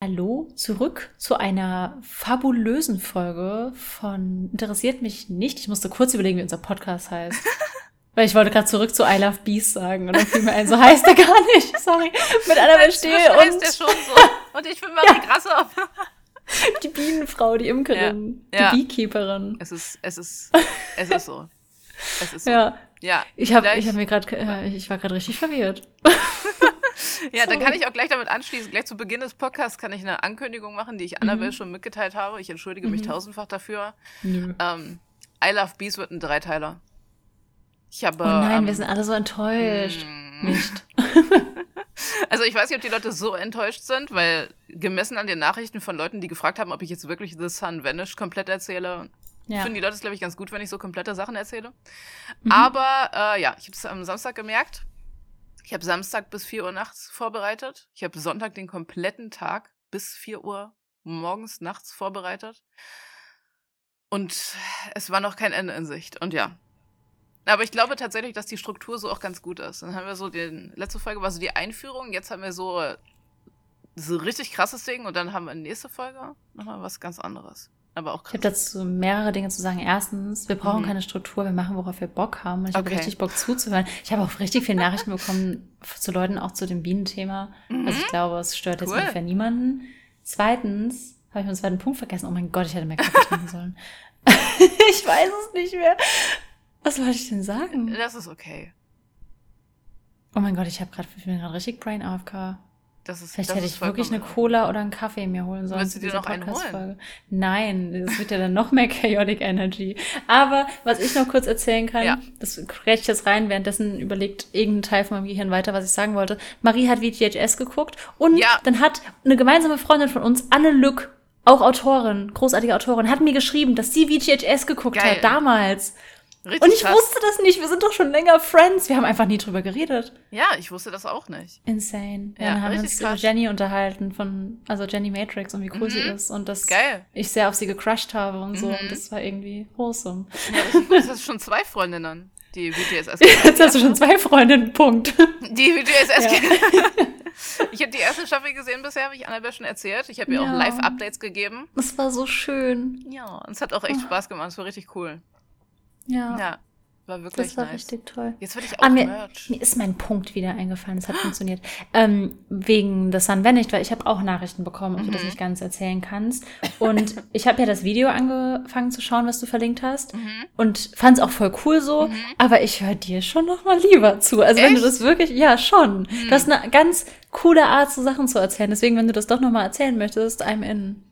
Hallo, zurück zu einer fabulösen Folge von Interessiert mich nicht. Ich musste kurz überlegen, wie unser Podcast heißt. Weil ich wollte gerade zurück zu I Love Bees sagen und dann fiel mir ein, so heißt er gar nicht. Sorry. Mit Annabelle Stehl und... heißt der schon so. Und ich bin Marie ja. Grassoff. Die Bienenfrau, die Imkerin, ja. die ja. Beekeeperin. Es ist, es ist, es ist so. Es ist so. Ja. Ja. Ich habe, ich habe mir gerade, äh, ich war gerade richtig verwirrt. Ja, dann kann ich auch gleich damit anschließen. Gleich zu Beginn des Podcasts kann ich eine Ankündigung machen, die ich Annabelle mhm. schon mitgeteilt habe. Ich entschuldige mich mhm. tausendfach dafür. Mhm. Ähm, I Love Bees wird ein Dreiteiler. Ich habe. Oh nein, ähm, wir sind alle so enttäuscht. Mm. Nicht. also ich weiß nicht, ob die Leute so enttäuscht sind, weil gemessen an den Nachrichten von Leuten, die gefragt haben, ob ich jetzt wirklich The Sun Vanished komplett erzähle, ja. finden die Leute es, glaube ich, ganz gut, wenn ich so komplette Sachen erzähle. Mhm. Aber äh, ja, ich habe es am Samstag gemerkt. Ich habe Samstag bis 4 Uhr nachts vorbereitet. Ich habe Sonntag den kompletten Tag bis 4 Uhr morgens, nachts vorbereitet. Und es war noch kein Ende in Sicht. Und ja. Aber ich glaube tatsächlich, dass die Struktur so auch ganz gut ist. Dann haben wir so die letzte Folge war so die Einführung. Jetzt haben wir so so richtig krasses Ding und dann haben wir nächste Folge nochmal was ganz anderes aber auch krass. Ich habe dazu mehrere Dinge zu sagen. Erstens, wir brauchen mhm. keine Struktur, wir machen, worauf wir Bock haben. Und ich okay. habe richtig Bock zuzuhören. Ich habe auch richtig viele Nachrichten bekommen zu Leuten, auch zu dem Bienenthema. Mhm. Also ich glaube, es stört cool. jetzt ungefähr niemanden. Zweitens, habe ich meinen zweiten Punkt vergessen. Oh mein Gott, ich hätte mehr Kaffee trinken sollen. ich weiß es nicht mehr. Was wollte ich denn sagen? Das ist okay. Oh mein Gott, ich habe gerade, ich bin gerade richtig Brain AFK. Das ist, Vielleicht das hätte ich wirklich eine Cola oder einen Kaffee mir holen sollen. Willst du dir noch einen holen? Nein, das wird ja dann noch mehr Chaotic Energy. Aber was ich noch kurz erzählen kann, ja. das räte ich jetzt rein, währenddessen überlegt irgendein Teil von meinem Gehirn weiter, was ich sagen wollte. Marie hat VTHS geguckt und ja. dann hat eine gemeinsame Freundin von uns, Anne Lück, auch Autorin, großartige Autorin, hat mir geschrieben, dass sie VTHS geguckt Geil. hat damals. Richtig und ich krass. wusste das nicht. Wir sind doch schon länger Friends. Wir haben einfach nie drüber geredet. Ja, ich wusste das auch nicht. Insane. Ja, dann haben wir uns krass. über Jenny unterhalten von, also Jenny Matrix und wie cool mhm. sie ist und dass Geil. ich sehr auf sie gecrushed habe und so. Mhm. Und das war irgendwie wholesome. Ja, richtig gut. Das ist schon zwei Freundinnen, die VTSS Jetzt hast du schon zwei Freundinnen, Punkt. Die VTSS ja. Ich habe die erste Staffel gesehen bisher, habe ich Annabelle schon erzählt. Ich habe ihr ja. auch Live-Updates gegeben. Das war so schön. Ja, und es hat auch echt oh. Spaß gemacht. Es war richtig cool. Ja. Ja. War wirklich Das war nice. richtig toll. Jetzt würde ich auch ah, mir, Merch. mir ist mein Punkt wieder eingefallen. Es hat funktioniert. Ähm, wegen des Sun Vanished, weil ich habe auch Nachrichten bekommen, ob mhm. du das nicht ganz erzählen kannst. Und ich habe ja das Video angefangen zu schauen, was du verlinkt hast. Mhm. Und fand es auch voll cool so. Mhm. Aber ich höre dir schon noch mal lieber zu. Also Echt? wenn du das wirklich, ja schon. Du hast mhm. eine ganz coole Art, so Sachen zu erzählen. Deswegen, wenn du das doch noch mal erzählen möchtest, I'm in.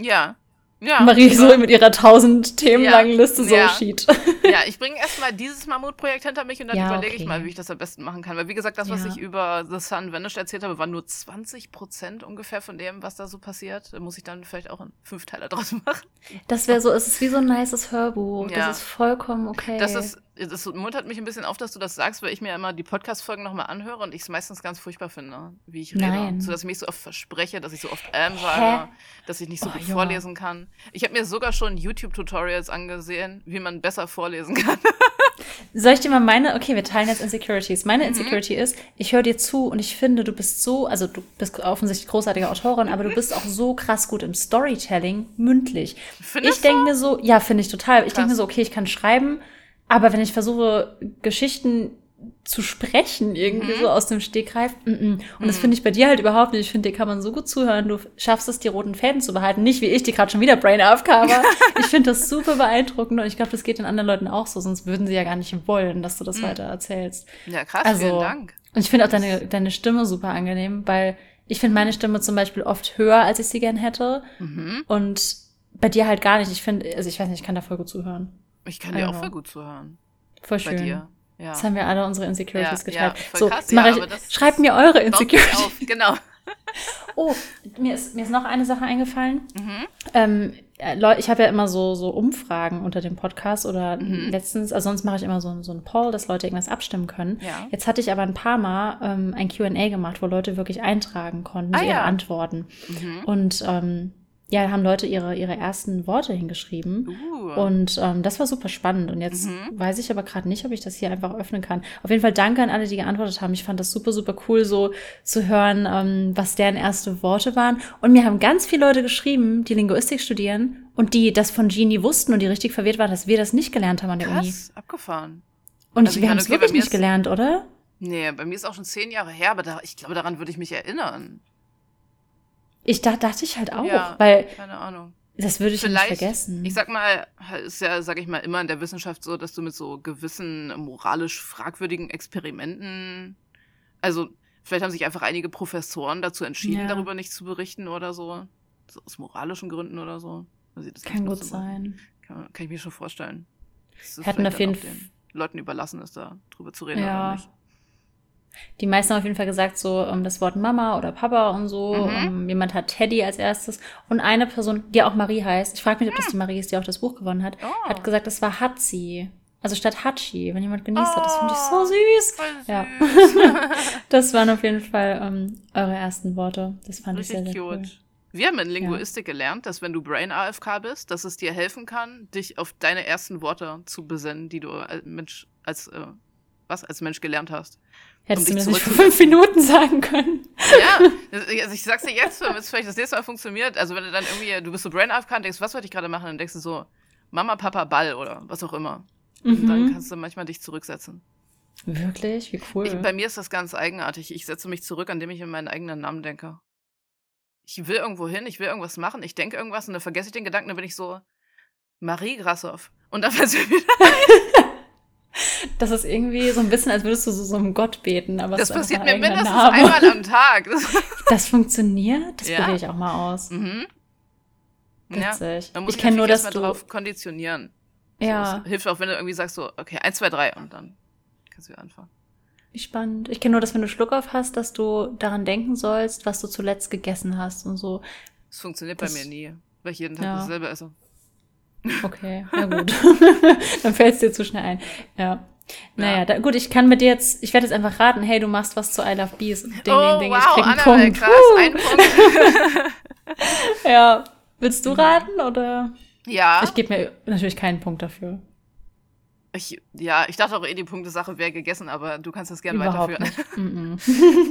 Ja, ja, Marie so mit ihrer tausend Themen langen Liste so ja. sheet. Ja, ich bringe erstmal dieses Mammutprojekt hinter mich und dann ja, überlege okay. ich mal, wie ich das am besten machen kann. Weil wie gesagt, das, was ich über The Sun Vanished erzählt habe, waren nur 20 Prozent ungefähr von dem, was da so passiert. Da muss ich dann vielleicht auch einen Fünfteiler draus machen. Das wäre so, es ist wie so ein nices Hörbuch. Das ist vollkommen okay. Das ist das muntert mich ein bisschen auf, dass du das sagst, weil ich mir immer die Podcast-Folgen nochmal anhöre und ich es meistens ganz furchtbar finde, wie ich rede. Nein. So dass ich mich so oft verspreche, dass ich so oft ähm sage, Hä? dass ich nicht so oh, gut Junge. vorlesen kann. Ich habe mir sogar schon YouTube-Tutorials angesehen, wie man besser vorlesen kann. Soll ich dir mal meine, okay, wir teilen jetzt Insecurities. Meine mhm. Insecurity ist, ich höre dir zu und ich finde, du bist so, also du bist offensichtlich großartige Autorin, aber du bist auch so krass gut im Storytelling, mündlich. Findest ich denke mir so, ja, finde ich total. Ich denke mir so, okay, ich kann schreiben, aber wenn ich versuche, Geschichten zu sprechen, irgendwie mhm. so aus dem Stegreif. Mm -mm. Und mhm. das finde ich bei dir halt überhaupt nicht. Ich finde, dir kann man so gut zuhören. Du schaffst es, die roten Fäden zu behalten. Nicht wie ich, die gerade schon wieder Brain AFK war. ich finde das super beeindruckend und ich glaube, das geht den anderen Leuten auch so, sonst würden sie ja gar nicht wollen, dass du das mhm. weiter erzählst. Ja, krass, also, vielen Dank. Und ich finde auch deine, deine Stimme super angenehm, weil ich finde meine Stimme zum Beispiel oft höher, als ich sie gern hätte. Mhm. Und bei dir halt gar nicht. Ich finde, also ich weiß nicht, ich kann da voll gut zuhören. Ich kann dir auch voll gut zuhören. Voll schön. Bei dir. Ja. Jetzt haben wir alle unsere Insecurities ja, geteilt. Ja, so, krass, schreibt mir eure Insecurities. Auf, genau. oh, mir ist, mir ist noch eine Sache eingefallen. Mhm. Ähm, äh, ich habe ja immer so, so Umfragen unter dem Podcast oder mhm. letztens, also sonst mache ich immer so, so ein Poll, dass Leute irgendwas abstimmen können. Ja. Jetzt hatte ich aber ein paar Mal ähm, ein QA gemacht, wo Leute wirklich eintragen konnten, ah, ihre ja. Antworten. Mhm. Und ähm, ja, da haben Leute ihre, ihre ersten Worte hingeschrieben. Uh. Und ähm, das war super spannend. Und jetzt mhm. weiß ich aber gerade nicht, ob ich das hier einfach öffnen kann. Auf jeden Fall danke an alle, die geantwortet haben. Ich fand das super, super cool, so zu hören, ähm, was deren erste Worte waren. Und mir haben ganz viele Leute geschrieben, die Linguistik studieren und die das von Genie wussten und die richtig verwirrt waren, dass wir das nicht gelernt haben an der Krass, Uni. abgefahren. Und also wir haben es okay, wirklich nicht gelernt, oder? Nee, bei mir ist auch schon zehn Jahre her, aber da, ich glaube, daran würde ich mich erinnern. Ich da dachte ich halt auch, ja, weil. Keine Ahnung. Das würde ich Vielleicht, nicht vergessen. Ich sag mal, ist ja, sag ich mal, immer in der Wissenschaft so, dass du mit so gewissen moralisch fragwürdigen Experimenten, also vielleicht haben sich einfach einige Professoren dazu entschieden, ja. darüber nicht zu berichten oder so. so aus moralischen Gründen oder so. Also kann gut sein. Kann, kann, ich mir schon vorstellen. Das Hatten auf jeden Fall. Leuten überlassen ist, da drüber zu reden ja. oder nicht die meisten haben auf jeden Fall gesagt, so um, ähm, das Wort Mama oder Papa und so. Mhm. Um, ähm, jemand hat Teddy als erstes. Und eine Person, die auch Marie heißt, ich frage mich, ob das die Marie ist, die auch das Buch gewonnen hat, oh. hat gesagt, das war Hatzi. Also statt Hachi, wenn jemand genießt oh, hat. Das finde ich so süß. Voll süß. Ja. das waren auf jeden Fall um, ähm, eure ersten Worte. Das fand Richtig ich sehr, sehr cute. Cool. Wir haben in Linguistik ja. gelernt, dass wenn du Brain AFK bist, dass es dir helfen kann, dich auf deine ersten Worte zu besinnen, die du als Mensch, als, äh, was, als Mensch gelernt hast. Hättest um du mir nicht vor fünf Minuten sagen können. Ja, also ich sag's dir jetzt, damit es vielleicht das nächste Mal funktioniert. Also wenn du dann irgendwie, du bist so brain AFK und denkst, was wollte ich gerade machen? Dann denkst du so, Mama, Papa, Ball oder was auch immer. Mhm. Und dann kannst du manchmal dich zurücksetzen. Wirklich? Wie cool. Ich, bei mir ist das ganz eigenartig. Ich setze mich zurück, an dem ich in meinen eigenen Namen denke. Ich will irgendwo hin, ich will irgendwas machen, ich denke irgendwas und dann vergesse ich den Gedanken, dann bin ich so, Marie Grassoff. Und dann fällt mir wieder ein. Das ist irgendwie so ein bisschen, als würdest du so, so einem Gott beten. Aber das passiert mir mindestens Name. einmal am Tag. Das, funktioniert? Das ja. probiere ich auch mal aus. Mhm. Witzig. Ja, man muss ich kenne nur, dass du drauf konditionieren. Ja. So, hilft auch, wenn du irgendwie sagst so, okay, eins, zwei, drei und dann kannst du wieder anfangen. Wie spannend. Ich kenne nur, dass wenn du Schluck auf hast, dass du daran denken sollst, was du zuletzt gegessen hast und so. Das funktioniert das, bei mir nie, weil ich jeden Tag ja. dasselbe esse. Okay, na gut. Dann fällt es dir zu schnell ein. Ja. Naja, da, gut, ich kann mit dir jetzt, ich werde jetzt einfach raten, hey, du machst was zu I Love Bees. Ding, oh, ding, ding, wow, ich krieg einen Anna, Punkt. krass, uh. ein Punkt. ja. Willst du raten oder? Ja. Ich gebe mir natürlich keinen Punkt dafür. Ich, ja, ich dachte auch eh, die Punktesache wäre gegessen, aber du kannst das gerne weiterführen.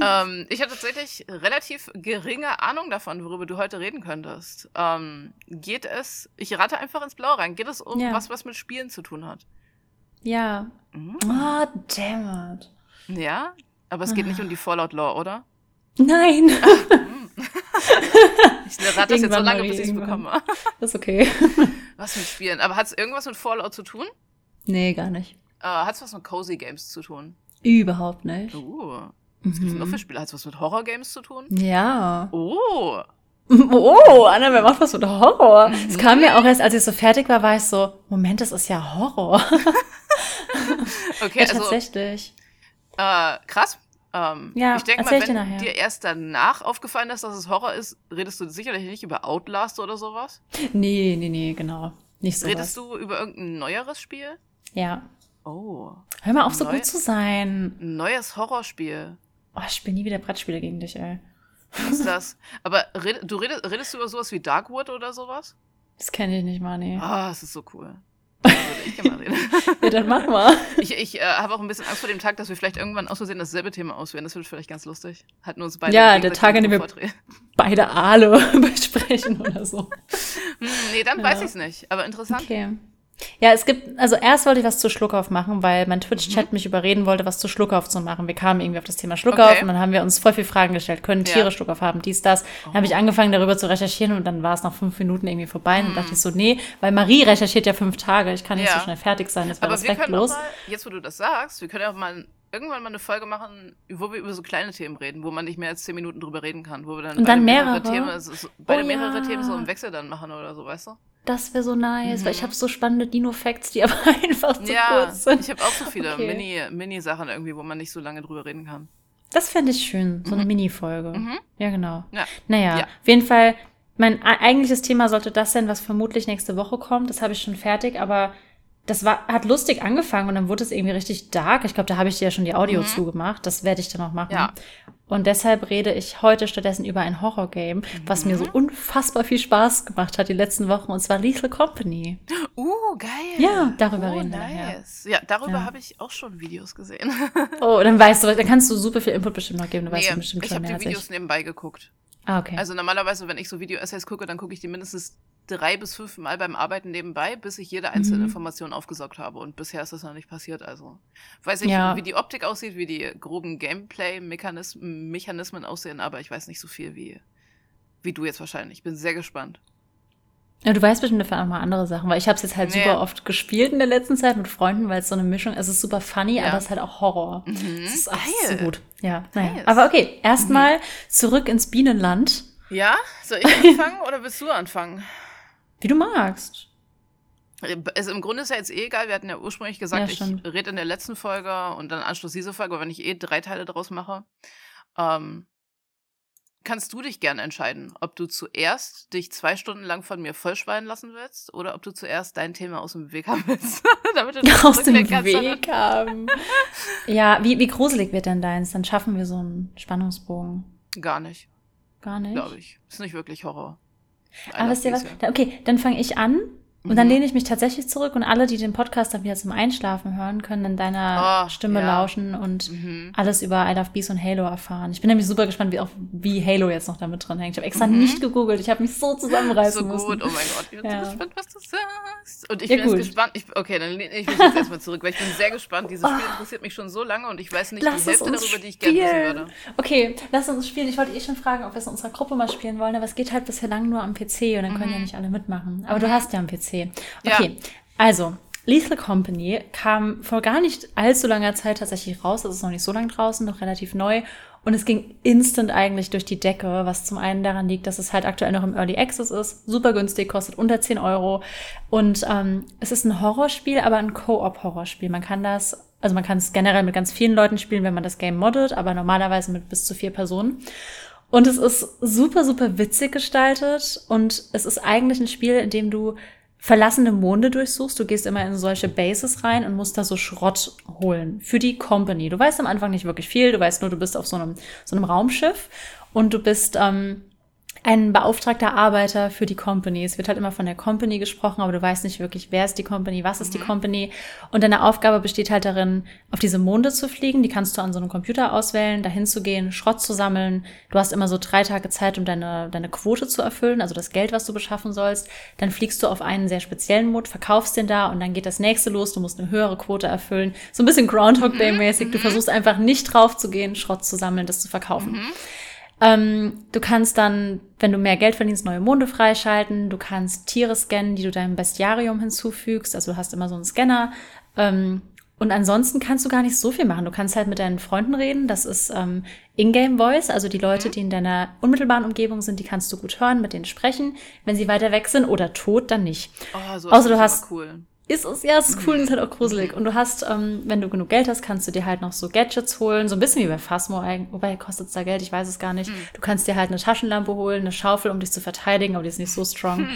ähm, ich hatte tatsächlich relativ geringe Ahnung davon, worüber du heute reden könntest. Ähm, geht es, ich rate einfach ins Blaue rein, geht es um ja. was, was mit Spielen zu tun hat? Ja. Mhm. Oh, damn it. Ja? Aber es geht nicht um die Fallout Law, oder? Nein. ich rate das jetzt so lange, bis ich es bekomme. Das ist okay. Was mit Spielen? Aber hat es irgendwas mit Fallout zu tun? Nee, gar nicht. Äh, hat es was mit Cozy Games zu tun? Überhaupt nicht. Uh. Was mhm. gibt es noch für Spiele? Hat es was mit Horror Games zu tun? Ja. Oh. Oh, Anna, wer macht was mit Horror? Es mhm. kam mir auch erst, als ich so fertig war, war ich so, Moment, das ist ja Horror. okay, ja, also, tatsächlich. Äh, krass. Ähm, ja, ich denke mal, wenn dir erst danach aufgefallen ist, dass es Horror ist, redest du sicherlich nicht über Outlast oder sowas? Nee, nee, nee, genau. Nicht so. Redest du über irgendein neueres Spiel? Ja. Oh. Hör mal auf, so Neu gut zu sein. Ein neues Horrorspiel. Oh, ich spiele nie wieder Brettspiele gegen dich, ey. Was ist das? Aber red, du redest, redest du über sowas wie Darkwood oder sowas? Das kenne ich nicht mal, nee. Ah, oh, das ist so cool. ich gerne mal reden. ja, dann mach mal. Ich, ich äh, habe auch ein bisschen Angst vor dem Tag, dass wir vielleicht irgendwann aus Versehen dasselbe Thema auswählen. Das wird vielleicht ganz lustig. Hatten uns beide. Ja, der Tag, an dem wir beide Aale besprechen oder so. Hm, nee, dann ja. weiß ich es nicht. Aber interessant. Okay. Ja, es gibt, also erst wollte ich was zu Schluckauf machen, weil mein Twitch-Chat mhm. mich überreden wollte, was zu Schluckauf zu machen. Wir kamen irgendwie auf das Thema Schluckauf okay. und dann haben wir uns voll viele Fragen gestellt. Können Tiere ja. Schluckauf haben, dies, das. Dann oh. habe ich angefangen, darüber zu recherchieren und dann war es nach fünf Minuten irgendwie vorbei. Mhm. Und dachte ich so, nee, weil Marie recherchiert ja fünf Tage. Ich kann nicht ja. so schnell fertig sein, das wäre respektlos. Mal, jetzt, wo du das sagst, wir können ja auch mal irgendwann mal eine Folge machen, wo wir über so kleine Themen reden, wo man nicht mehr als zehn Minuten drüber reden kann, wo wir dann, und dann mehrere, mehrere Themen, so, beide oh, mehrere ja. Themen so im Wechsel dann machen oder so, weißt du? Das wäre so nice, mhm. weil ich mhm. habe so spannende Dino-Facts, die aber einfach zu ja, kurz sind. Ich habe auch so viele okay. Mini-Sachen irgendwie, wo man nicht so lange drüber reden kann. Das fände ich schön, so eine mhm. Mini-Folge. Mhm. Ja, genau. Ja. Naja, ja. auf jeden Fall, mein eigentliches Thema sollte das sein, was vermutlich nächste Woche kommt. Das habe ich schon fertig, aber das war, hat lustig angefangen und dann wurde es irgendwie richtig dark. Ich glaube, da habe ich dir ja schon die Audio mhm. zugemacht. Das werde ich dann noch machen. Ja. Und deshalb rede ich heute stattdessen über ein Horrorgame, mhm. was mir so mhm. unfassbar viel Spaß gemacht hat die letzten Wochen, und zwar Lethal Company. Uh, geil. Ja, darüber oh, reden wir nice. Ja, darüber ja. habe ich auch schon Videos gesehen. oh, dann weißt du, dann kannst du super viel Input bestimmt noch geben. Du nee, weißt bestimmt ich habe die Videos ich. nebenbei geguckt. Ah, okay. Also normalerweise, wenn ich so Video-Essays gucke, dann gucke ich die mindestens drei bis fünf Mal beim Arbeiten nebenbei, bis ich jede einzelne mhm. Information aufgesaugt habe. Und bisher ist das noch nicht passiert. Also weiß ich, ja. wie die Optik aussieht, wie die groben Gameplay-Mechanismen aussehen, aber ich weiß nicht so viel wie, wie du jetzt wahrscheinlich. Ich bin sehr gespannt. Ja, du weißt bestimmt dafür auch mal andere Sachen, weil ich habe es jetzt halt nee. super oft gespielt in der letzten Zeit mit Freunden, weil es so eine Mischung ist. Es ist super funny, ja. aber es ist halt auch Horror. Mhm. Das ist auch so gut. Ja, naja. Aber okay, erstmal mhm. zurück ins Bienenland. Ja? Soll ich anfangen oder willst du anfangen? Wie du magst. Also im Grunde ist ja jetzt eh egal. Wir hatten ja ursprünglich gesagt, ja, ich rede in der letzten Folge und dann Anschluss diese Folge, wenn ich eh drei Teile daraus mache, ähm, kannst du dich gerne entscheiden, ob du zuerst dich zwei Stunden lang von mir vollschweinen lassen willst oder ob du zuerst dein Thema aus dem Weg haben willst. damit du aus dem Weg haben. ja, wie, wie gruselig wird denn deins? Dann schaffen wir so einen Spannungsbogen. Gar nicht. Gar nicht? Glaube ich. Ist nicht wirklich Horror. Aber wisst ihr was? Okay, dann fange ich an und dann mhm. lehne ich mich tatsächlich zurück und alle, die den Podcast dann wieder zum Einschlafen hören, können dann deiner oh, Stimme ja. lauschen und mhm. alles über I Love Bees und Halo erfahren. Ich bin nämlich super gespannt, wie auch wie Halo jetzt noch damit drin hängt. Ich habe extra mhm. nicht gegoogelt. Ich habe mich so zusammenreißen müssen. So gut, müssen. oh mein Gott. Ich bin ja. so gespannt, was du sagst. Und ich ja, bin jetzt gespannt. Ich, okay, dann lehne ich mich jetzt erstmal zurück, weil ich bin sehr gespannt. Dieses Spiel oh. interessiert mich schon so lange und ich weiß nicht lass die Hälfte darüber, die ich gerne wissen würde. Okay, lass uns spielen. Ich wollte eh schon fragen, ob wir es in unserer Gruppe mal spielen wollen, aber es geht halt bislang nur am PC und dann können ja mhm. nicht alle mitmachen. Aber du hast ja einen PC. Okay, also, Lethal Company kam vor gar nicht allzu langer Zeit tatsächlich raus. Das ist noch nicht so lange draußen, noch relativ neu. Und es ging instant eigentlich durch die Decke, was zum einen daran liegt, dass es halt aktuell noch im Early Access ist. Super günstig, kostet unter 10 Euro. Und ähm, es ist ein Horrorspiel, aber ein Co-op-Horrorspiel. Man kann das, also man kann es generell mit ganz vielen Leuten spielen, wenn man das Game moddet, aber normalerweise mit bis zu vier Personen. Und es ist super, super witzig gestaltet. Und es ist eigentlich ein Spiel, in dem du verlassene Monde durchsuchst. Du gehst immer in solche Bases rein und musst da so Schrott holen für die Company. Du weißt am Anfang nicht wirklich viel. Du weißt nur, du bist auf so einem, so einem Raumschiff und du bist ähm, ein beauftragter Arbeiter für die Company. Es wird halt immer von der Company gesprochen, aber du weißt nicht wirklich, wer ist die Company, was ist mhm. die Company. Und deine Aufgabe besteht halt darin, auf diese Monde zu fliegen. Die kannst du an so einem Computer auswählen, dahin zu gehen, Schrott zu sammeln. Du hast immer so drei Tage Zeit, um deine, deine Quote zu erfüllen, also das Geld, was du beschaffen sollst. Dann fliegst du auf einen sehr speziellen Mod, verkaufst den da und dann geht das nächste los. Du musst eine höhere Quote erfüllen. So ein bisschen Groundhog Day mäßig. Du mhm. versuchst einfach nicht drauf zu gehen, Schrott zu sammeln, das zu verkaufen. Mhm. Ähm, du kannst dann, wenn du mehr Geld verdienst, neue Monde freischalten. Du kannst Tiere scannen, die du deinem Bestiarium hinzufügst. Also du hast immer so einen Scanner. Ähm, und ansonsten kannst du gar nicht so viel machen. Du kannst halt mit deinen Freunden reden. Das ist ähm, Ingame Voice, also die Leute, mhm. die in deiner unmittelbaren Umgebung sind, die kannst du gut hören, mit denen sprechen. Wenn sie weiter weg sind oder tot, dann nicht. Oh, so Außer du hast cool ist es, ja, es ist cool und ist halt auch gruselig. Und du hast, ähm, wenn du genug Geld hast, kannst du dir halt noch so Gadgets holen, so ein bisschen wie bei Phasmo, wobei kostet es da Geld, ich weiß es gar nicht. Mhm. Du kannst dir halt eine Taschenlampe holen, eine Schaufel, um dich zu verteidigen, aber die ist nicht so strong. Mhm.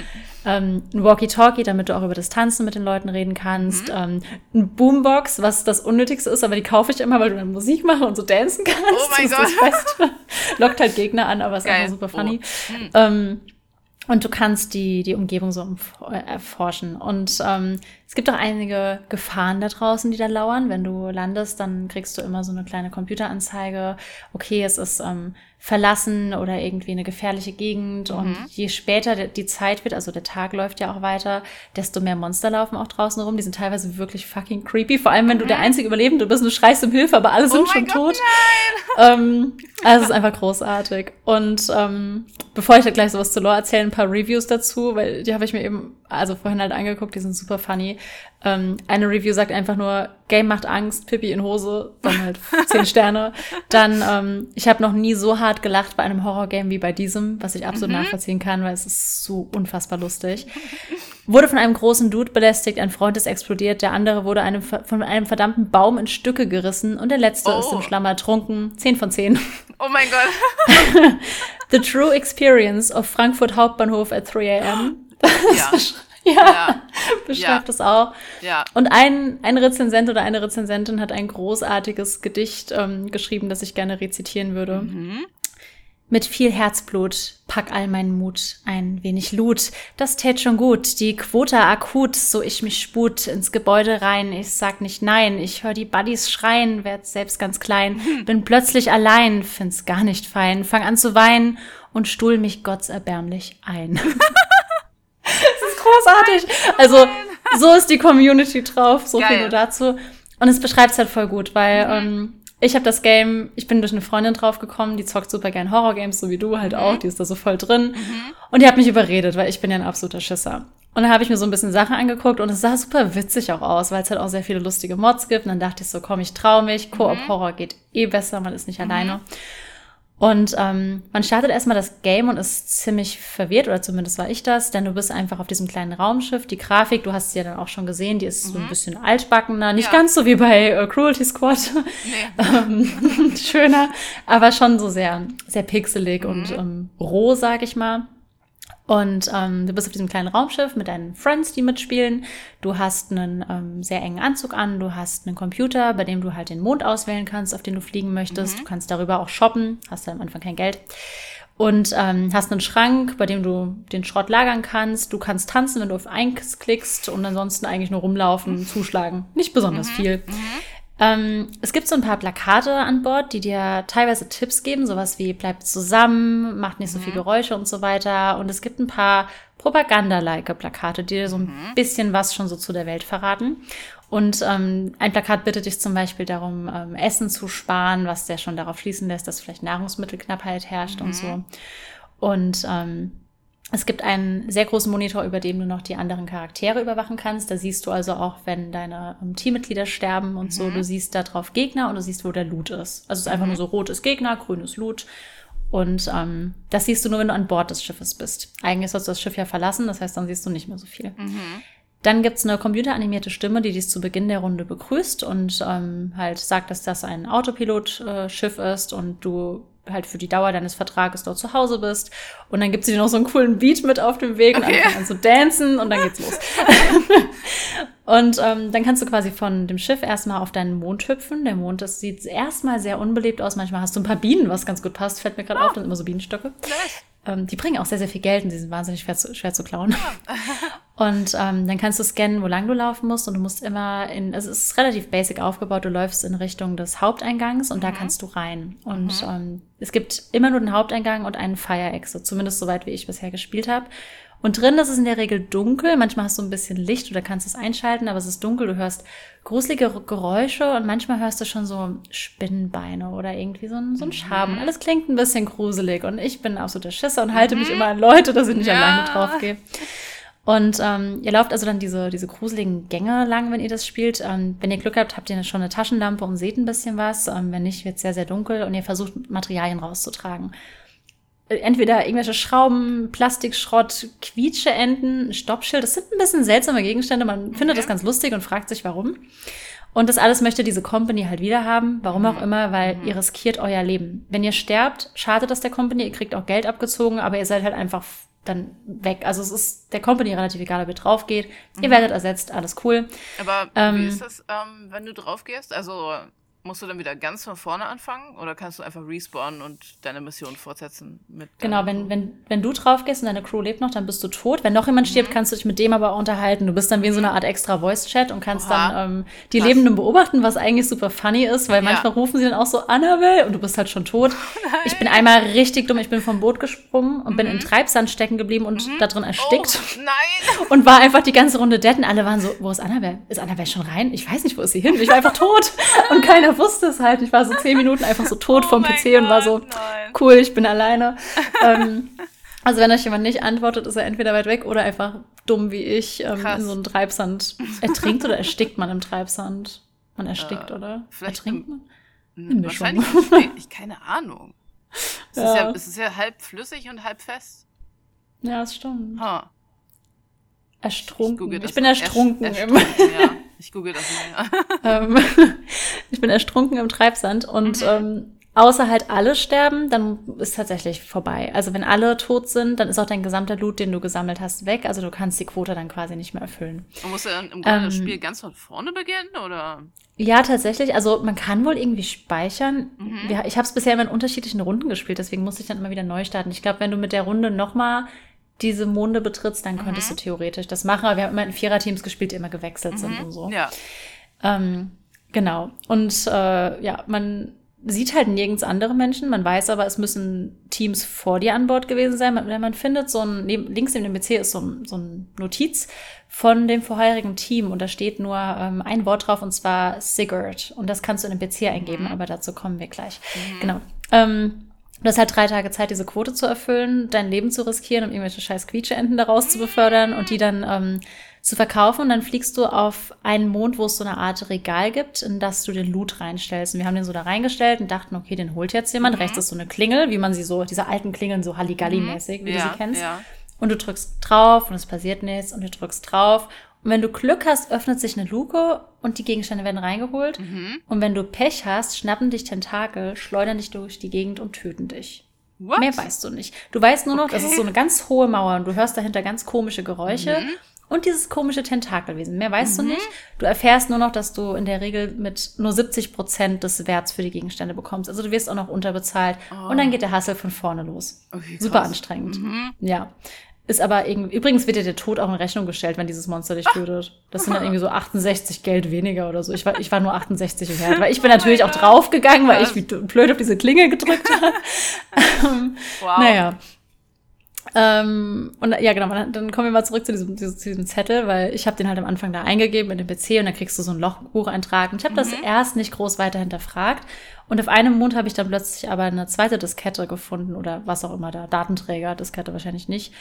Ähm, ein Walkie-Talkie, damit du auch über Distanzen mit den Leuten reden kannst. Mhm. Ähm, ein Boombox, was das Unnötigste ist, aber die kaufe ich immer, weil du dann Musik machen und so dancen kannst. Oh mein das Gott. Das Beste. Lockt halt Gegner an, aber ist Geil. einfach super funny. Oh. Ähm, und du kannst die, die Umgebung so erforschen. Und ähm, es gibt auch einige Gefahren da draußen, die da lauern. Wenn du landest, dann kriegst du immer so eine kleine Computeranzeige. Okay, es ist ähm, verlassen oder irgendwie eine gefährliche Gegend. Mhm. Und je später die Zeit wird, also der Tag läuft ja auch weiter, desto mehr Monster laufen auch draußen rum. Die sind teilweise wirklich fucking creepy. Vor allem, wenn du der mhm. einzige Überlebende bist und du schreist um Hilfe, aber alle oh sind schon Gott, tot. Ähm, also es ist einfach großartig. Und ähm, bevor ich da gleich sowas zu Lore erzähle, ein paar Reviews dazu, weil die habe ich mir eben also vorhin halt angeguckt, die sind super funny. Ähm, eine Review sagt einfach nur, Game macht Angst, Pippi in Hose, dann halt zehn Sterne. Dann, ähm, ich habe noch nie so hart gelacht bei einem Horrorgame wie bei diesem, was ich absolut mhm. nachvollziehen kann, weil es ist so unfassbar lustig. Wurde von einem großen Dude belästigt, ein Freund ist explodiert, der andere wurde einem, von einem verdammten Baum in Stücke gerissen und der letzte oh. ist im Schlammer ertrunken. Zehn von zehn. Oh mein Gott. The true experience of Frankfurt Hauptbahnhof at 3 a.m. Ja. Ja, ja. beschreibt es auch. Ja. Und ein, ein Rezensent oder eine Rezensentin hat ein großartiges Gedicht ähm, geschrieben, das ich gerne rezitieren würde. Mhm. Mit viel Herzblut pack all meinen Mut, ein wenig Loot, das tät schon gut, die Quote akut, so ich mich sput ins Gebäude rein, ich sag nicht nein, ich hör die Buddies schreien, werd selbst ganz klein, bin plötzlich allein, find's gar nicht fein, fang an zu weinen und stuhl mich gottserbärmlich ein. großartig. Also, so ist die Community drauf, so Geil. viel nur dazu. Und es beschreibt es halt voll gut, weil mhm. ähm, ich habe das Game, ich bin durch eine Freundin draufgekommen, die zockt super gern Horror-Games, so wie du halt mhm. auch, die ist da so voll drin. Mhm. Und die hat mich überredet, weil ich bin ja ein absoluter Schisser. Und dann habe ich mir so ein bisschen Sachen angeguckt und es sah super witzig auch aus, weil es halt auch sehr viele lustige Mods gibt. Und dann dachte ich so, komm, ich trau mich, Koop-Horror mhm. geht eh besser, man ist nicht mhm. alleine. Und ähm, man startet erstmal das Game und ist ziemlich verwirrt, oder zumindest war ich das, denn du bist einfach auf diesem kleinen Raumschiff. Die Grafik, du hast sie ja dann auch schon gesehen, die ist mhm. so ein mhm. bisschen altbackener, nicht ja. ganz so wie bei äh, Cruelty Squad. Nee. ähm, schöner, aber schon so sehr, sehr pixelig mhm. und ähm, roh, sag ich mal. Und ähm, du bist auf diesem kleinen Raumschiff mit deinen Friends, die mitspielen. Du hast einen ähm, sehr engen Anzug an, du hast einen Computer, bei dem du halt den Mond auswählen kannst, auf den du fliegen möchtest. Mhm. Du kannst darüber auch shoppen, hast ja am Anfang kein Geld. Und ähm, hast einen Schrank, bei dem du den Schrott lagern kannst. Du kannst tanzen, wenn du auf eins klickst und ansonsten eigentlich nur rumlaufen, zuschlagen. Nicht besonders mhm. viel. Mhm. Ähm, es gibt so ein paar Plakate an Bord, die dir teilweise Tipps geben, sowas wie bleibt zusammen, macht nicht so viel mhm. Geräusche und so weiter. Und es gibt ein paar Propaganda-like Plakate, die dir so ein mhm. bisschen was schon so zu der Welt verraten. Und ähm, ein Plakat bittet dich zum Beispiel darum, ähm, Essen zu sparen, was der schon darauf schließen lässt, dass vielleicht Nahrungsmittelknappheit herrscht mhm. und so. Und ähm, es gibt einen sehr großen Monitor, über dem du noch die anderen Charaktere überwachen kannst. Da siehst du also auch, wenn deine ähm, Teammitglieder sterben und mhm. so. Du siehst da drauf Gegner und du siehst, wo der Loot ist. Also es ist einfach mhm. nur so rot ist Gegner, grün ist Loot. Und ähm, das siehst du nur, wenn du an Bord des Schiffes bist. Eigentlich sollst du das Schiff ja verlassen, das heißt, dann siehst du nicht mehr so viel. Mhm. Dann gibt's eine computeranimierte Stimme, die dich zu Beginn der Runde begrüßt und ähm, halt sagt, dass das ein Autopilot-Schiff äh, ist und du halt für die Dauer deines Vertrages dort zu Hause bist. Und dann gibt sie dir noch so einen coolen Beat mit auf dem Weg okay. und anfangen an zu dancen und dann geht's los. und ähm, dann kannst du quasi von dem Schiff erstmal auf deinen Mond hüpfen. Der Mond, das sieht erstmal sehr unbelebt aus. Manchmal hast du ein paar Bienen, was ganz gut passt, fällt mir gerade oh. auf, das sind immer so Bienenstöcke. Ähm, die bringen auch sehr, sehr viel Geld und die sind wahnsinnig schwer zu, schwer zu klauen. Und ähm, dann kannst du scannen, wo lang du laufen musst und du musst immer in, also es ist relativ basic aufgebaut, du läufst in Richtung des Haupteingangs und mhm. da kannst du rein. Und mhm. ähm, es gibt immer nur den Haupteingang und einen Fire Exit, zumindest soweit wie ich bisher gespielt habe. Und drin ist es in der Regel dunkel. Manchmal hast du ein bisschen Licht oder kannst es einschalten, aber es ist dunkel. Du hörst gruselige Geräusche und manchmal hörst du schon so Spinnenbeine oder irgendwie so ein, so ein mhm. Schaben. Alles klingt ein bisschen gruselig und ich bin absoluter Schisser und halte mhm. mich immer an Leute, dass ich nicht ja. alleine drauf gehe. Und ähm, ihr lauft also dann diese, diese gruseligen Gänge lang, wenn ihr das spielt. Ähm, wenn ihr Glück habt, habt ihr schon eine Taschenlampe und seht ein bisschen was. Ähm, wenn nicht, wird es sehr, sehr dunkel und ihr versucht, Materialien rauszutragen entweder irgendwelche Schrauben, Plastikschrott, Quietscheenten, Stoppschild. Das sind ein bisschen seltsame Gegenstände. Man okay. findet das ganz lustig und fragt sich, warum. Und das alles möchte diese Company halt wieder haben. Warum auch mhm. immer, weil mhm. ihr riskiert euer Leben. Wenn ihr sterbt, schadet das der Company. Ihr kriegt auch Geld abgezogen, aber ihr seid halt einfach dann weg. Also es ist der Company relativ egal, ob ihr drauf geht. Ihr mhm. werdet ersetzt, alles cool. Aber ähm, wie ist das, ähm, wenn du drauf gehst? Also Musst du dann wieder ganz von vorne anfangen oder kannst du einfach respawnen und deine Mission fortsetzen mit Genau, wenn, wenn, wenn du drauf gehst und deine Crew lebt noch, dann bist du tot. Wenn noch jemand stirbt, mhm. kannst du dich mit dem aber auch unterhalten. Du bist dann wie in so eine Art extra Voice-Chat und kannst Oha. dann ähm, die was? Lebenden beobachten, was eigentlich super funny ist, weil ja. manchmal rufen sie dann auch so Annabelle und du bist halt schon tot. Oh ich bin einmal richtig dumm, ich bin vom Boot gesprungen und mhm. bin in Treibsand stecken geblieben und mhm. da drin erstickt. Oh, nein! Und war einfach die ganze Runde dead und alle waren so, wo ist Annabelle? Ist Annabelle schon rein? Ich weiß nicht, wo ist sie hin? Ich war einfach tot und keiner wusste es halt. Ich war so zehn Minuten einfach so tot oh vom PC Gott, und war so, nein. cool, ich bin alleine. ähm, also wenn euch jemand nicht antwortet, ist er entweder weit weg oder einfach dumm wie ich ähm, in so einem Treibsand. Ertrinkt oder erstickt man im Treibsand? Man erstickt, äh, oder? Vielleicht Ertrinkt man? Eine Wahrscheinlich erstickt. Ich keine Ahnung. Es, ja. Ist ja, es ist ja halb flüssig und halb fest. Ja, das stimmt. Huh. Erstrunken. Ich, ich bin erstrunken. Erst, erstrunken ja. Ich google das mal. Ja. Ähm, ich bin erstrunken im Treibsand und mhm. ähm, Außer halt alle sterben, dann ist tatsächlich vorbei. Also wenn alle tot sind, dann ist auch dein gesamter Loot, den du gesammelt hast, weg. Also du kannst die Quote dann quasi nicht mehr erfüllen. Und musst du dann im Grunde ähm, das Spiel ganz von vorne beginnen, oder? Ja, tatsächlich. Also man kann wohl irgendwie speichern. Mhm. Ich habe es bisher immer in unterschiedlichen Runden gespielt, deswegen musste ich dann immer wieder neu starten. Ich glaube, wenn du mit der Runde nochmal diese Monde betrittst, dann könntest mhm. du theoretisch das machen. Aber wir haben immer in Viererteams gespielt, die immer gewechselt mhm. sind und so. Ja. Ähm, genau. Und äh, ja, man sieht halt nirgends andere Menschen. Man weiß aber, es müssen Teams vor dir an Bord gewesen sein. Man, man findet so ein, neben, links neben dem PC ist so ein, so ein Notiz von dem vorherigen Team und da steht nur ähm, ein Wort drauf und zwar Sigurd. Und das kannst du in den PC eingeben, mhm. aber dazu kommen wir gleich. Mhm. Genau. Ähm, Du hast halt drei Tage Zeit, diese Quote zu erfüllen, dein Leben zu riskieren, um irgendwelche scheiß Quietscheenten daraus zu befördern und die dann ähm, zu verkaufen. Und dann fliegst du auf einen Mond, wo es so eine Art Regal gibt, in das du den Loot reinstellst. Und wir haben den so da reingestellt und dachten, okay, den holt jetzt jemand. Mhm. Rechts ist so eine Klingel, wie man sie so, diese alten Klingeln, so Halligalli-mäßig, wie ja, du sie kennst. Ja. Und du drückst drauf und es passiert nichts und du drückst drauf. Und wenn du Glück hast, öffnet sich eine Luke und die Gegenstände werden reingeholt. Mhm. Und wenn du Pech hast, schnappen dich Tentakel, schleudern dich durch die Gegend und töten dich. What? Mehr weißt du nicht. Du weißt nur noch, okay. das ist so eine ganz hohe Mauer und du hörst dahinter ganz komische Geräusche. Mhm und dieses komische Tentakelwesen. Mehr weißt mhm. du nicht. Du erfährst nur noch, dass du in der Regel mit nur 70 Prozent des Werts für die Gegenstände bekommst. Also du wirst auch noch unterbezahlt. Oh. Und dann geht der Hassel von vorne los. Okay, Super anstrengend. Mhm. Ja. Ist aber irgendwie, übrigens wird dir der Tod auch in Rechnung gestellt, wenn dieses Monster dich tötet. Das sind dann irgendwie so 68 Geld weniger oder so. Ich war, ich war nur 68 wert, weil ich bin oh natürlich auch draufgegangen, weil ich wie blöd auf diese Klinge gedrückt habe. wow. Naja, ähm, und ja, genau, dann kommen wir mal zurück zu diesem, zu diesem Zettel, weil ich habe den halt am Anfang da eingegeben in den PC und dann kriegst du so einen Lochbucheintrag. Und ich habe mhm. das erst nicht groß weiter hinterfragt. Und auf einem Mond habe ich dann plötzlich aber eine zweite Diskette gefunden oder was auch immer da, Datenträger, Diskette wahrscheinlich nicht.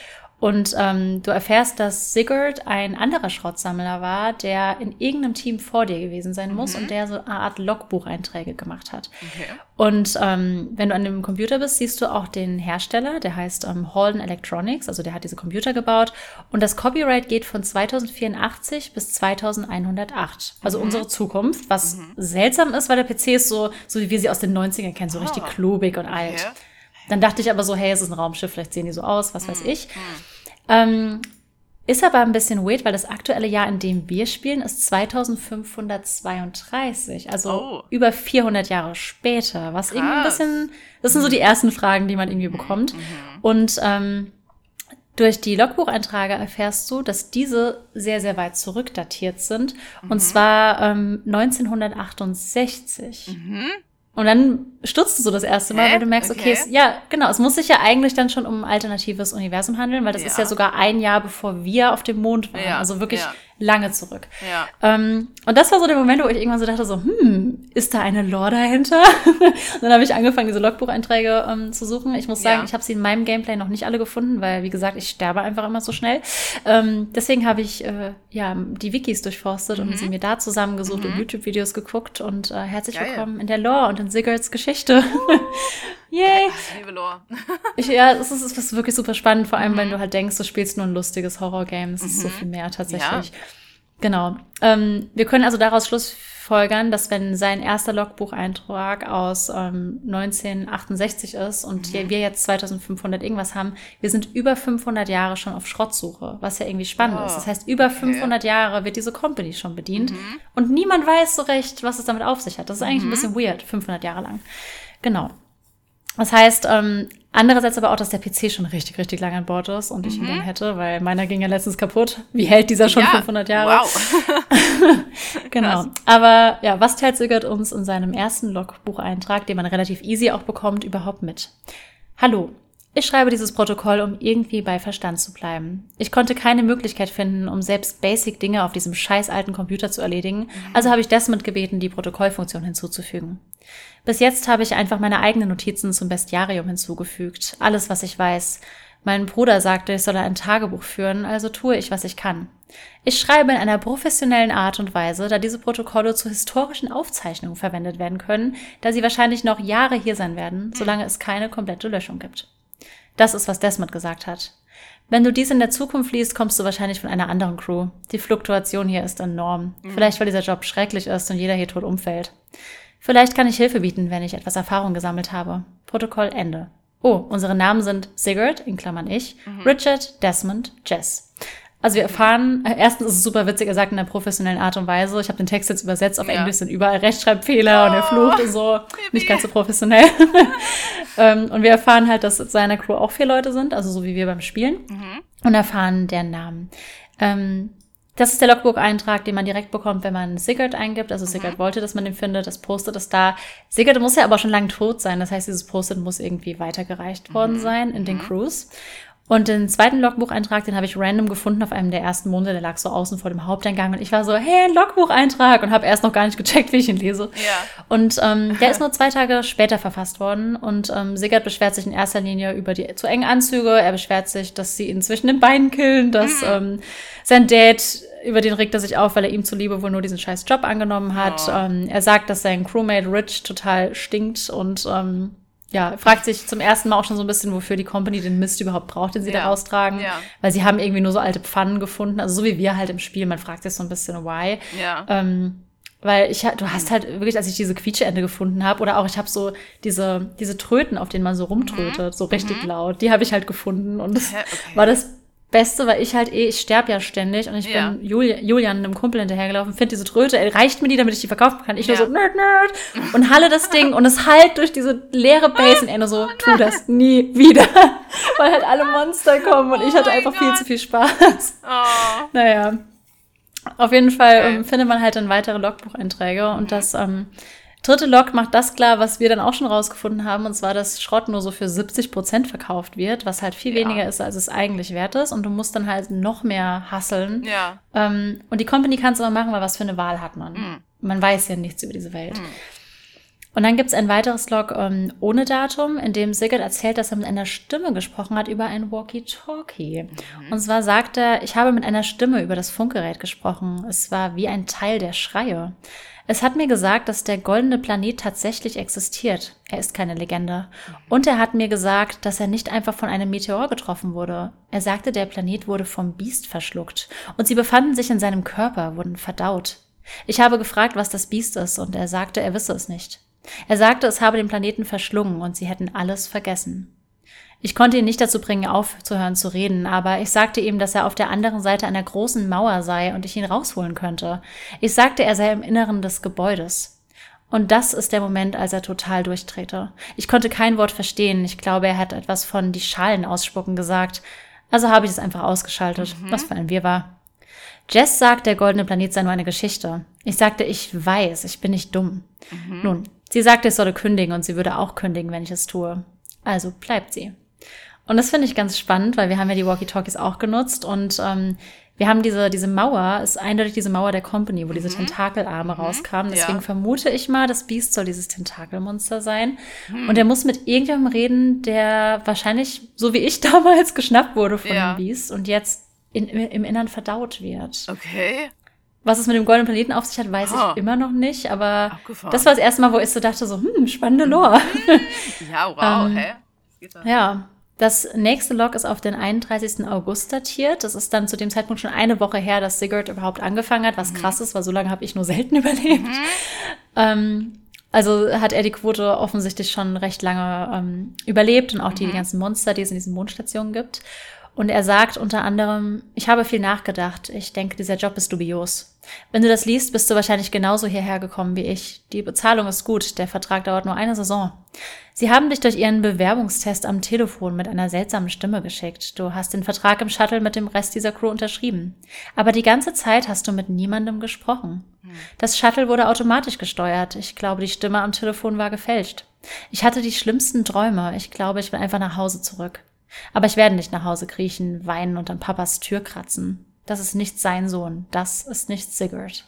Und ähm, du erfährst, dass Sigurd ein anderer Schrottsammler war, der in irgendeinem Team vor dir gewesen sein muss mhm. und der so eine Art Logbucheinträge gemacht hat. Okay. Und ähm, wenn du an dem Computer bist, siehst du auch den Hersteller, der heißt ähm, Holden Electronics, also der hat diese Computer gebaut. Und das Copyright geht von 2084 bis 2108, also mhm. unsere Zukunft, was mhm. seltsam ist, weil der PC ist so, so wie wir sie aus den 90ern kennen, so oh. richtig klobig und alt. Okay. Dann dachte ich aber so, hey, es ist ein Raumschiff, vielleicht sehen die so aus, was weiß mhm. ich. Ähm, ist aber ein bisschen weird, weil das aktuelle Jahr, in dem wir spielen, ist 2532, also oh. über 400 Jahre später, was Krass. irgendwie ein bisschen, das sind so die ersten Fragen, die man irgendwie mhm. bekommt. Mhm. Und ähm, durch die Logbucheinträge erfährst du, dass diese sehr, sehr weit zurückdatiert sind. Mhm. Und zwar ähm, 1968. Mhm. Und dann stutzt du so das erste Mal, Hä? weil du merkst, okay, okay es, ja, genau, es muss sich ja eigentlich dann schon um ein alternatives Universum handeln, weil das ja. ist ja sogar ein Jahr bevor wir auf dem Mond waren. Ja. Also wirklich ja lange zurück. Ja. Ähm, und das war so der Moment, wo ich irgendwann so dachte, so, hm, ist da eine Lore dahinter? und dann habe ich angefangen, diese Logbucheinträge ähm, zu suchen. Ich muss sagen, ja. ich habe sie in meinem Gameplay noch nicht alle gefunden, weil, wie gesagt, ich sterbe einfach immer so schnell. Ähm, deswegen habe ich äh, ja die Wikis durchforstet mhm. und sie mir da zusammengesucht mhm. und YouTube-Videos geguckt und äh, herzlich Geil. willkommen in der Lore und in Sigurds Geschichte. Yay! Ich, ja, es ist, es ist wirklich super spannend, vor allem, mhm. wenn du halt denkst, du spielst nur ein lustiges Horror-Game. Es ist so mhm. viel mehr tatsächlich. Ja. Genau. Ähm, wir können also daraus schlussfolgern, dass wenn sein erster Logbucheintrag aus ähm, 1968 ist und mhm. wir jetzt 2500 irgendwas haben, wir sind über 500 Jahre schon auf Schrottsuche, was ja irgendwie spannend oh, ist. Das heißt, über okay. 500 Jahre wird diese Company schon bedient mhm. und niemand weiß so recht, was es damit auf sich hat. Das ist eigentlich mhm. ein bisschen weird, 500 Jahre lang. Genau. Das heißt, ähm, andererseits aber auch, dass der PC schon richtig, richtig lange an Bord ist und ich ihn dann mhm. hätte, weil meiner ging ja letztens kaputt. Wie hält dieser schon ja, 500 Jahre? Wow. genau. Aber ja, was teilt Sigurd uns in seinem ersten Logbucheintrag, den man relativ easy auch bekommt, überhaupt mit? Hallo, ich schreibe dieses Protokoll, um irgendwie bei Verstand zu bleiben. Ich konnte keine Möglichkeit finden, um selbst Basic-Dinge auf diesem scheiß alten Computer zu erledigen, mhm. also habe ich Desmond gebeten, die Protokollfunktion hinzuzufügen. Bis jetzt habe ich einfach meine eigenen Notizen zum Bestiarium hinzugefügt. Alles, was ich weiß. Mein Bruder sagte, ich solle ein Tagebuch führen, also tue ich, was ich kann. Ich schreibe in einer professionellen Art und Weise, da diese Protokolle zu historischen Aufzeichnungen verwendet werden können, da sie wahrscheinlich noch Jahre hier sein werden, solange es keine komplette Löschung gibt. Das ist, was Desmond gesagt hat. Wenn du dies in der Zukunft liest, kommst du wahrscheinlich von einer anderen Crew. Die Fluktuation hier ist enorm. Mhm. Vielleicht, weil dieser Job schrecklich ist und jeder hier tot umfällt. Vielleicht kann ich Hilfe bieten, wenn ich etwas Erfahrung gesammelt habe. Protokoll Ende. Oh, unsere Namen sind Sigurd, in Klammern ich, mhm. Richard, Desmond, Jess. Also wir erfahren, äh, erstens ist es super witzig, er sagt in einer professionellen Art und Weise, ich habe den Text jetzt übersetzt, auf ja. Englisch sind überall Rechtschreibfehler oh, und er flucht und so, nicht ganz so professionell. ähm, und wir erfahren halt, dass seiner Crew auch vier Leute sind, also so wie wir beim Spielen, mhm. und erfahren deren Namen. Ähm, das ist der Logbook-Eintrag, den man direkt bekommt, wenn man Sigurd eingibt. Also Sigurd mhm. wollte, dass man den findet. Das Postet ist da. Sigurd muss ja aber schon lange tot sein. Das heißt, dieses Postet muss irgendwie weitergereicht worden mhm. sein in den mhm. Crews. Und den zweiten Logbucheintrag, den habe ich random gefunden auf einem der ersten Monde, der lag so außen vor dem Haupteingang und ich war so, hey, ein Logbucheintrag und habe erst noch gar nicht gecheckt, wie ich ihn lese. Ja. Und ähm, der ist nur zwei Tage später verfasst worden und ähm, Sigurd beschwert sich in erster Linie über die zu engen Anzüge. Er beschwert sich, dass sie ihn zwischen den Beinen killen, dass mhm. ähm, sein Dad über den regt er sich auf, weil er ihm zuliebe wohl nur diesen scheiß Job angenommen hat. Oh. Ähm, er sagt, dass sein Crewmate Rich total stinkt und ähm, ja, fragt sich zum ersten Mal auch schon so ein bisschen, wofür die Company den Mist überhaupt braucht, den sie ja. da raustragen. Ja. Weil sie haben irgendwie nur so alte Pfannen gefunden. Also so wie wir halt im Spiel. Man fragt sich so ein bisschen, why. Ja. Ähm, weil ich du hast halt wirklich, als ich diese Quietscheende gefunden habe, oder auch ich habe so diese, diese Tröten, auf denen man so rumtrötet, mhm. so richtig mhm. laut, die habe ich halt gefunden. Und das okay. war das Beste, weil ich halt eh, ich sterbe ja ständig und ich ja. bin Juli Julian, einem Kumpel hinterhergelaufen, finde diese Tröte, ey, reicht mir die, damit ich die verkaufen kann. Ich ja. nur so, nerd, nerd, und halle das Ding und es halt durch diese leere Base und er nur so, tu das nie wieder. weil halt alle Monster kommen und oh ich hatte einfach God. viel zu viel Spaß. Oh. Naja. Auf jeden Fall okay. ähm, findet man halt dann weitere Logbucheinträge mhm. und das, ähm, Dritte Log macht das klar, was wir dann auch schon rausgefunden haben, und zwar, dass Schrott nur so für 70 Prozent verkauft wird, was halt viel ja. weniger ist, als es eigentlich wert ist. Und du musst dann halt noch mehr hasseln. Ja. Ähm, und die Company kann es aber machen, weil was für eine Wahl hat man? Mhm. Man weiß ja nichts über diese Welt. Mhm. Und dann gibt's ein weiteres Log ähm, ohne Datum, in dem Sigurd erzählt, dass er mit einer Stimme gesprochen hat über ein Walkie-Talkie. Mhm. Und zwar sagt er, ich habe mit einer Stimme über das Funkgerät gesprochen. Es war wie ein Teil der Schreie. Es hat mir gesagt, dass der goldene Planet tatsächlich existiert. Er ist keine Legende. Und er hat mir gesagt, dass er nicht einfach von einem Meteor getroffen wurde. Er sagte, der Planet wurde vom Biest verschluckt. Und sie befanden sich in seinem Körper, wurden verdaut. Ich habe gefragt, was das Biest ist, und er sagte, er wisse es nicht. Er sagte, es habe den Planeten verschlungen und sie hätten alles vergessen. Ich konnte ihn nicht dazu bringen, aufzuhören zu reden, aber ich sagte ihm, dass er auf der anderen Seite einer großen Mauer sei und ich ihn rausholen könnte. Ich sagte, er sei im Inneren des Gebäudes. Und das ist der Moment, als er total durchdrehte. Ich konnte kein Wort verstehen. Ich glaube, er hat etwas von die Schalen ausspucken gesagt. Also habe ich es einfach ausgeschaltet, mhm. was für ein Wir war. Jess sagt, der goldene Planet sei nur eine Geschichte. Ich sagte, ich weiß, ich bin nicht dumm. Mhm. Nun, sie sagte, ich solle kündigen und sie würde auch kündigen, wenn ich es tue. Also bleibt sie. Und das finde ich ganz spannend, weil wir haben ja die Walkie-Talkies auch genutzt und ähm, wir haben diese, diese Mauer, ist eindeutig diese Mauer der Company, wo diese mhm. Tentakelarme mhm. rauskamen. Deswegen ja. vermute ich mal, das Biest soll dieses Tentakelmonster sein. Mhm. Und er muss mit irgendjemandem reden, der wahrscheinlich, so wie ich damals, geschnappt wurde von ja. dem Biest und jetzt in, im Innern verdaut wird. Okay. Was es mit dem goldenen Planeten auf sich hat, weiß oh. ich immer noch nicht, aber Abgefahren. das war das erste Mal, wo ich so dachte, so, hm, spannende Lore. Ja, wow, ähm, hä? Ja, das nächste Log ist auf den 31. August datiert. Das ist dann zu dem Zeitpunkt schon eine Woche her, dass Sigurd überhaupt angefangen hat, was mhm. krass ist, weil so lange habe ich nur selten überlebt. Mhm. Ähm, also hat er die Quote offensichtlich schon recht lange ähm, überlebt und auch die, die mhm. ganzen Monster, die es in diesen Mondstationen gibt. Und er sagt unter anderem, ich habe viel nachgedacht. Ich denke, dieser Job ist dubios. Wenn du das liest, bist du wahrscheinlich genauso hierher gekommen wie ich. Die Bezahlung ist gut, der Vertrag dauert nur eine Saison. Sie haben dich durch ihren Bewerbungstest am Telefon mit einer seltsamen Stimme geschickt. Du hast den Vertrag im Shuttle mit dem Rest dieser Crew unterschrieben. Aber die ganze Zeit hast du mit niemandem gesprochen. Das Shuttle wurde automatisch gesteuert. Ich glaube, die Stimme am Telefon war gefälscht. Ich hatte die schlimmsten Träume. Ich glaube, ich will einfach nach Hause zurück. Aber ich werde nicht nach Hause kriechen, weinen und an Papas Tür kratzen. Das ist nicht sein Sohn. Das ist nicht Sigurd.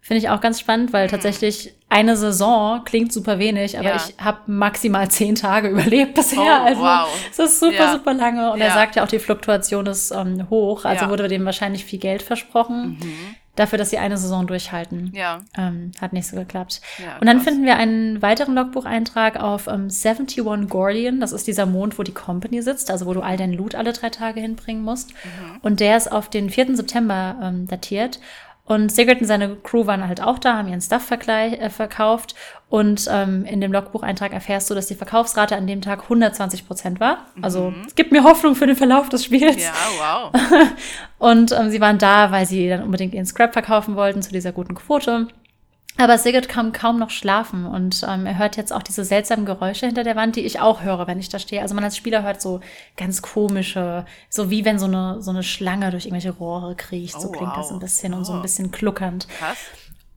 Finde ich auch ganz spannend, weil mhm. tatsächlich eine Saison klingt super wenig, aber ja. ich habe maximal zehn Tage überlebt bisher. Oh, also wow. es ist super, ja. super lange. Und ja. er sagt ja auch, die Fluktuation ist ähm, hoch. Also wurde dem wahrscheinlich viel Geld versprochen. Mhm dafür, dass sie eine Saison durchhalten. Ja. Ähm, hat nicht so geklappt. Ja, und dann finden wir einen weiteren Logbucheintrag auf ähm, 71 Gordian. Das ist dieser Mond, wo die Company sitzt, also wo du all deinen Loot alle drei Tage hinbringen musst. Mhm. Und der ist auf den 4. September ähm, datiert. Und Sigurd und seine Crew waren halt auch da, haben ihren Stuff äh, verkauft. Und ähm, in dem Logbucheintrag erfährst du, dass die Verkaufsrate an dem Tag 120 Prozent war. Also mhm. es gibt mir Hoffnung für den Verlauf des Spiels. Ja, wow. und ähm, sie waren da, weil sie dann unbedingt ihren Scrap verkaufen wollten zu dieser guten Quote. Aber Sigurd kann kaum noch schlafen und ähm, er hört jetzt auch diese seltsamen Geräusche hinter der Wand, die ich auch höre, wenn ich da stehe. Also man als Spieler hört so ganz komische, so wie wenn so eine, so eine Schlange durch irgendwelche Rohre kriecht. Oh, so klingt wow. das ein bisschen oh. und so ein oh. bisschen kluckernd. Krass.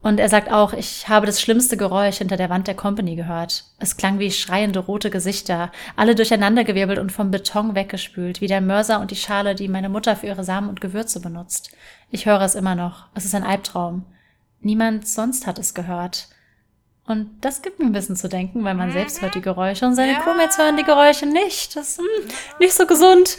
Und er sagt auch, ich habe das schlimmste Geräusch hinter der Wand der Company gehört. Es klang wie schreiende rote Gesichter, alle durcheinandergewirbelt und vom Beton weggespült, wie der Mörser und die Schale, die meine Mutter für ihre Samen und Gewürze benutzt. Ich höre es immer noch. Es ist ein Albtraum. Niemand sonst hat es gehört. Und das gibt mir ein bisschen zu denken, weil man selbst hört die Geräusche und seine ja. Crewmates hören die Geräusche nicht. Das ist hm, nicht so gesund.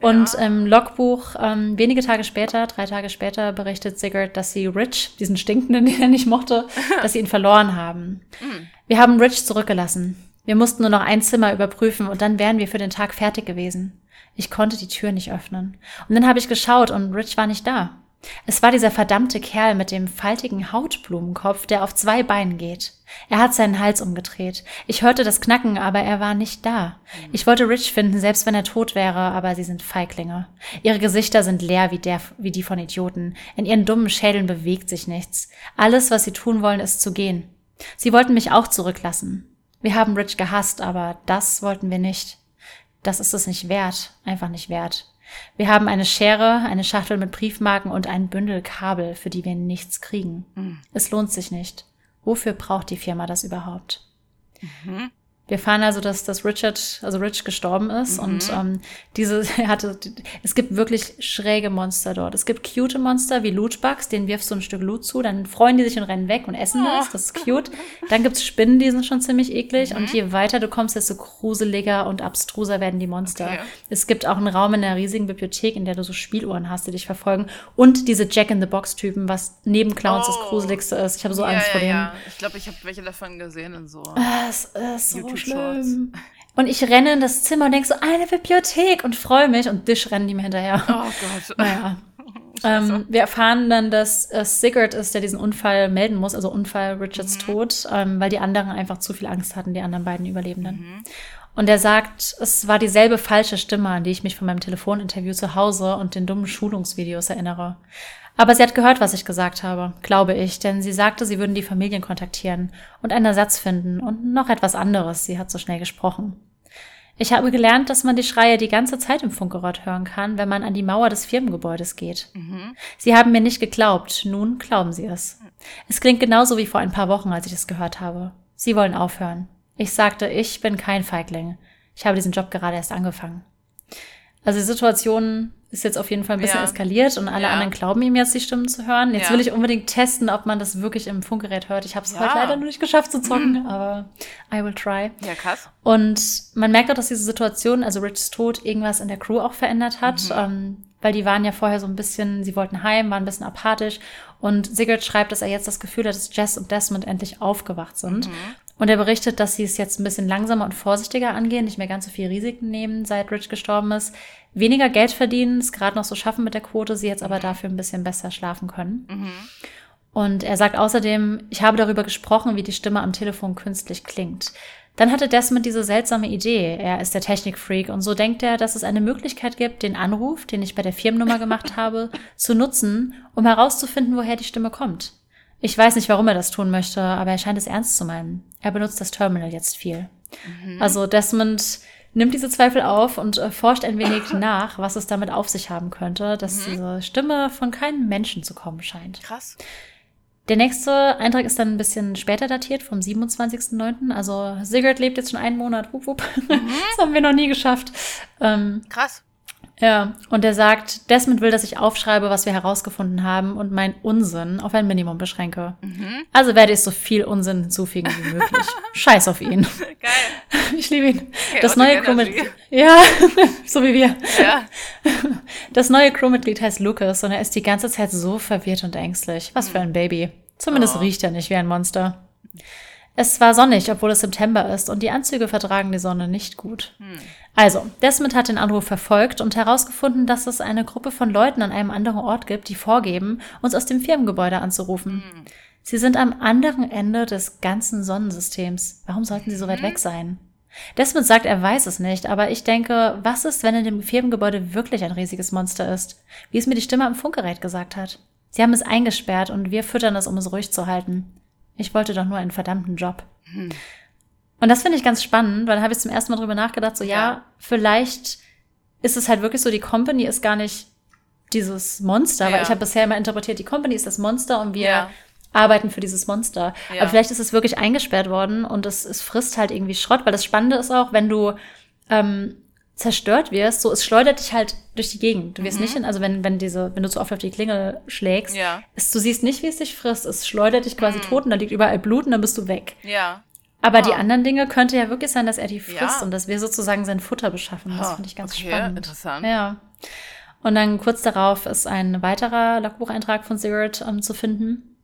Und im ähm, Logbuch, ähm, wenige Tage später, drei Tage später, berichtet Sigurd, dass sie Rich, diesen Stinkenden, den er nicht mochte, dass sie ihn verloren haben. Mhm. Wir haben Rich zurückgelassen. Wir mussten nur noch ein Zimmer überprüfen und dann wären wir für den Tag fertig gewesen. Ich konnte die Tür nicht öffnen. Und dann habe ich geschaut und Rich war nicht da. Es war dieser verdammte Kerl mit dem faltigen Hautblumenkopf, der auf zwei Beinen geht. Er hat seinen Hals umgedreht. Ich hörte das Knacken, aber er war nicht da. Ich wollte Rich finden, selbst wenn er tot wäre, aber sie sind Feiglinge. Ihre Gesichter sind leer wie, der, wie die von Idioten. In ihren dummen Schädeln bewegt sich nichts. Alles, was sie tun wollen, ist zu gehen. Sie wollten mich auch zurücklassen. Wir haben Rich gehasst, aber das wollten wir nicht. Das ist es nicht wert, einfach nicht wert. Wir haben eine Schere, eine Schachtel mit Briefmarken und ein Bündel Kabel, für die wir nichts kriegen. Mhm. Es lohnt sich nicht. Wofür braucht die Firma das überhaupt? Mhm. Wir fahren also, dass, dass Richard, also Rich gestorben ist mhm. und ähm, diese, er hatte, es gibt wirklich schräge Monster dort. Es gibt cute Monster wie Lootbugs, denen wirfst du ein Stück Loot zu, dann freuen die sich und rennen weg und essen oh. das, das ist cute. Dann gibt's Spinnen, die sind schon ziemlich eklig mhm. und je weiter du kommst, desto gruseliger und abstruser werden die Monster. Okay. Es gibt auch einen Raum in der riesigen Bibliothek, in der du so Spieluhren hast, die dich verfolgen und diese Jack-in-the-Box-Typen, was neben Clowns oh. das gruseligste ist. Ich habe so ja, Angst ja, vor denen. Ja. Ich glaube, ich habe welche davon gesehen und so. Es ist so schlimm. Und ich renne in das Zimmer und denke so, eine Bibliothek und freue mich und Dish rennen die mir hinterher. Oh Gott. Naja. ähm, wir erfahren dann, dass äh, Sigurd ist, der diesen Unfall melden muss, also Unfall Richards mhm. Tod, ähm, weil die anderen einfach zu viel Angst hatten, die anderen beiden Überlebenden. Mhm. Und er sagt, es war dieselbe falsche Stimme, an die ich mich von meinem Telefoninterview zu Hause und den dummen Schulungsvideos erinnere. Aber sie hat gehört, was ich gesagt habe, glaube ich, denn sie sagte, sie würden die Familien kontaktieren und einen Ersatz finden und noch etwas anderes. Sie hat so schnell gesprochen. Ich habe gelernt, dass man die Schreie die ganze Zeit im Funkgerät hören kann, wenn man an die Mauer des Firmengebäudes geht. Mhm. Sie haben mir nicht geglaubt, nun glauben sie es. Es klingt genauso wie vor ein paar Wochen, als ich es gehört habe. Sie wollen aufhören. Ich sagte, ich bin kein Feigling. Ich habe diesen Job gerade erst angefangen. Also die Situation ist jetzt auf jeden Fall ein bisschen ja. eskaliert und alle ja. anderen glauben ihm jetzt die Stimmen zu hören. Jetzt ja. will ich unbedingt testen, ob man das wirklich im Funkgerät hört. Ich habe es heute leider nur nicht geschafft zu zocken, mhm. aber I will try. Ja, krass. Und man merkt auch, dass diese Situation, also Richs Tod, irgendwas in der Crew auch verändert hat. Mhm. Ähm, weil die waren ja vorher so ein bisschen, sie wollten heim, waren ein bisschen apathisch. Und Sigurd schreibt, dass er jetzt das Gefühl hat, dass Jess und Desmond endlich aufgewacht sind. Mhm. Und er berichtet, dass sie es jetzt ein bisschen langsamer und vorsichtiger angehen, nicht mehr ganz so viel Risiken nehmen, seit Rich gestorben ist, weniger Geld verdienen, es gerade noch so schaffen mit der Quote, sie jetzt aber dafür ein bisschen besser schlafen können. Mhm. Und er sagt außerdem, ich habe darüber gesprochen, wie die Stimme am Telefon künstlich klingt. Dann hatte Desmond diese seltsame Idee. Er ist der Technikfreak und so denkt er, dass es eine Möglichkeit gibt, den Anruf, den ich bei der Firmennummer gemacht habe, zu nutzen, um herauszufinden, woher die Stimme kommt. Ich weiß nicht, warum er das tun möchte, aber er scheint es ernst zu meinen. Er benutzt das Terminal jetzt viel. Mhm. Also Desmond nimmt diese Zweifel auf und äh, forscht ein wenig nach, was es damit auf sich haben könnte, dass mhm. diese Stimme von keinem Menschen zu kommen scheint. Krass. Der nächste Eintrag ist dann ein bisschen später datiert, vom 27.09. Also Sigurd lebt jetzt schon einen Monat. Wupp, wupp. Mhm. das haben wir noch nie geschafft. Ähm, Krass. Ja, und er sagt, Desmond will, dass ich aufschreibe, was wir herausgefunden haben und mein Unsinn auf ein Minimum beschränke. Mhm. Also werde ich so viel Unsinn hinzufügen wie möglich. Scheiß auf ihn. Geil. Ich liebe ihn. Okay, das neue Crewmitglied. Ja, so wie wir. Ja. Das neue Crewmitglied heißt Lucas und er ist die ganze Zeit so verwirrt und ängstlich. Was für ein Baby. Zumindest oh. riecht er nicht wie ein Monster. Es war sonnig, obwohl es September ist, und die Anzüge vertragen die Sonne nicht gut. Hm. Also, Desmond hat den Anruf verfolgt und herausgefunden, dass es eine Gruppe von Leuten an einem anderen Ort gibt, die vorgeben, uns aus dem Firmengebäude anzurufen. Hm. Sie sind am anderen Ende des ganzen Sonnensystems. Warum sollten sie so weit hm. weg sein? Desmond sagt, er weiß es nicht, aber ich denke, was ist, wenn in dem Firmengebäude wirklich ein riesiges Monster ist? Wie es mir die Stimme am Funkgerät gesagt hat. Sie haben es eingesperrt und wir füttern es, um es ruhig zu halten. Ich wollte doch nur einen verdammten Job. Hm. Und das finde ich ganz spannend, weil da habe ich zum ersten Mal drüber nachgedacht, so ja. ja, vielleicht ist es halt wirklich so, die Company ist gar nicht dieses Monster, ja. weil ich habe bisher immer interpretiert, die Company ist das Monster und wir ja. arbeiten für dieses Monster. Aber vielleicht ist es wirklich eingesperrt worden und es, es frisst halt irgendwie Schrott, weil das Spannende ist auch, wenn du ähm, zerstört wirst, so es schleudert dich halt durch die Gegend. Du wirst mhm. nicht in, also wenn, wenn diese, wenn du zu oft auf die Klinge schlägst, ja. es, du siehst nicht, wie es dich frisst. Es schleudert dich quasi mhm. tot und da liegt überall Blut und dann bist du weg. Ja. Aber oh. die anderen Dinge könnte ja wirklich sein, dass er die frisst ja. und dass wir sozusagen sein Futter beschaffen. Das oh, finde ich ganz okay, spannend. Interessant. Ja. Und dann kurz darauf ist ein weiterer Logbucheintrag von Sigurd ähm, zu finden.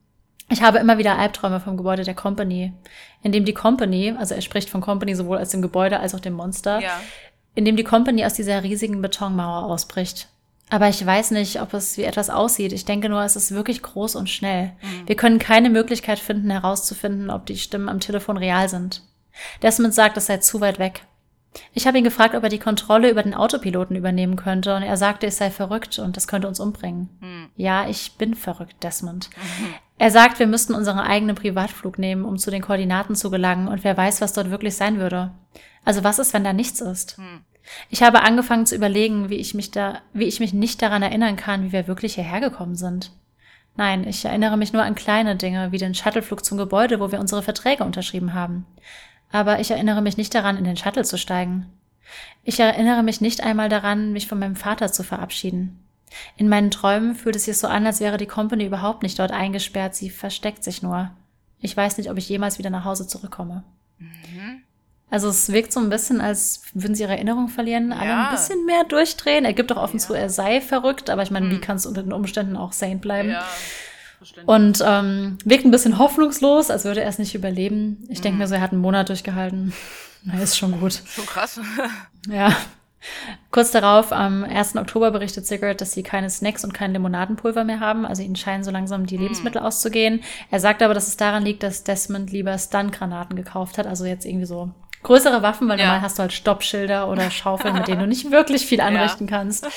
Ich habe immer wieder Albträume vom Gebäude der Company, in dem die Company, also er spricht von Company sowohl als dem Gebäude als auch dem Monster, ja in dem die Company aus dieser riesigen Betonmauer ausbricht. Aber ich weiß nicht, ob es wie etwas aussieht. Ich denke nur, es ist wirklich groß und schnell. Mhm. Wir können keine Möglichkeit finden, herauszufinden, ob die Stimmen am Telefon real sind. Desmond sagt, es sei zu weit weg. Ich habe ihn gefragt, ob er die Kontrolle über den Autopiloten übernehmen könnte, und er sagte, ich sei verrückt und das könnte uns umbringen. Mhm. Ja, ich bin verrückt, Desmond. Mhm. Er sagt, wir müssten unseren eigenen Privatflug nehmen, um zu den Koordinaten zu gelangen, und wer weiß, was dort wirklich sein würde. Also was ist, wenn da nichts ist? Hm. Ich habe angefangen zu überlegen, wie ich mich da, wie ich mich nicht daran erinnern kann, wie wir wirklich hierher gekommen sind. Nein, ich erinnere mich nur an kleine Dinge, wie den Shuttleflug zum Gebäude, wo wir unsere Verträge unterschrieben haben. Aber ich erinnere mich nicht daran, in den Shuttle zu steigen. Ich erinnere mich nicht einmal daran, mich von meinem Vater zu verabschieden. In meinen Träumen fühlt es sich so an, als wäre die Company überhaupt nicht dort eingesperrt, sie versteckt sich nur. Ich weiß nicht, ob ich jemals wieder nach Hause zurückkomme. Mhm. Also es wirkt so ein bisschen, als würden sie ihre Erinnerung verlieren, alle ja. ein bisschen mehr durchdrehen. Er gibt auch offen ja. zu, er sei verrückt, aber ich meine, hm. wie kannst du unter den Umständen auch sane bleiben? Ja, und ähm, wirkt ein bisschen hoffnungslos, als würde er es nicht überleben. Ich denke mir hm. so, er hat einen Monat durchgehalten. Na, ist schon gut. Schon krass. ja. Kurz darauf, am 1. Oktober berichtet Sigurd, dass sie keine Snacks und kein Limonadenpulver mehr haben. Also ihnen scheinen so langsam die hm. Lebensmittel mm. auszugehen. Er sagt aber, dass es daran liegt, dass Desmond lieber Stun-Granaten gekauft hat. Also jetzt irgendwie so größere Waffen, weil ja. normal hast du halt Stoppschilder oder Schaufeln, mit denen du nicht wirklich viel anrichten ja. kannst.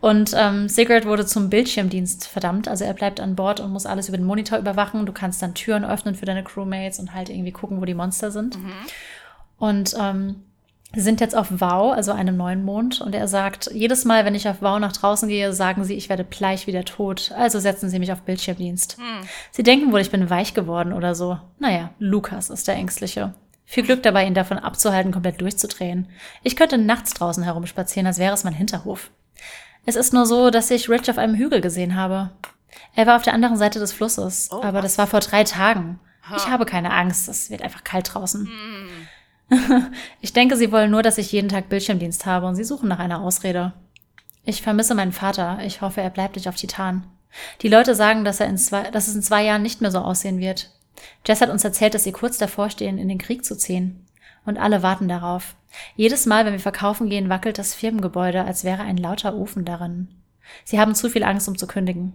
Und ähm, Sigurd wurde zum Bildschirmdienst verdammt. Also er bleibt an Bord und muss alles über den Monitor überwachen. Du kannst dann Türen öffnen für deine Crewmates und halt irgendwie gucken, wo die Monster sind. Mhm. Und ähm, sind jetzt auf Wow, also einem neuen Mond, und er sagt, jedes Mal, wenn ich auf Wow nach draußen gehe, sagen sie, ich werde bleich wie der Tod, also setzen sie mich auf Bildschirmdienst. Hm. Sie denken wohl, ich bin weich geworden oder so. Naja, Lukas ist der Ängstliche. Viel Glück dabei, ihn davon abzuhalten, komplett durchzudrehen. Ich könnte nachts draußen herumspazieren, als wäre es mein Hinterhof. Es ist nur so, dass ich Rich auf einem Hügel gesehen habe. Er war auf der anderen Seite des Flusses, oh, aber was? das war vor drei Tagen. Ha. Ich habe keine Angst, es wird einfach kalt draußen. Hm. ich denke, sie wollen nur, dass ich jeden Tag Bildschirmdienst habe und sie suchen nach einer Ausrede. Ich vermisse meinen Vater. Ich hoffe, er bleibt nicht auf Titan. Die Leute sagen, dass, er in zwei, dass es in zwei Jahren nicht mehr so aussehen wird. Jess hat uns erzählt, dass sie kurz davor stehen, in den Krieg zu ziehen. Und alle warten darauf. Jedes Mal, wenn wir verkaufen gehen, wackelt das Firmengebäude, als wäre ein lauter Ofen darin. Sie haben zu viel Angst, um zu kündigen.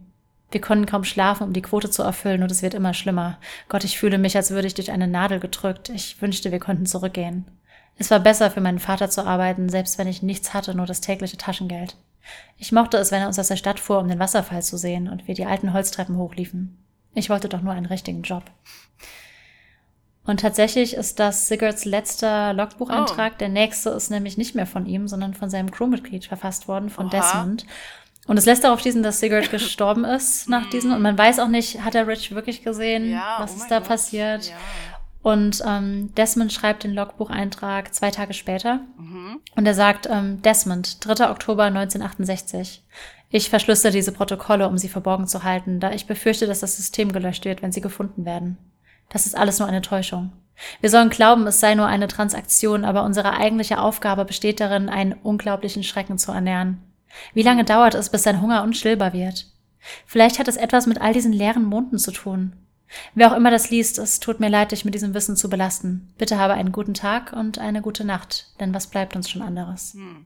Wir können kaum schlafen, um die Quote zu erfüllen, und es wird immer schlimmer. Gott, ich fühle mich, als würde ich durch eine Nadel gedrückt. Ich wünschte, wir könnten zurückgehen. Es war besser, für meinen Vater zu arbeiten, selbst wenn ich nichts hatte, nur das tägliche Taschengeld. Ich mochte es, wenn er uns aus der Stadt fuhr, um den Wasserfall zu sehen, und wir die alten Holztreppen hochliefen. Ich wollte doch nur einen richtigen Job. Und tatsächlich ist das Sigurds letzter Logbucheintrag. Oh. Der nächste ist nämlich nicht mehr von ihm, sondern von seinem Crewmitglied verfasst worden, von Oha. Desmond. Und es lässt darauf schließen, dass Sigurd gestorben ist nach diesem. Und man weiß auch nicht, hat er Rich wirklich gesehen? Ja, was oh ist da Gott. passiert? Ja. Und ähm, Desmond schreibt den Logbucheintrag zwei Tage später. Mhm. Und er sagt, ähm, Desmond, 3. Oktober 1968. Ich verschlüssele diese Protokolle, um sie verborgen zu halten, da ich befürchte, dass das System gelöscht wird, wenn sie gefunden werden. Das ist alles nur eine Täuschung. Wir sollen glauben, es sei nur eine Transaktion, aber unsere eigentliche Aufgabe besteht darin, einen unglaublichen Schrecken zu ernähren. Wie lange dauert es, bis sein Hunger unstillbar wird? Vielleicht hat es etwas mit all diesen leeren Monden zu tun. Wer auch immer das liest, es tut mir leid, dich mit diesem Wissen zu belasten. Bitte habe einen guten Tag und eine gute Nacht, denn was bleibt uns schon anderes? Hm.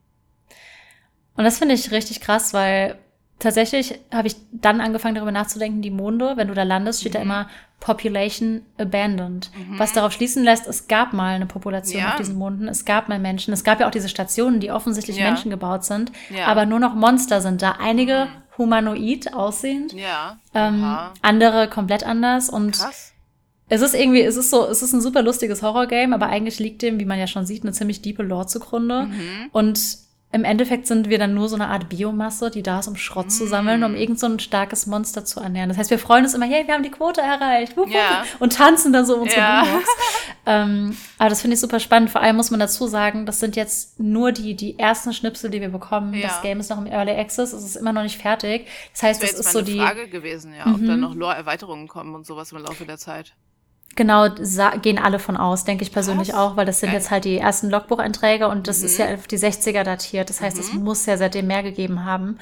Und das finde ich richtig krass, weil tatsächlich habe ich dann angefangen, darüber nachzudenken, die Monde, wenn du da landest, steht mhm. da immer Population Abandoned. Mhm. Was darauf schließen lässt, es gab mal eine Population ja. auf diesen Monden, es gab mal Menschen, es gab ja auch diese Stationen, die offensichtlich ja. Menschen gebaut sind, ja. aber nur noch Monster sind da. Einige mhm humanoid aussehend. Ähm, andere komplett anders und Krass. Es ist irgendwie, es ist so, es ist ein super lustiges Horrorgame, aber eigentlich liegt dem, wie man ja schon sieht, eine ziemlich diepe Lore zugrunde. Mhm. Und im Endeffekt sind wir dann nur so eine Art Biomasse, die da ist, um Schrott zu sammeln, um mm. irgend so ein starkes Monster zu ernähren. Das heißt, wir freuen uns immer, hey, wir haben die Quote erreicht. Ja. Und tanzen dann so um unsere ja. ähm, aber das finde ich super spannend. Vor allem muss man dazu sagen, das sind jetzt nur die, die ersten Schnipsel, die wir bekommen. Ja. Das Game ist noch im Early Access, es ist immer noch nicht fertig. Das heißt, das, das ist so die. Frage gewesen, ja, ob mhm. dann noch Lore-Erweiterungen kommen und sowas im Laufe der Zeit. Genau, gehen alle von aus, denke ich persönlich Was? auch, weil das sind Geil. jetzt halt die ersten Logbucheinträge und das mhm. ist ja auf die 60er datiert. Das heißt, es mhm. muss ja seitdem mehr gegeben haben.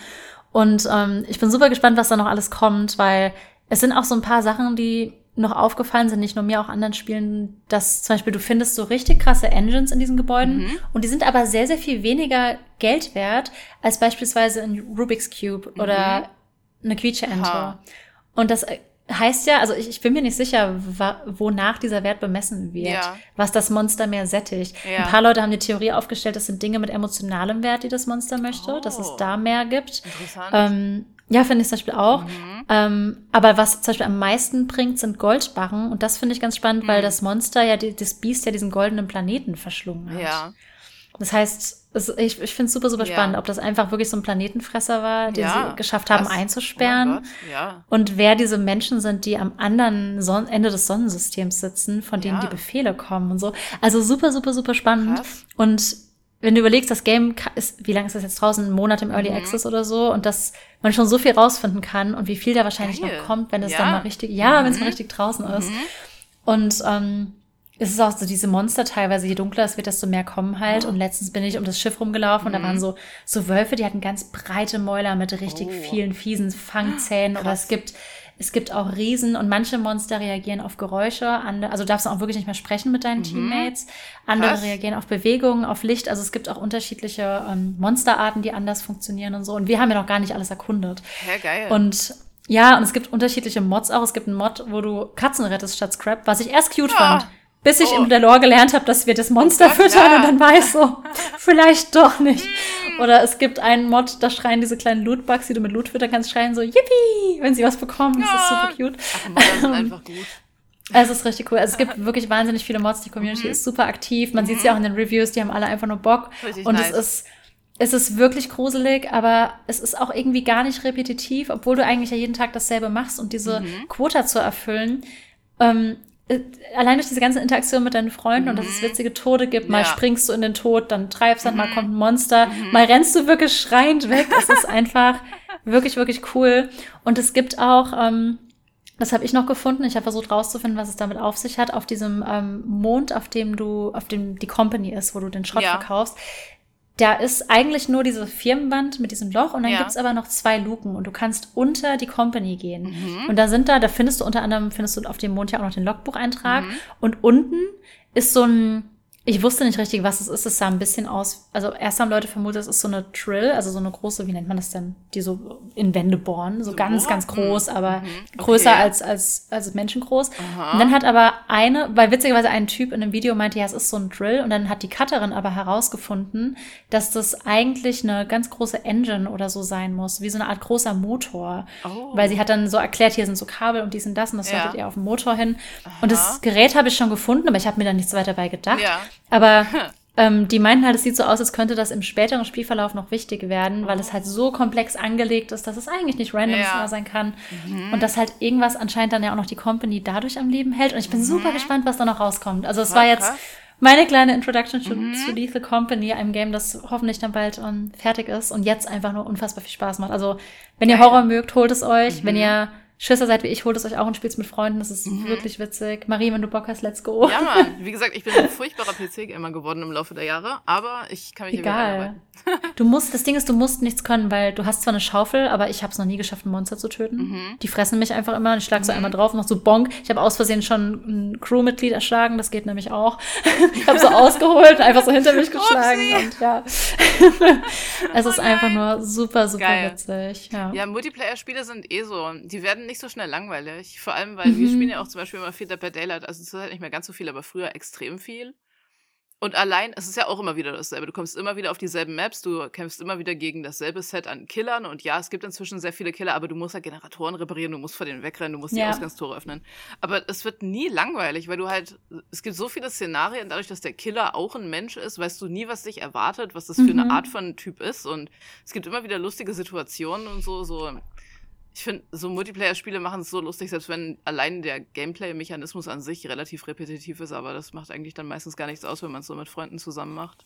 Und ähm, ich bin super gespannt, was da noch alles kommt, weil es sind auch so ein paar Sachen, die noch aufgefallen sind, nicht nur mir, auch anderen Spielen, dass zum Beispiel du findest so richtig krasse Engines in diesen Gebäuden mhm. und die sind aber sehr, sehr viel weniger Geld wert als beispielsweise ein Rubik's Cube mhm. oder eine Quietsche-Ente. Und das heißt ja, also ich, ich bin mir nicht sicher, wonach dieser Wert bemessen wird, ja. was das Monster mehr sättigt. Ja. Ein paar Leute haben die Theorie aufgestellt, das sind Dinge mit emotionalem Wert, die das Monster möchte, oh. dass es da mehr gibt. Interessant. Ähm, ja, finde ich zum Beispiel auch. Mhm. Ähm, aber was zum Beispiel am meisten bringt, sind Goldbarren. Und das finde ich ganz spannend, mhm. weil das Monster ja, die, das Biest ja diesen goldenen Planeten verschlungen hat. Ja. Das heißt, es, ich, ich finde es super, super ja. spannend, ob das einfach wirklich so ein Planetenfresser war, den ja, sie geschafft haben das, einzusperren. Oh ja. Und wer diese Menschen sind, die am anderen Son Ende des Sonnensystems sitzen, von denen die Befehle kommen und so. Also super, super, super spannend. Krass. Und wenn du überlegst, das Game ist, wie lange ist das jetzt draußen? Ein Monat im Early mhm. Access oder so und dass man schon so viel rausfinden kann und wie viel da wahrscheinlich Geil. noch kommt, wenn es dann mal richtig, ja, mhm. wenn es mal richtig draußen ist. Mhm. Und ähm, es ist auch so diese Monster teilweise, je dunkler es wird, desto mehr kommen halt. Und letztens bin ich um das Schiff rumgelaufen mhm. und da waren mhm. so, so Wölfe, die hatten ganz breite Mäuler mit richtig oh. vielen fiesen Fangzähnen. Krass. Oder es gibt, es gibt auch Riesen und manche Monster reagieren auf Geräusche, andere, also darfst du auch wirklich nicht mehr sprechen mit deinen mhm. Teammates. Andere Krass. reagieren auf Bewegungen, auf Licht. Also es gibt auch unterschiedliche ähm, Monsterarten, die anders funktionieren und so. Und wir haben ja noch gar nicht alles erkundet. Ja, geil. Und ja, und es gibt unterschiedliche Mods auch. Es gibt einen Mod, wo du Katzen rettest statt Scrap, was ich erst cute ja. fand. Bis ich oh. in der Lore gelernt habe, dass wir das Monster Gott, füttern ja. und dann weiß so, vielleicht doch nicht. Mm. Oder es gibt einen Mod, da schreien diese kleinen Lootbugs, die du mit Loot füttern kannst, schreien so, yippie, wenn sie was bekommen. Ja. Das ist super cute. Ach, Mod ist einfach gut. Es ist richtig cool. Also es gibt wirklich wahnsinnig viele Mods. Die Community mhm. ist super aktiv. Man mhm. sieht es ja auch in den Reviews. Die haben alle einfach nur Bock. Richtig und nice. es ist, es ist wirklich gruselig, aber es ist auch irgendwie gar nicht repetitiv, obwohl du eigentlich ja jeden Tag dasselbe machst und diese mhm. Quota zu erfüllen. Ähm, äh, allein durch diese ganze Interaktion mit deinen Freunden mhm. und dass es mhm. witzige Tode gibt, mal ja. springst du in den Tod, dann treibst du, mhm. mal kommt ein Monster, mhm. mal rennst du wirklich schreiend weg. Es ist einfach wirklich, wirklich cool. Und es gibt auch, ähm, das habe ich noch gefunden, ich habe versucht rauszufinden, was es damit auf sich hat, auf diesem ähm, Mond, auf dem du, auf dem die Company ist, wo du den Schrott ja. verkaufst da ist eigentlich nur diese Firmenwand mit diesem Loch und dann ja. gibt's aber noch zwei Luken und du kannst unter die Company gehen. Mhm. Und da sind da, da findest du unter anderem, findest du auf dem Mond ja auch noch den Logbucheintrag mhm. und unten ist so ein, ich wusste nicht richtig, was es ist. Es sah ein bisschen aus. Also erst haben Leute vermutet, es ist so eine Trill, also so eine große, wie nennt man das denn, die so in Wände bohren, so, so ganz, ganz groß, mhm. aber mhm. größer okay. als als als menschengroß. Aha. Und dann hat aber eine, weil witzigerweise ein Typ in einem Video meinte, ja, es ist so ein Drill, und dann hat die Cutterin aber herausgefunden, dass das eigentlich eine ganz große Engine oder so sein muss, wie so eine Art großer Motor, oh. weil sie hat dann so erklärt, hier sind so Kabel und dies und das und das ja. solltet ihr auf dem Motor hin. Aha. Und das Gerät habe ich schon gefunden, aber ich habe mir dann nichts weiter dabei gedacht. Ja. Aber ähm, die meinten halt, es sieht so aus, als könnte das im späteren Spielverlauf noch wichtig werden, weil es halt so komplex angelegt ist, dass es eigentlich nicht random ja. sein kann. Mhm. Und dass halt irgendwas anscheinend dann ja auch noch die Company dadurch am Leben hält. Und ich bin mhm. super gespannt, was da noch rauskommt. Also es war jetzt meine kleine Introduction to, mhm. zu Lethal Company, einem Game, das hoffentlich dann bald um, ähm, fertig ist und jetzt einfach nur unfassbar viel Spaß macht. Also wenn ihr Horror mögt, holt es euch. Wenn mhm. ihr Schwester seid wie ich, holt es euch auch und spielt es mit Freunden. Das ist mhm. wirklich witzig. Marie, wenn du Bock hast, let's go. Ja, Mann. Wie gesagt, ich bin ein furchtbarer PC-Gamer geworden im Laufe der Jahre, aber ich kann mich Egal. hier wieder Du musst, das Ding ist, du musst nichts können, weil du hast zwar eine Schaufel, aber ich habe es noch nie geschafft, ein Monster zu töten. Mhm. Die fressen mich einfach immer und ich schlag so mhm. einmal drauf und noch so bonk. Ich habe aus Versehen schon ein Crewmitglied erschlagen, das geht nämlich auch. ich habe so ausgeholt, einfach so hinter mich geschlagen und ja. es ist oh einfach nur super, super Geil. witzig. Ja, ja Multiplayer-Spiele sind eh so. Die werden nicht so schnell langweilig. Vor allem, weil mhm. wir spielen ja auch zum Beispiel immer viel by Daylight. Also es ist halt nicht mehr ganz so viel, aber früher extrem viel. Und allein, es ist ja auch immer wieder dasselbe. Du kommst immer wieder auf dieselben Maps, du kämpfst immer wieder gegen dasselbe Set an Killern. Und ja, es gibt inzwischen sehr viele Killer, aber du musst ja Generatoren reparieren, du musst vor denen wegrennen, du musst ja. die Ausgangstore öffnen. Aber es wird nie langweilig, weil du halt, es gibt so viele Szenarien, dadurch, dass der Killer auch ein Mensch ist, weißt du nie, was dich erwartet, was das für eine mhm. Art von Typ ist. Und es gibt immer wieder lustige Situationen und so, so ich finde, so Multiplayer-Spiele machen es so lustig, selbst wenn allein der Gameplay-Mechanismus an sich relativ repetitiv ist, aber das macht eigentlich dann meistens gar nichts aus, wenn man es so mit Freunden zusammen macht.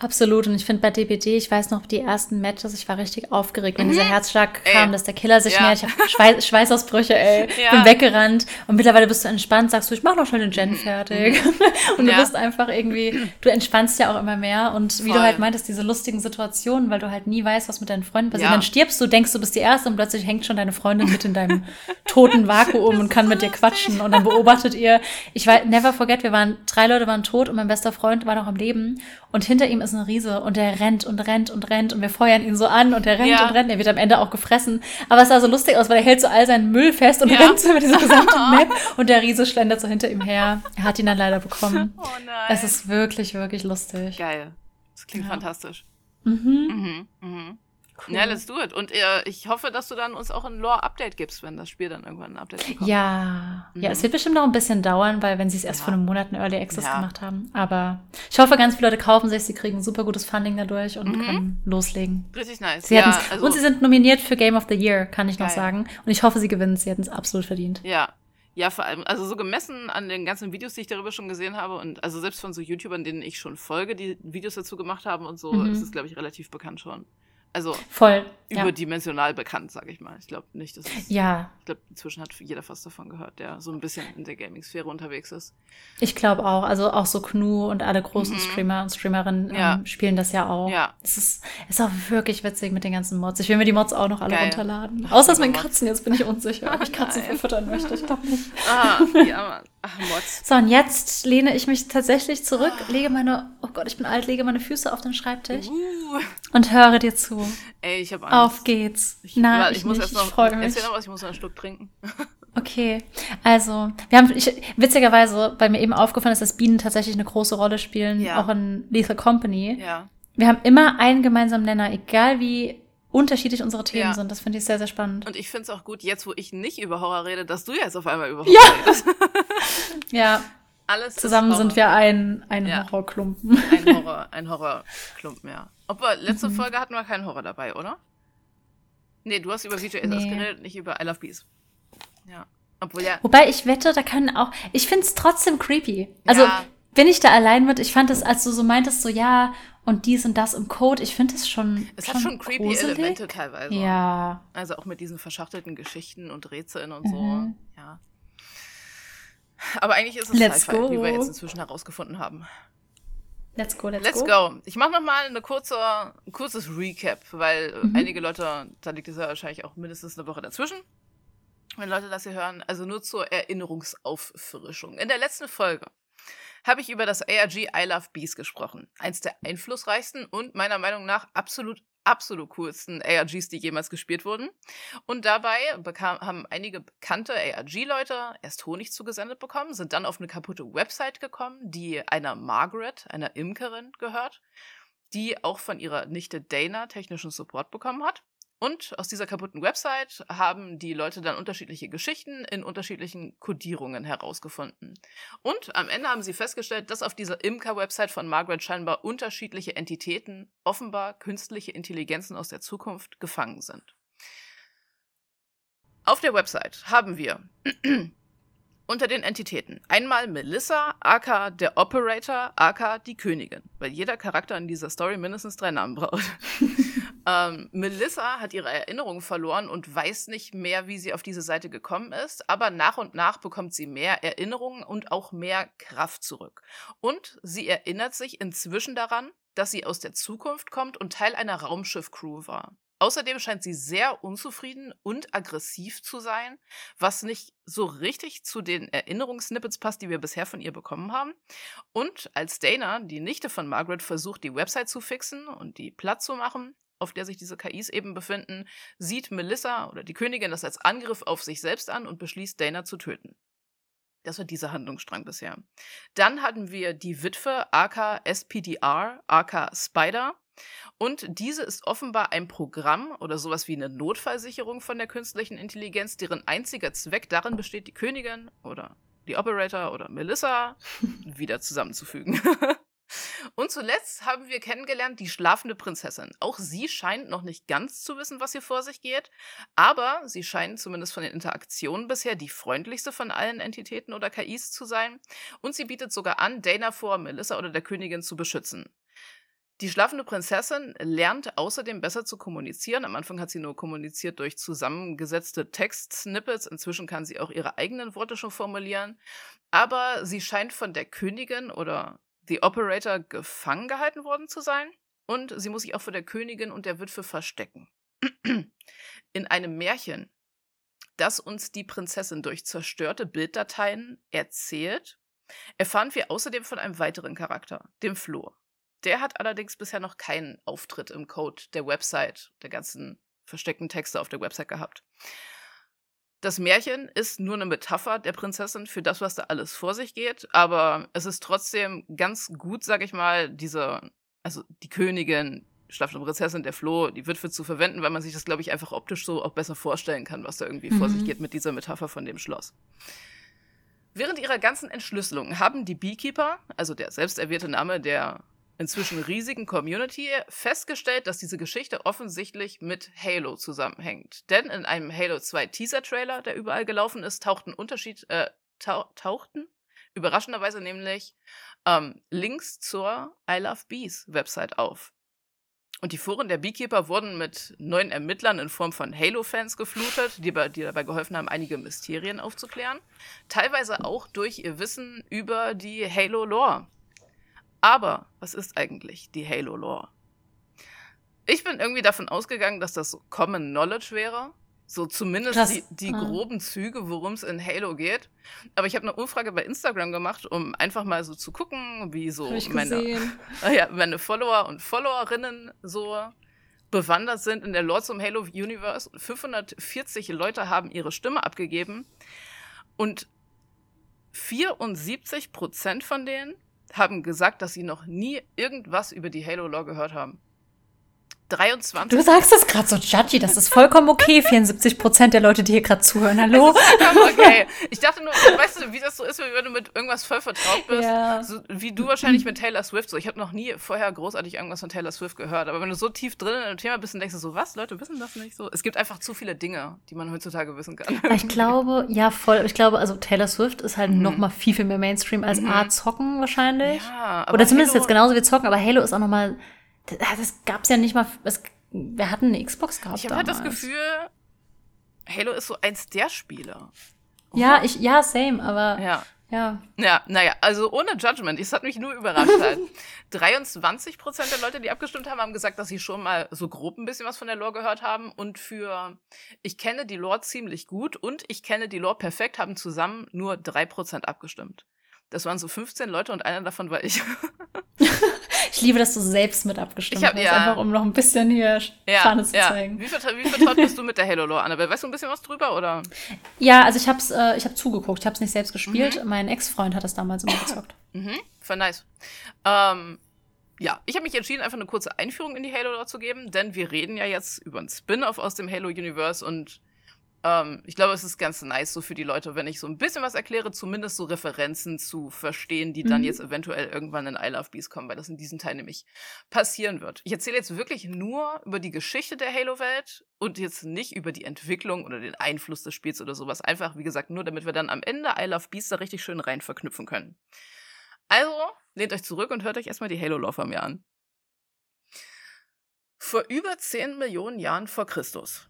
Absolut. Und ich finde bei DBD, ich weiß noch, die ersten Matches, ich war richtig aufgeregt, wenn mhm. dieser Herzschlag ey. kam, dass der Killer sich ja. nähert. Ich habe Schweiß, Schweißausbrüche, ey. Ja. Bin weggerannt. Und mittlerweile bist du entspannt, sagst du, ich mach noch schnell den Gen mhm. fertig. Mhm. und du ja. bist einfach irgendwie, du entspannst ja auch immer mehr. Und Voll. wie du halt meintest, diese lustigen Situationen, weil du halt nie weißt, was mit deinen Freunden passiert. Ja. Dann stirbst du, denkst du bist die Erste und plötzlich hängt schon deine Freundin mit in deinem toten Vakuum und kann so mit dir quatschen. Und dann beobachtet ihr, ich weiß, never forget, wir waren, drei Leute waren tot und mein bester Freund war noch am Leben. Und hinter ihm ist ein Riese und der rennt und rennt und rennt und wir feuern ihn so an und der rennt ja. und rennt. Er wird am Ende auch gefressen. Aber es sah so lustig aus, weil er hält so all seinen Müll fest und ja. rennt so über diese gesamte Map und der Riese schlendert so hinter ihm her. Er hat ihn dann leider bekommen. Oh nein. Es ist wirklich, wirklich lustig. Geil. Das klingt ja. fantastisch. Mhm. Mhm. Mhm. Cool. Ja, let's do it. Und äh, ich hoffe, dass du dann uns auch ein Lore-Update gibst, wenn das Spiel dann irgendwann ein Update bekommt. Ja, mhm. ja, es wird bestimmt noch ein bisschen dauern, weil wenn sie es erst ja. vor einem Monat in Early Access ja. gemacht haben. Aber ich hoffe, ganz viele Leute kaufen sich, sie kriegen super gutes Funding dadurch und mhm. können loslegen. Richtig nice. Sie ja, also und sie sind nominiert für Game of the Year, kann ich noch sagen. Und ich hoffe, sie gewinnen Sie hätten es absolut verdient. Ja, ja, vor allem, also so gemessen an den ganzen Videos, die ich darüber schon gesehen habe und also selbst von so YouTubern, denen ich schon folge, die Videos dazu gemacht haben und so, mhm. ist es, glaube ich, relativ bekannt schon. Also voll überdimensional ja. bekannt, sage ich mal. Ich glaube nicht, dass es, ja. Ich glaube, inzwischen hat jeder fast davon gehört, der so ein bisschen in der Gaming-Sphäre unterwegs ist. Ich glaube auch. Also auch so Knu und alle großen mhm. Streamer und Streamerinnen ja. ähm, spielen das ja auch. Ja. Es ist, ist auch wirklich witzig mit den ganzen Mods. Ich will mir die Mods auch noch alle Geil. runterladen. Außer mit Katzen, jetzt bin ich unsicher, ob ich Katzen verfüttern möchte. Ich glaube nicht. Ah, ja, Mann. Ach, Mods. So, und jetzt lehne ich mich tatsächlich zurück, lege meine, oh Gott, ich bin alt, lege meine Füße auf den Schreibtisch uh. und höre dir zu. Ey, ich habe Angst. Auf geht's. Ich, Na, ich, ich muss nicht. erst noch, ich. Erzähl noch was, ich muss noch einen Schluck trinken. Okay, also wir haben ich, witzigerweise, bei mir eben aufgefallen ist, dass Bienen tatsächlich eine große Rolle spielen, ja. auch in Lethal Company. Ja. Wir haben immer einen gemeinsamen Nenner, egal wie unterschiedlich unsere Themen ja. sind. Das finde ich sehr, sehr spannend. Und ich finde es auch gut, jetzt wo ich nicht über Horror rede, dass du jetzt auf einmal über Horror ja. redest. ja. Alles Zusammen sind wir ein, ein ja. Horrorklumpen. Ein Horror, ein Horrorklumpen, ja. Obwohl, letzte mhm. Folge hatten wir keinen Horror dabei, oder? Nee, du hast über VJS nee. geredet, nicht über I Love Bees. Ja. Obwohl ja. Wobei ich wette, da können auch. Ich finde es trotzdem creepy. Also, ja. wenn ich da allein mit, ich fand es, als du so meintest, so ja, und dies und das im Code, ich finde es schon. Es schon hat schon creepy gruselig. Elemente teilweise. Ja. Also auch mit diesen verschachtelten Geschichten und Rätseln und mhm. so. Ja. Aber eigentlich ist es Let's Sci-Fi, wie wir jetzt inzwischen herausgefunden haben. Let's go, let's, let's go. go. Ich mache noch mal eine kurze, ein kurzes Recap, weil mhm. einige Leute, da liegt es ja wahrscheinlich auch mindestens eine Woche dazwischen, wenn Leute das hier hören. Also nur zur Erinnerungsauffrischung. In der letzten Folge habe ich über das ARG I Love Bees gesprochen. Eins der einflussreichsten und meiner Meinung nach absolut absolut coolsten ARGs, die jemals gespielt wurden. Und dabei bekam, haben einige bekannte ARG-Leute erst Honig zugesendet bekommen, sind dann auf eine kaputte Website gekommen, die einer Margaret, einer Imkerin, gehört, die auch von ihrer Nichte Dana technischen Support bekommen hat. Und aus dieser kaputten Website haben die Leute dann unterschiedliche Geschichten in unterschiedlichen Codierungen herausgefunden. Und am Ende haben sie festgestellt, dass auf dieser Imker-Website von Margaret scheinbar unterschiedliche Entitäten, offenbar künstliche Intelligenzen aus der Zukunft, gefangen sind. Auf der Website haben wir unter den Entitäten einmal Melissa, aka der Operator, aka die Königin, weil jeder Charakter in dieser Story mindestens drei Namen braucht. Ähm, Melissa hat ihre Erinnerungen verloren und weiß nicht mehr, wie sie auf diese Seite gekommen ist, aber nach und nach bekommt sie mehr Erinnerungen und auch mehr Kraft zurück. Und sie erinnert sich inzwischen daran, dass sie aus der Zukunft kommt und Teil einer Raumschiff-Crew war. Außerdem scheint sie sehr unzufrieden und aggressiv zu sein, was nicht so richtig zu den Erinnerungssnippets passt, die wir bisher von ihr bekommen haben. Und als Dana, die Nichte von Margaret, versucht, die Website zu fixen und die platt zu machen, auf der sich diese KIs eben befinden, sieht Melissa oder die Königin das als Angriff auf sich selbst an und beschließt, Dana zu töten. Das war dieser Handlungsstrang bisher. Dann hatten wir die Witwe AK SPDR, AK Spider. Und diese ist offenbar ein Programm oder sowas wie eine Notfallsicherung von der künstlichen Intelligenz, deren einziger Zweck darin besteht, die Königin oder die Operator oder Melissa wieder zusammenzufügen. Und zuletzt haben wir kennengelernt die schlafende Prinzessin. Auch sie scheint noch nicht ganz zu wissen, was hier vor sich geht, aber sie scheint zumindest von den Interaktionen bisher die freundlichste von allen Entitäten oder KIs zu sein. Und sie bietet sogar an, Dana vor Melissa oder der Königin zu beschützen. Die schlafende Prinzessin lernt außerdem besser zu kommunizieren. Am Anfang hat sie nur kommuniziert durch zusammengesetzte Text-Snippets. Inzwischen kann sie auch ihre eigenen Worte schon formulieren. Aber sie scheint von der Königin oder The Operator gefangen gehalten worden zu sein und sie muss sich auch vor der Königin und der Witwe verstecken. In einem Märchen, das uns die Prinzessin durch zerstörte Bilddateien erzählt, erfahren wir außerdem von einem weiteren Charakter, dem Flo. Der hat allerdings bisher noch keinen Auftritt im Code der Website, der ganzen versteckten Texte auf der Website gehabt. Das Märchen ist nur eine Metapher der Prinzessin für das, was da alles vor sich geht, aber es ist trotzdem ganz gut, sag ich mal, diese, also die Königin, schlafende Prinzessin, der Floh, die Witwe zu verwenden, weil man sich das, glaube ich, einfach optisch so auch besser vorstellen kann, was da irgendwie mhm. vor sich mhm. geht mit dieser Metapher von dem Schloss. Während ihrer ganzen Entschlüsselung haben die Beekeeper, also der selbsterwählte Name der inzwischen riesigen Community festgestellt, dass diese Geschichte offensichtlich mit Halo zusammenhängt. Denn in einem Halo 2 Teaser-Trailer, der überall gelaufen ist, tauchten Unterschied, äh, tau tauchten überraschenderweise nämlich ähm, Links zur I Love Bees Website auf. Und die Foren der Beekeeper wurden mit neuen Ermittlern in Form von Halo-Fans geflutet, die, die, dabei geholfen haben, einige Mysterien aufzuklären. Teilweise auch durch ihr Wissen über die Halo-Lore. Aber was ist eigentlich die Halo-Lore? Ich bin irgendwie davon ausgegangen, dass das so Common Knowledge wäre. So zumindest Krass. die, die ah. groben Züge, worum es in Halo geht. Aber ich habe eine Umfrage bei Instagram gemacht, um einfach mal so zu gucken, wie so meine, ja, meine Follower und Followerinnen so bewandert sind in der Lore zum Halo Universe. 540 Leute haben ihre Stimme abgegeben. Und 74 Prozent von denen haben gesagt, dass sie noch nie irgendwas über die Halo-Lore gehört haben. 23. Du sagst das gerade so judgy, das ist vollkommen okay. 74 Prozent der Leute, die hier gerade zuhören. Hallo? Okay. Ich dachte nur, weißt du, wie das so ist, wenn du mit irgendwas voll vertraut bist? Ja. So, wie du wahrscheinlich mit Taylor Swift. So, ich habe noch nie vorher großartig irgendwas von Taylor Swift gehört. Aber wenn du so tief drin in dem Thema bist, dann denkst du so, was? Leute wissen das nicht so? Es gibt einfach zu viele Dinge, die man heutzutage wissen kann. Ich glaube, ja, voll. Ich glaube, also Taylor Swift ist halt mhm. noch mal viel, viel mehr Mainstream als mhm. Art Zocken wahrscheinlich. Ja, Oder zumindest Halo jetzt genauso wie Zocken. Aber Halo ist auch noch mal das gab's ja nicht mal. Es wir hatten eine Xbox gehabt. Ich habe halt das Gefühl, Halo ist so eins der Spiele. Ja, ich, ja, same, aber. Ja. Ja. Ja, naja, also ohne Judgment. Es hat mich nur überrascht halt. 23 Prozent der Leute, die abgestimmt haben, haben gesagt, dass sie schon mal so grob ein bisschen was von der Lore gehört haben. Und für ich kenne die Lore ziemlich gut und ich kenne die Lore perfekt, haben zusammen nur drei Prozent abgestimmt. Das waren so 15 Leute und einer davon war ich. ich liebe, dass du selbst mit abgestimmt hab, hast, ja. einfach um noch ein bisschen hier ja, Fahne zu ja. zeigen. Wie, vertraut, wie vertraut bist du mit der Halo-Lore, Annabelle? Weißt du ein bisschen was drüber, oder? Ja, also ich hab's, äh, ich hab zugeguckt, ich hab's nicht selbst gespielt. Mhm. Mein Ex-Freund hat das damals immer gezockt. Mhm, voll nice. Ähm, ja, ich habe mich entschieden, einfach eine kurze Einführung in die Halo-Lore zu geben, denn wir reden ja jetzt über ein Spin-off aus dem Halo-Universe und ähm, ich glaube, es ist ganz nice so für die Leute, wenn ich so ein bisschen was erkläre, zumindest so Referenzen zu verstehen, die dann mhm. jetzt eventuell irgendwann in I Love Bees kommen, weil das in diesem Teil nämlich passieren wird. Ich erzähle jetzt wirklich nur über die Geschichte der Halo-Welt und jetzt nicht über die Entwicklung oder den Einfluss des Spiels oder sowas. Einfach, wie gesagt, nur damit wir dann am Ende I Love Bees da richtig schön rein verknüpfen können. Also, lehnt euch zurück und hört euch erstmal die Halo-Lore von mir an. Vor über 10 Millionen Jahren vor Christus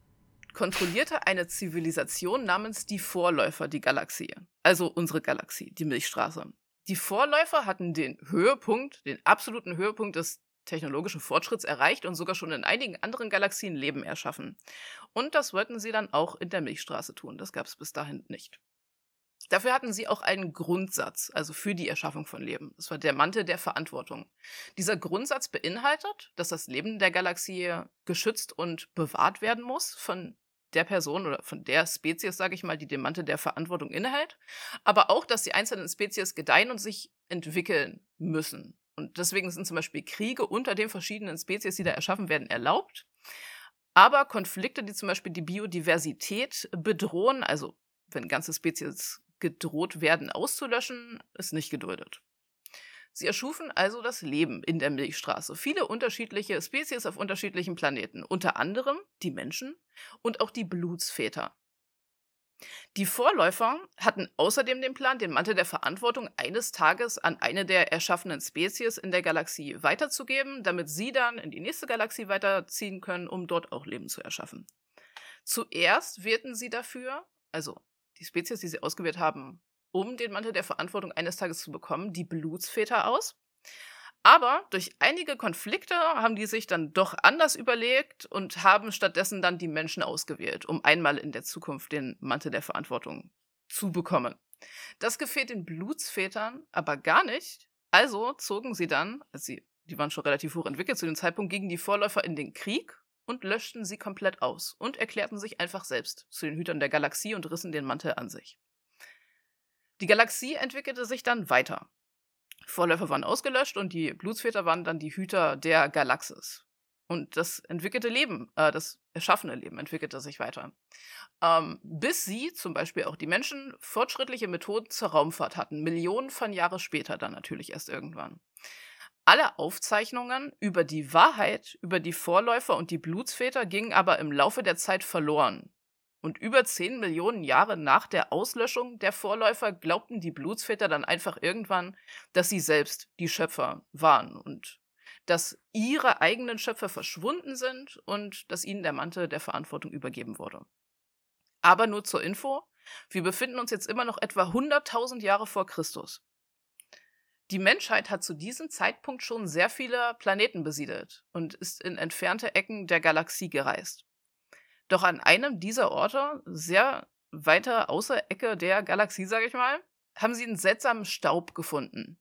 kontrollierte eine Zivilisation namens die Vorläufer die Galaxie, also unsere Galaxie, die Milchstraße. Die Vorläufer hatten den Höhepunkt, den absoluten Höhepunkt des technologischen Fortschritts erreicht und sogar schon in einigen anderen Galaxien Leben erschaffen. Und das wollten sie dann auch in der Milchstraße tun. Das gab es bis dahin nicht. Dafür hatten sie auch einen Grundsatz, also für die Erschaffung von Leben. Das war der Mantel der Verantwortung. Dieser Grundsatz beinhaltet, dass das Leben der Galaxie geschützt und bewahrt werden muss von der Person oder von der Spezies, sage ich mal, die den Mantel der Verantwortung innehält, aber auch, dass die einzelnen Spezies gedeihen und sich entwickeln müssen. Und deswegen sind zum Beispiel Kriege unter den verschiedenen Spezies, die da erschaffen werden, erlaubt. Aber Konflikte, die zum Beispiel die Biodiversität bedrohen, also wenn ganze Spezies gedroht werden auszulöschen, ist nicht geduldet. Sie erschufen also das Leben in der Milchstraße. Viele unterschiedliche Spezies auf unterschiedlichen Planeten, unter anderem die Menschen und auch die Blutsväter. Die Vorläufer hatten außerdem den Plan, den Mantel der Verantwortung eines Tages an eine der erschaffenen Spezies in der Galaxie weiterzugeben, damit sie dann in die nächste Galaxie weiterziehen können, um dort auch Leben zu erschaffen. Zuerst wählten sie dafür, also die Spezies, die sie ausgewählt haben, um den Mantel der Verantwortung eines Tages zu bekommen, die Blutsväter aus. Aber durch einige Konflikte haben die sich dann doch anders überlegt und haben stattdessen dann die Menschen ausgewählt, um einmal in der Zukunft den Mantel der Verantwortung zu bekommen. Das gefällt den Blutsvätern aber gar nicht. Also zogen sie dann, also sie, die waren schon relativ hoch entwickelt zu dem Zeitpunkt, gegen die Vorläufer in den Krieg und löschten sie komplett aus und erklärten sich einfach selbst zu den Hütern der Galaxie und rissen den Mantel an sich. Die Galaxie entwickelte sich dann weiter. Vorläufer waren ausgelöscht und die Blutsväter waren dann die Hüter der Galaxis. Und das entwickelte Leben, äh, das erschaffene Leben entwickelte sich weiter. Ähm, bis sie, zum Beispiel auch die Menschen, fortschrittliche Methoden zur Raumfahrt hatten. Millionen von Jahren später dann natürlich erst irgendwann. Alle Aufzeichnungen über die Wahrheit, über die Vorläufer und die Blutsväter gingen aber im Laufe der Zeit verloren. Und über 10 Millionen Jahre nach der Auslöschung der Vorläufer glaubten die Blutsväter dann einfach irgendwann, dass sie selbst die Schöpfer waren und dass ihre eigenen Schöpfer verschwunden sind und dass ihnen der Mantel der Verantwortung übergeben wurde. Aber nur zur Info, wir befinden uns jetzt immer noch etwa 100.000 Jahre vor Christus. Die Menschheit hat zu diesem Zeitpunkt schon sehr viele Planeten besiedelt und ist in entfernte Ecken der Galaxie gereist. Doch an einem dieser Orte, sehr weiter außer Ecke der Galaxie, sage ich mal, haben sie einen seltsamen Staub gefunden.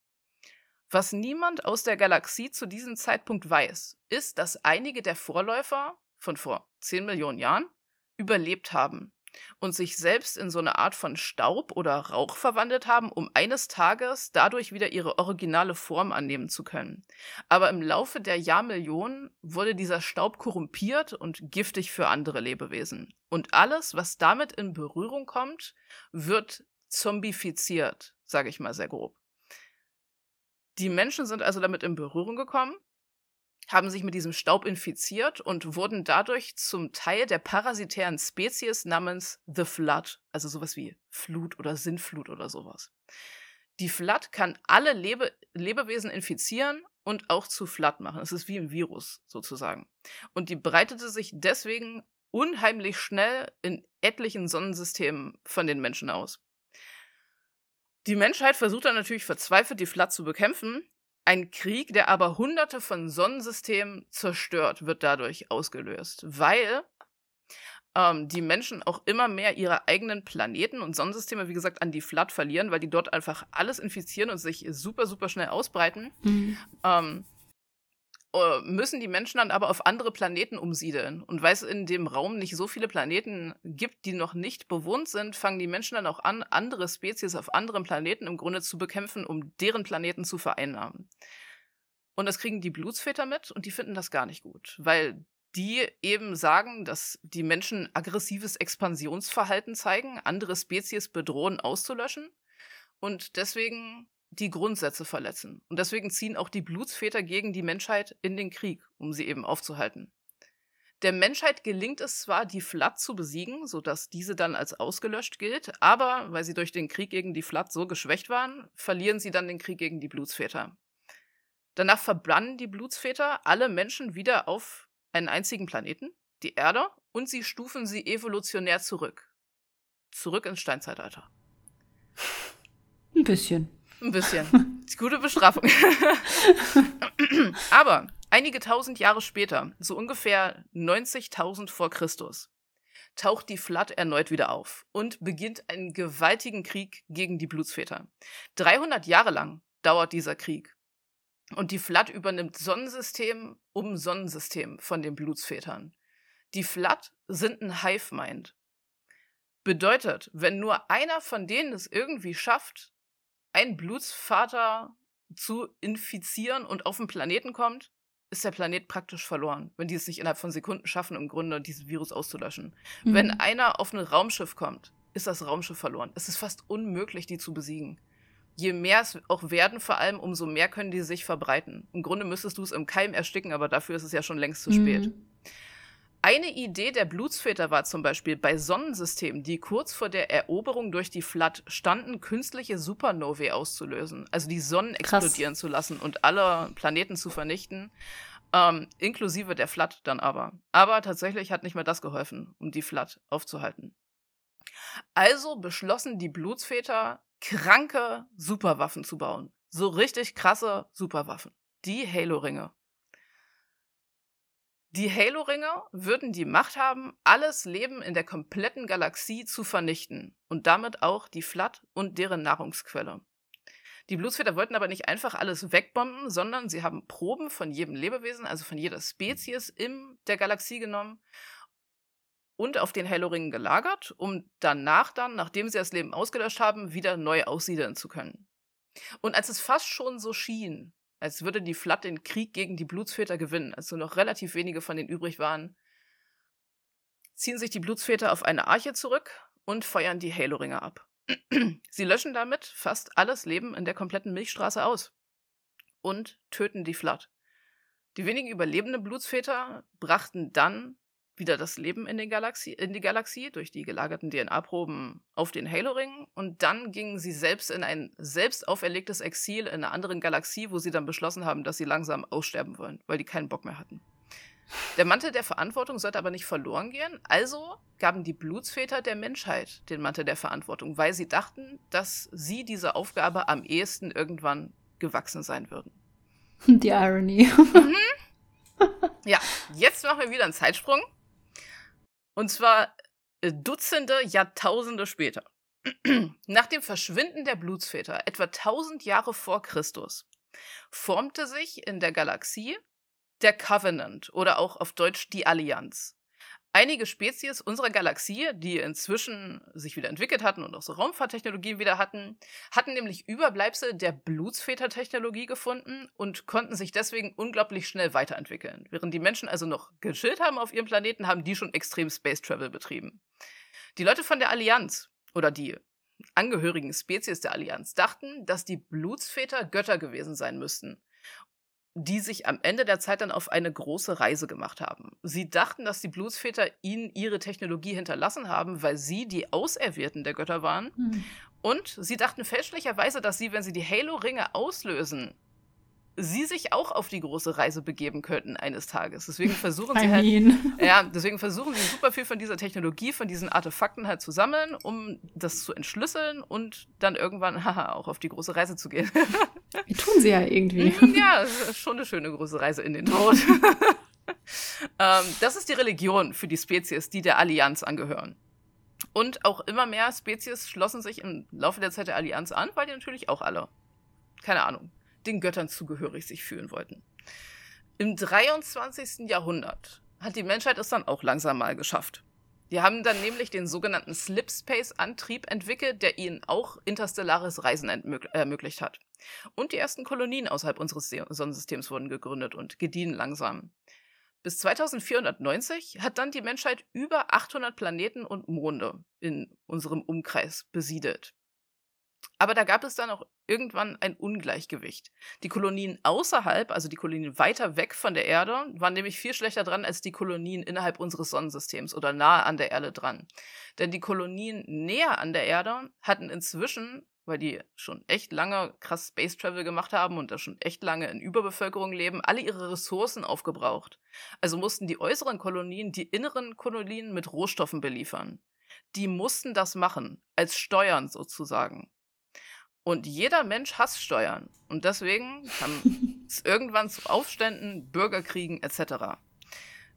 Was niemand aus der Galaxie zu diesem Zeitpunkt weiß, ist, dass einige der Vorläufer von vor 10 Millionen Jahren überlebt haben und sich selbst in so eine Art von Staub oder Rauch verwandelt haben, um eines Tages dadurch wieder ihre originale Form annehmen zu können. Aber im Laufe der Jahrmillionen wurde dieser Staub korrumpiert und giftig für andere Lebewesen. Und alles, was damit in Berührung kommt, wird zombifiziert, sage ich mal sehr grob. Die Menschen sind also damit in Berührung gekommen haben sich mit diesem Staub infiziert und wurden dadurch zum Teil der parasitären Spezies namens The Flood, also sowas wie Flut oder Sintflut oder sowas. Die Flood kann alle Lebe Lebewesen infizieren und auch zu Flood machen. Es ist wie ein Virus sozusagen. Und die breitete sich deswegen unheimlich schnell in etlichen Sonnensystemen von den Menschen aus. Die Menschheit versucht dann natürlich verzweifelt, die Flood zu bekämpfen, ein Krieg, der aber hunderte von Sonnensystemen zerstört, wird dadurch ausgelöst, weil ähm, die Menschen auch immer mehr ihre eigenen Planeten und Sonnensysteme, wie gesagt, an die Flat verlieren, weil die dort einfach alles infizieren und sich super, super schnell ausbreiten. Mhm. Ähm, äh, müssen die Menschen dann aber auf andere Planeten umsiedeln. Und weil es in dem Raum nicht so viele Planeten gibt, die noch nicht bewohnt sind, fangen die Menschen dann auch an, andere Spezies auf anderen Planeten im Grunde zu bekämpfen, um deren Planeten zu vereinnahmen. Und das kriegen die Blutsväter mit und die finden das gar nicht gut, weil die eben sagen, dass die Menschen aggressives Expansionsverhalten zeigen, andere Spezies bedrohen auszulöschen. Und deswegen die Grundsätze verletzen. Und deswegen ziehen auch die Blutsväter gegen die Menschheit in den Krieg, um sie eben aufzuhalten. Der Menschheit gelingt es zwar, die Flat zu besiegen, sodass diese dann als ausgelöscht gilt, aber weil sie durch den Krieg gegen die Flat so geschwächt waren, verlieren sie dann den Krieg gegen die Blutsväter. Danach verbannen die Blutsväter alle Menschen wieder auf einen einzigen Planeten, die Erde, und sie stufen sie evolutionär zurück. Zurück ins Steinzeitalter. Ein bisschen. Ein bisschen. Gute Bestrafung. Aber einige tausend Jahre später, so ungefähr 90.000 vor Christus, taucht die Flood erneut wieder auf und beginnt einen gewaltigen Krieg gegen die Blutsväter. 300 Jahre lang dauert dieser Krieg. Und die Flood übernimmt Sonnensystem um Sonnensystem von den Blutsvätern. Die Flood sind ein Hive-Mind. Bedeutet, wenn nur einer von denen es irgendwie schafft, einen Blutsvater zu infizieren und auf den Planeten kommt, ist der Planet praktisch verloren, wenn die es nicht innerhalb von Sekunden schaffen, im Grunde dieses Virus auszulöschen. Mhm. Wenn einer auf ein Raumschiff kommt, ist das Raumschiff verloren. Es ist fast unmöglich, die zu besiegen. Je mehr es auch werden, vor allem, umso mehr können die sich verbreiten. Im Grunde müsstest du es im Keim ersticken, aber dafür ist es ja schon längst zu spät. Mhm. Eine Idee der Blutsväter war zum Beispiel bei Sonnensystemen, die kurz vor der Eroberung durch die Flood standen, künstliche Supernovae auszulösen, also die Sonnen Krass. explodieren zu lassen und alle Planeten zu vernichten, ähm, inklusive der Flood dann aber. Aber tatsächlich hat nicht mehr das geholfen, um die Flood aufzuhalten. Also beschlossen die Blutsväter, kranke Superwaffen zu bauen. So richtig krasse Superwaffen. Die Halo-Ringe. Die Halo-Ringe würden die Macht haben, alles Leben in der kompletten Galaxie zu vernichten und damit auch die Flood und deren Nahrungsquelle. Die Blutsväter wollten aber nicht einfach alles wegbomben, sondern sie haben Proben von jedem Lebewesen, also von jeder Spezies in der Galaxie genommen und auf den Halo-Ringen gelagert, um danach dann, nachdem sie das Leben ausgelöscht haben, wieder neu aussiedeln zu können. Und als es fast schon so schien, als würde die Flood den Krieg gegen die Blutsväter gewinnen, als nur noch relativ wenige von denen übrig waren, ziehen sich die Blutsväter auf eine Arche zurück und feuern die Halo-Ringe ab. Sie löschen damit fast alles Leben in der kompletten Milchstraße aus und töten die Flood. Die wenigen überlebenden Blutsväter brachten dann wieder das Leben in, Galaxie, in die Galaxie durch die gelagerten DNA-Proben auf den Halo-Ring und dann gingen sie selbst in ein selbst auferlegtes Exil in einer anderen Galaxie, wo sie dann beschlossen haben, dass sie langsam aussterben wollen, weil die keinen Bock mehr hatten. Der Mantel der Verantwortung sollte aber nicht verloren gehen, also gaben die Blutsväter der Menschheit den Mantel der Verantwortung, weil sie dachten, dass sie dieser Aufgabe am ehesten irgendwann gewachsen sein würden. Die Irony. Mhm. Ja, jetzt machen wir wieder einen Zeitsprung und zwar äh, Dutzende Jahrtausende später. Nach dem Verschwinden der Blutsväter, etwa 1000 Jahre vor Christus, formte sich in der Galaxie der Covenant oder auch auf Deutsch die Allianz. Einige Spezies unserer Galaxie, die inzwischen sich wieder entwickelt hatten und auch so Raumfahrttechnologien wieder hatten, hatten nämlich Überbleibsel der Blutsväter-Technologie gefunden und konnten sich deswegen unglaublich schnell weiterentwickeln. Während die Menschen also noch gechillt haben auf ihrem Planeten, haben die schon extrem Space Travel betrieben. Die Leute von der Allianz oder die angehörigen Spezies der Allianz dachten, dass die Blutsväter Götter gewesen sein müssten die sich am Ende der Zeit dann auf eine große Reise gemacht haben. Sie dachten, dass die Blutsväter ihnen ihre Technologie hinterlassen haben, weil sie die Auserwählten der Götter waren. Mhm. Und sie dachten fälschlicherweise, dass sie, wenn sie die Halo-Ringe auslösen, sie sich auch auf die große Reise begeben könnten eines Tages. Deswegen versuchen sie halt, ja, deswegen versuchen sie super viel von dieser Technologie, von diesen Artefakten halt zu sammeln, um das zu entschlüsseln und dann irgendwann, haha, auch auf die große Reise zu gehen. Wie tun sie ja irgendwie. Mhm, ja, schon eine schöne große Reise in den Tod. ähm, das ist die Religion für die Spezies, die der Allianz angehören. Und auch immer mehr Spezies schlossen sich im Laufe der Zeit der Allianz an, weil die natürlich auch alle, keine Ahnung, den Göttern zugehörig sich fühlen wollten. Im 23. Jahrhundert hat die Menschheit es dann auch langsam mal geschafft. Die haben dann nämlich den sogenannten Slipspace-Antrieb entwickelt, der ihnen auch interstellares Reisen ermöglicht hat. Und die ersten Kolonien außerhalb unseres Sonnensystems wurden gegründet und gediehen langsam. Bis 2490 hat dann die Menschheit über 800 Planeten und Monde in unserem Umkreis besiedelt. Aber da gab es dann auch irgendwann ein Ungleichgewicht. Die Kolonien außerhalb, also die Kolonien weiter weg von der Erde, waren nämlich viel schlechter dran als die Kolonien innerhalb unseres Sonnensystems oder nahe an der Erde dran. Denn die Kolonien näher an der Erde hatten inzwischen weil die schon echt lange krass Space Travel gemacht haben und da schon echt lange in Überbevölkerung leben, alle ihre Ressourcen aufgebraucht. Also mussten die äußeren Kolonien die inneren Kolonien mit Rohstoffen beliefern. Die mussten das machen, als Steuern sozusagen. Und jeder Mensch hasst Steuern. Und deswegen kam es irgendwann zu Aufständen, Bürgerkriegen etc.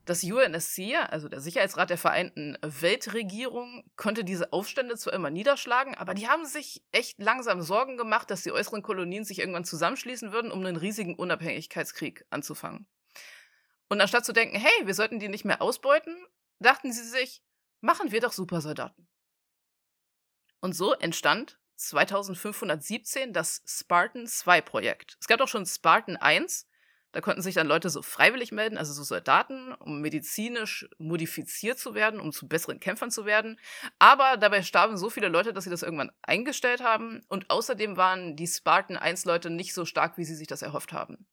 Das UNSC, also der Sicherheitsrat der Vereinten Weltregierung, konnte diese Aufstände zwar immer niederschlagen, aber die haben sich echt langsam Sorgen gemacht, dass die äußeren Kolonien sich irgendwann zusammenschließen würden, um einen riesigen Unabhängigkeitskrieg anzufangen. Und anstatt zu denken, hey, wir sollten die nicht mehr ausbeuten, dachten sie sich, machen wir doch Supersoldaten. Und so entstand 2517 das Spartan 2 Projekt. Es gab doch schon Spartan 1, da konnten sich dann Leute so freiwillig melden, also so Soldaten, um medizinisch modifiziert zu werden, um zu besseren Kämpfern zu werden. Aber dabei starben so viele Leute, dass sie das irgendwann eingestellt haben. Und außerdem waren die Spartan 1 Leute nicht so stark, wie sie sich das erhofft haben.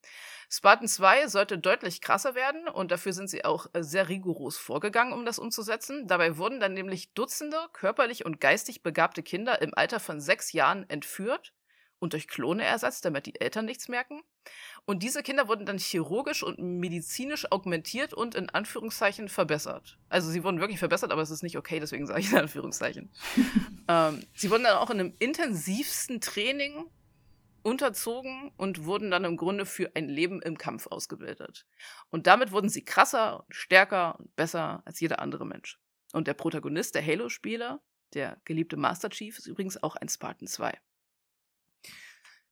Spartan 2 sollte deutlich krasser werden und dafür sind sie auch äh, sehr rigoros vorgegangen, um das umzusetzen. Dabei wurden dann nämlich Dutzende körperlich und geistig begabte Kinder im Alter von sechs Jahren entführt und durch Klone ersetzt, damit die Eltern nichts merken. Und diese Kinder wurden dann chirurgisch und medizinisch augmentiert und in Anführungszeichen verbessert. Also sie wurden wirklich verbessert, aber es ist nicht okay, deswegen sage ich in Anführungszeichen. ähm, sie wurden dann auch in einem intensivsten Training unterzogen und wurden dann im Grunde für ein Leben im Kampf ausgebildet. Und damit wurden sie krasser und stärker und besser als jeder andere Mensch. Und der Protagonist, der Halo-Spieler, der geliebte Master Chief, ist übrigens auch ein Spartan 2.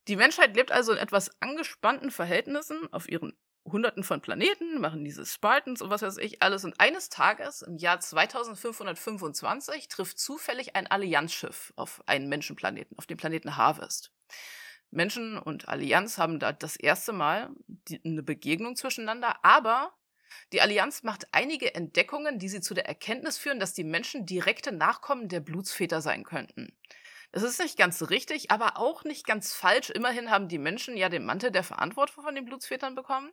Die Menschheit lebt also in etwas angespannten Verhältnissen auf ihren Hunderten von Planeten, machen diese Spartans und was weiß ich alles. Und eines Tages im Jahr 2525 trifft zufällig ein Allianzschiff auf einen Menschenplaneten, auf den Planeten Harvest. Menschen und Allianz haben da das erste Mal die, eine Begegnung zwischeneinander, aber die Allianz macht einige Entdeckungen, die sie zu der Erkenntnis führen, dass die Menschen direkte Nachkommen der Blutsväter sein könnten. Das ist nicht ganz richtig, aber auch nicht ganz falsch. Immerhin haben die Menschen ja den Mantel der Verantwortung von den Blutsvätern bekommen.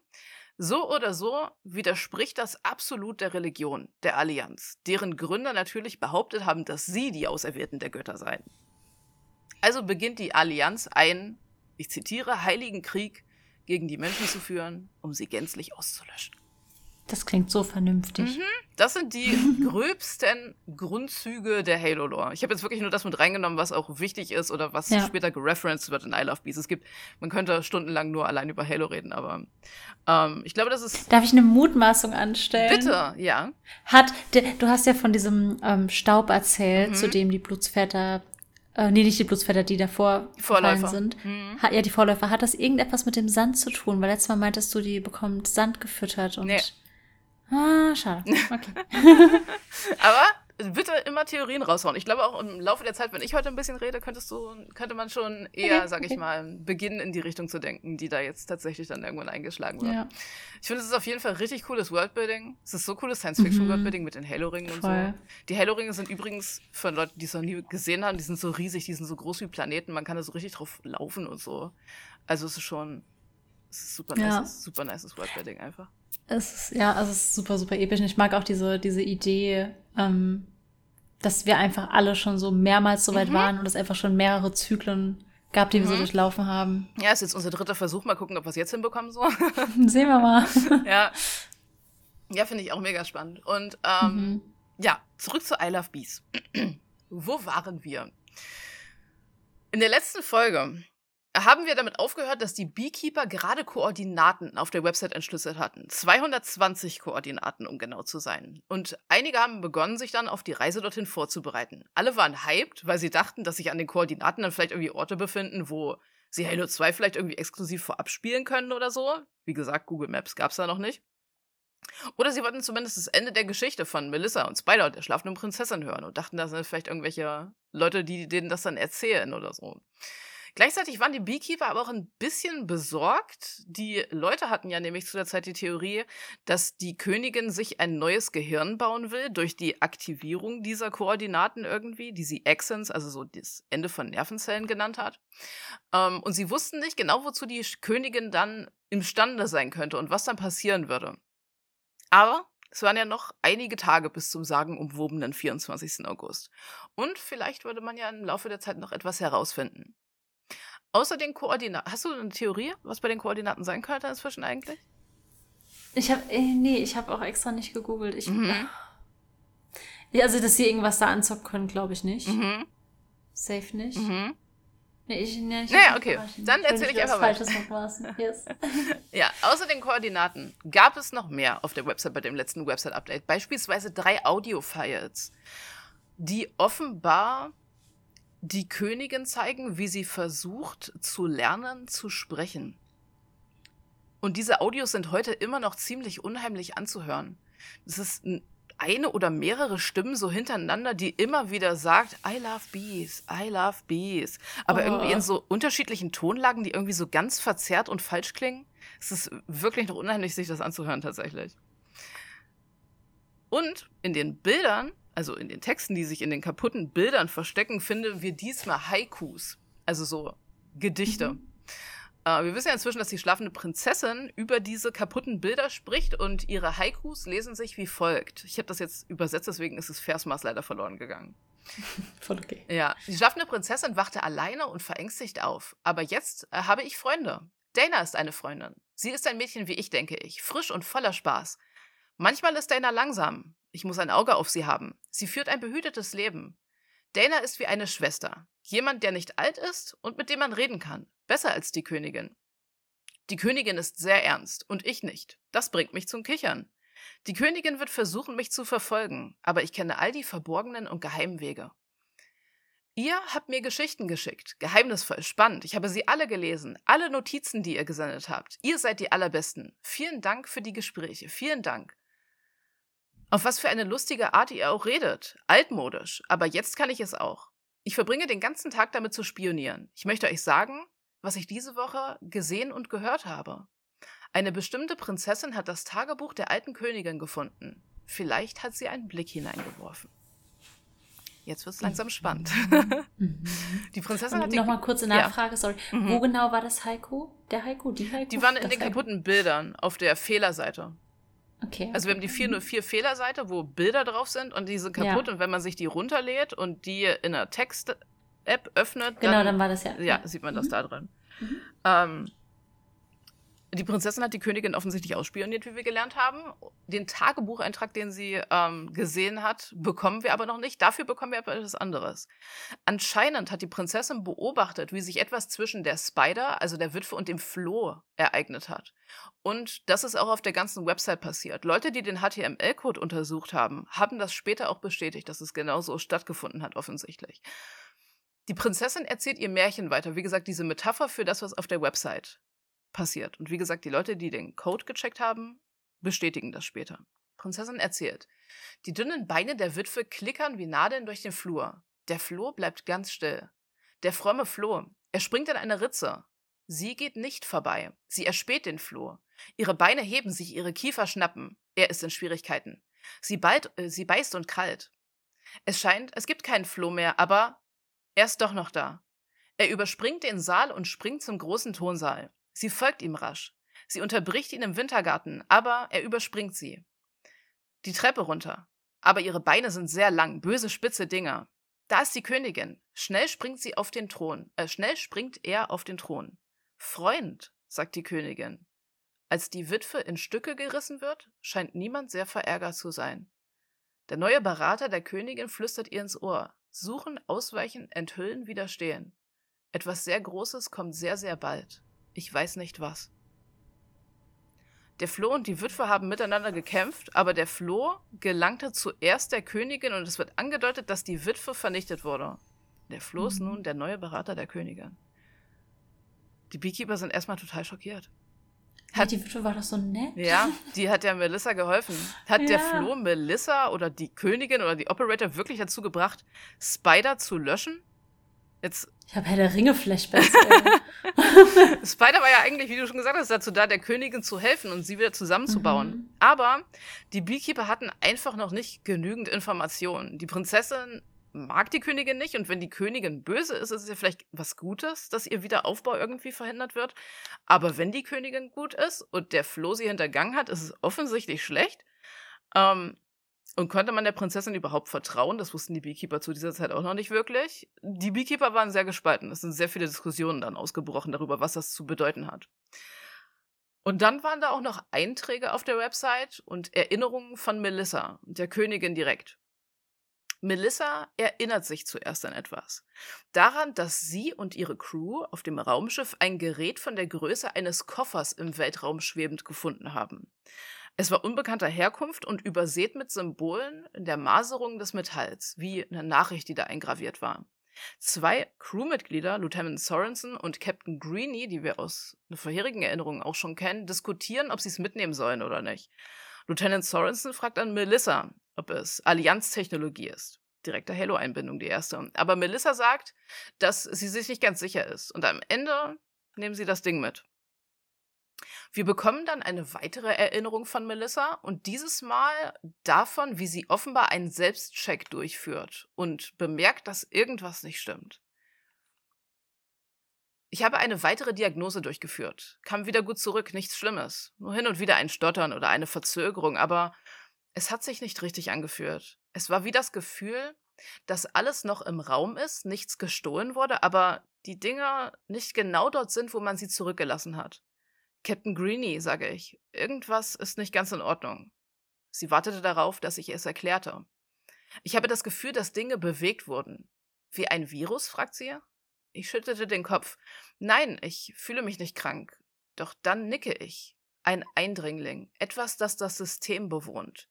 So oder so widerspricht das absolut der Religion, der Allianz, deren Gründer natürlich behauptet haben, dass sie die Auserwählten der Götter seien. Also beginnt die Allianz einen, ich zitiere, heiligen Krieg gegen die Menschen zu führen, um sie gänzlich auszulöschen. Das klingt so vernünftig. Mhm. Das sind die gröbsten Grundzüge der Halo-Lore. Ich habe jetzt wirklich nur das mit reingenommen, was auch wichtig ist oder was ja. später gereferenced wird in I Love Bees. Es gibt, man könnte stundenlang nur allein über Halo reden, aber ähm, ich glaube, das ist. Darf ich eine Mutmaßung anstellen? Bitte, ja. Hat, du hast ja von diesem ähm, Staub erzählt, mhm. zu dem die Blutsväter äh, nee, nicht die Blutsväter, die davor Vorläufer sind. Mhm. Ha, ja, die Vorläufer. Hat das irgendetwas mit dem Sand zu tun? Weil letztes Mal meintest du, die bekommt Sand gefüttert und. Nee. Ah, schade. Okay. Aber bitte immer Theorien raushauen. Ich glaube auch im Laufe der Zeit, wenn ich heute ein bisschen rede, könntest du, könnte man schon eher, okay, sag ich mal, beginnen in die Richtung zu denken, die da jetzt tatsächlich dann irgendwann eingeschlagen wird. Ja. Ich finde, es ist auf jeden Fall richtig cooles Worldbuilding. Es ist so cooles Science-Fiction-Worldbuilding mhm. mit den Halo-Ringen und so. Die Halo-Ringe sind übrigens, für Leute, die es noch nie gesehen haben, die sind so riesig, die sind so groß wie Planeten, man kann da so richtig drauf laufen und so. Also es ist schon, es ist super ja. nice, super nices Worldbuilding einfach. Es ist, ja, also es ist super, super episch. Und ich mag auch diese, diese Idee, ähm, dass wir einfach alle schon so mehrmals so weit mhm. waren und es einfach schon mehrere Zyklen gab, die wir so mhm. durchlaufen haben. Ja, ist jetzt unser dritter Versuch. Mal gucken, ob wir es jetzt hinbekommen so. Sehen wir mal. ja. Ja, finde ich auch mega spannend. Und ähm, mhm. ja, zurück zu I Love Bees. Wo waren wir? In der letzten Folge haben wir damit aufgehört, dass die Beekeeper gerade Koordinaten auf der Website entschlüsselt hatten. 220 Koordinaten, um genau zu sein. Und einige haben begonnen, sich dann auf die Reise dorthin vorzubereiten. Alle waren hyped, weil sie dachten, dass sich an den Koordinaten dann vielleicht irgendwie Orte befinden, wo sie Halo 2 vielleicht irgendwie exklusiv vorab spielen können oder so. Wie gesagt, Google Maps gab's da noch nicht. Oder sie wollten zumindest das Ende der Geschichte von Melissa und Spider und der schlafenden Prinzessin hören und dachten, das sind vielleicht irgendwelche Leute, die denen das dann erzählen oder so. Gleichzeitig waren die Beekeeper aber auch ein bisschen besorgt. Die Leute hatten ja nämlich zu der Zeit die Theorie, dass die Königin sich ein neues Gehirn bauen will durch die Aktivierung dieser Koordinaten irgendwie, die sie Accents, also so das Ende von Nervenzellen genannt hat. Ähm, und sie wussten nicht genau, wozu die Königin dann imstande sein könnte und was dann passieren würde. Aber es waren ja noch einige Tage bis zum sagenumwobenen 24. August. Und vielleicht würde man ja im Laufe der Zeit noch etwas herausfinden. Außer den Koordinaten, hast du eine Theorie, was bei den Koordinaten sein könnte inzwischen eigentlich? Ich habe, äh, nee, ich habe auch extra nicht gegoogelt. Ich, mhm. Also, dass sie irgendwas da anzocken können, glaube ich nicht. Mhm. Safe nicht. Mhm. Nee, ich, nee, ich naja, okay. Dann erzähle ich, ich einfach weiter. Yes. ja, außer den Koordinaten gab es noch mehr auf der Website bei dem letzten Website-Update. Beispielsweise drei Audio-Files, die offenbar die Königin zeigen, wie sie versucht zu lernen, zu sprechen. Und diese Audios sind heute immer noch ziemlich unheimlich anzuhören. Das ist ein eine oder mehrere Stimmen so hintereinander, die immer wieder sagt, I love bees, I love bees. Aber oh. irgendwie in so unterschiedlichen Tonlagen, die irgendwie so ganz verzerrt und falsch klingen. Es ist wirklich noch unheimlich, sich das anzuhören tatsächlich. Und in den Bildern, also in den Texten, die sich in den kaputten Bildern verstecken, finden wir diesmal Haikus. Also so Gedichte. Mhm. Äh, wir wissen ja inzwischen, dass die schlafende Prinzessin über diese kaputten Bilder spricht und ihre Haikus lesen sich wie folgt. Ich habe das jetzt übersetzt, deswegen ist das Versmaß leider verloren gegangen. Voll okay. Ja, die schlafende Prinzessin wachte alleine und verängstigt auf. Aber jetzt äh, habe ich Freunde. Dana ist eine Freundin. Sie ist ein Mädchen wie ich, denke ich, frisch und voller Spaß. Manchmal ist Dana langsam. Ich muss ein Auge auf sie haben. Sie führt ein behütetes Leben. Dana ist wie eine Schwester. Jemand, der nicht alt ist und mit dem man reden kann. Besser als die Königin. Die Königin ist sehr ernst und ich nicht. Das bringt mich zum Kichern. Die Königin wird versuchen, mich zu verfolgen, aber ich kenne all die verborgenen und geheimen Wege. Ihr habt mir Geschichten geschickt, geheimnisvoll, spannend. Ich habe sie alle gelesen, alle Notizen, die ihr gesendet habt. Ihr seid die allerbesten. Vielen Dank für die Gespräche, vielen Dank. Auf was für eine lustige Art ihr auch redet. Altmodisch, aber jetzt kann ich es auch. Ich verbringe den ganzen Tag damit zu spionieren. Ich möchte euch sagen, was ich diese Woche gesehen und gehört habe. Eine bestimmte Prinzessin hat das Tagebuch der alten Königin gefunden. Vielleicht hat sie einen Blick hineingeworfen. Jetzt wird es langsam spannend. Mhm. die Prinzessin und hat die. Nochmal kurze Nachfrage, ja. sorry. Mhm. Wo genau war das Haiku? Der Haiku, die Haiku? Die waren in den Haiku? kaputten Bildern auf der Fehlerseite. Okay. Also wir haben die 404 Fehlerseite, wo Bilder drauf sind und die sind kaputt ja. und wenn man sich die runterlädt und die in einer Text App öffnet, genau, dann, dann war das ja. Ja, sieht man das mhm. da drin. Mhm. Ähm, die Prinzessin hat die Königin offensichtlich ausspioniert, wie wir gelernt haben. Den Tagebucheintrag, den sie ähm, gesehen hat, bekommen wir aber noch nicht. Dafür bekommen wir aber etwas anderes. Anscheinend hat die Prinzessin beobachtet, wie sich etwas zwischen der Spider, also der Witwe, und dem Floh ereignet hat. Und das ist auch auf der ganzen Website passiert. Leute, die den HTML-Code untersucht haben, haben das später auch bestätigt, dass es genauso stattgefunden hat, offensichtlich. Die Prinzessin erzählt ihr Märchen weiter. Wie gesagt, diese Metapher für das, was auf der Website passiert. Und wie gesagt, die Leute, die den Code gecheckt haben, bestätigen das später. Prinzessin erzählt. Die dünnen Beine der Witwe klickern wie Nadeln durch den Flur. Der Floh bleibt ganz still. Der fromme Floh. Er springt in eine Ritze. Sie geht nicht vorbei. Sie erspäht den Floh. Ihre Beine heben sich, ihre Kiefer schnappen. Er ist in Schwierigkeiten. Sie, bald, äh, sie beißt und krallt. Es scheint, es gibt keinen Floh mehr, aber er ist doch noch da. Er überspringt den Saal und springt zum großen Tonsaal. Sie folgt ihm rasch. Sie unterbricht ihn im Wintergarten, aber er überspringt sie. Die Treppe runter. Aber ihre Beine sind sehr lang, böse spitze Dinger. Da ist die Königin. Schnell springt sie auf den Thron. Äh, schnell springt er auf den Thron. Freund, sagt die Königin. Als die Witwe in Stücke gerissen wird, scheint niemand sehr verärgert zu sein. Der neue Berater der Königin flüstert ihr ins Ohr. Suchen, ausweichen, enthüllen, widerstehen. Etwas sehr Großes kommt sehr, sehr bald. Ich weiß nicht was. Der Floh und die Witwe haben miteinander gekämpft, aber der Floh gelangte zuerst der Königin und es wird angedeutet, dass die Witwe vernichtet wurde. Der Floh ist mhm. nun der neue Berater der Königin. Die Beekeeper sind erstmal total schockiert. Hat, die Witwe war doch so nett. Ja, die hat ja Melissa geholfen. Hat ja. der Floh Melissa oder die Königin oder die Operator wirklich dazu gebracht, Spider zu löschen? Jetzt. Ich habe Herr der Ringe Flashbacks. Spider war ja eigentlich, wie du schon gesagt hast, dazu da, der Königin zu helfen und sie wieder zusammenzubauen. Mhm. Aber die Beekeeper hatten einfach noch nicht genügend Informationen. Die Prinzessin mag die Königin nicht und wenn die Königin böse ist, ist es ja vielleicht was Gutes, dass ihr Wiederaufbau irgendwie verhindert wird. Aber wenn die Königin gut ist und der Flo sie hintergangen hat, ist es offensichtlich schlecht. Ähm, Und konnte man der Prinzessin überhaupt vertrauen? Das wussten die Beekeeper zu dieser Zeit auch noch nicht wirklich. Die Beekeeper waren sehr gespalten. Es sind sehr viele Diskussionen dann ausgebrochen darüber, was das zu bedeuten hat. Und dann waren da auch noch Einträge auf der Website und Erinnerungen von Melissa, der Königin direkt. Melissa erinnert sich zuerst an etwas. Daran, dass sie und ihre Crew auf dem Raumschiff ein Gerät von der Größe eines Koffers im Weltraum schwebend gefunden haben. Es war unbekannter Herkunft und übersät mit Symbolen in der Maserung des Metalls, wie eine Nachricht, die da eingraviert war. Zwei Crewmitglieder, Lieutenant Sorensen und Captain Greeny, die wir aus einer vorherigen Erinnerung auch schon kennen, diskutieren, ob sie es mitnehmen sollen oder nicht. Lieutenant Sorensen fragt an Melissa, ob es Allianztechnologie ist. Direkte Halo-Einbindung, die erste. Aber Melissa sagt, dass sie sich nicht ganz sicher ist. Und am Ende nehmen sie das Ding mit. Wir bekommen dann eine weitere Erinnerung von Melissa und dieses Mal davon, wie sie offenbar einen Selbstcheck durchführt und bemerkt, dass irgendwas nicht stimmt. Ich habe eine weitere Diagnose durchgeführt, kam wieder gut zurück, nichts Schlimmes, nur hin und wieder ein Stottern oder eine Verzögerung, aber es hat sich nicht richtig angefühlt. Es war wie das Gefühl, dass alles noch im Raum ist, nichts gestohlen wurde, aber die Dinge nicht genau dort sind, wo man sie zurückgelassen hat. Captain Greeny, sage ich, irgendwas ist nicht ganz in Ordnung. Sie wartete darauf, dass ich es erklärte. Ich habe das Gefühl, dass Dinge bewegt wurden. Wie ein Virus? fragt sie. Ich schüttelte den Kopf. Nein, ich fühle mich nicht krank. Doch dann nicke ich. Ein Eindringling, etwas, das das System bewohnt.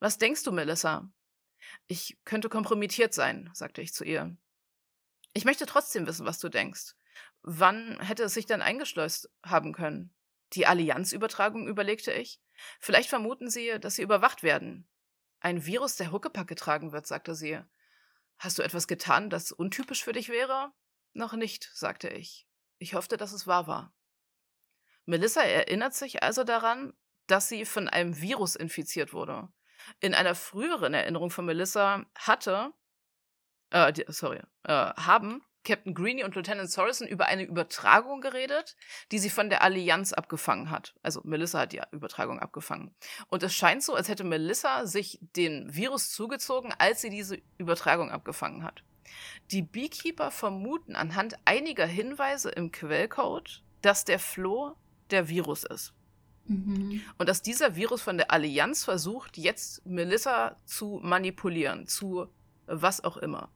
Was denkst du, Melissa? Ich könnte kompromittiert sein, sagte ich zu ihr. Ich möchte trotzdem wissen, was du denkst. Wann hätte es sich denn eingeschleust haben können? Die Allianzübertragung, überlegte ich. Vielleicht vermuten sie, dass sie überwacht werden. Ein Virus, der Huckepack getragen wird, sagte sie. Hast du etwas getan, das untypisch für dich wäre? Noch nicht, sagte ich. Ich hoffte, dass es wahr war. Melissa erinnert sich also daran, dass sie von einem Virus infiziert wurde. In einer früheren Erinnerung von Melissa hatte, äh, sorry, äh, haben Captain Greeny und Lieutenant Sorensen über eine Übertragung geredet, die sie von der Allianz abgefangen hat. Also Melissa hat die Übertragung abgefangen. Und es scheint so, als hätte Melissa sich den Virus zugezogen, als sie diese Übertragung abgefangen hat. Die Beekeeper vermuten anhand einiger Hinweise im Quellcode, dass der Floh der Virus ist. Mhm. Und dass dieser Virus von der Allianz versucht, jetzt Melissa zu manipulieren, zu was auch immer.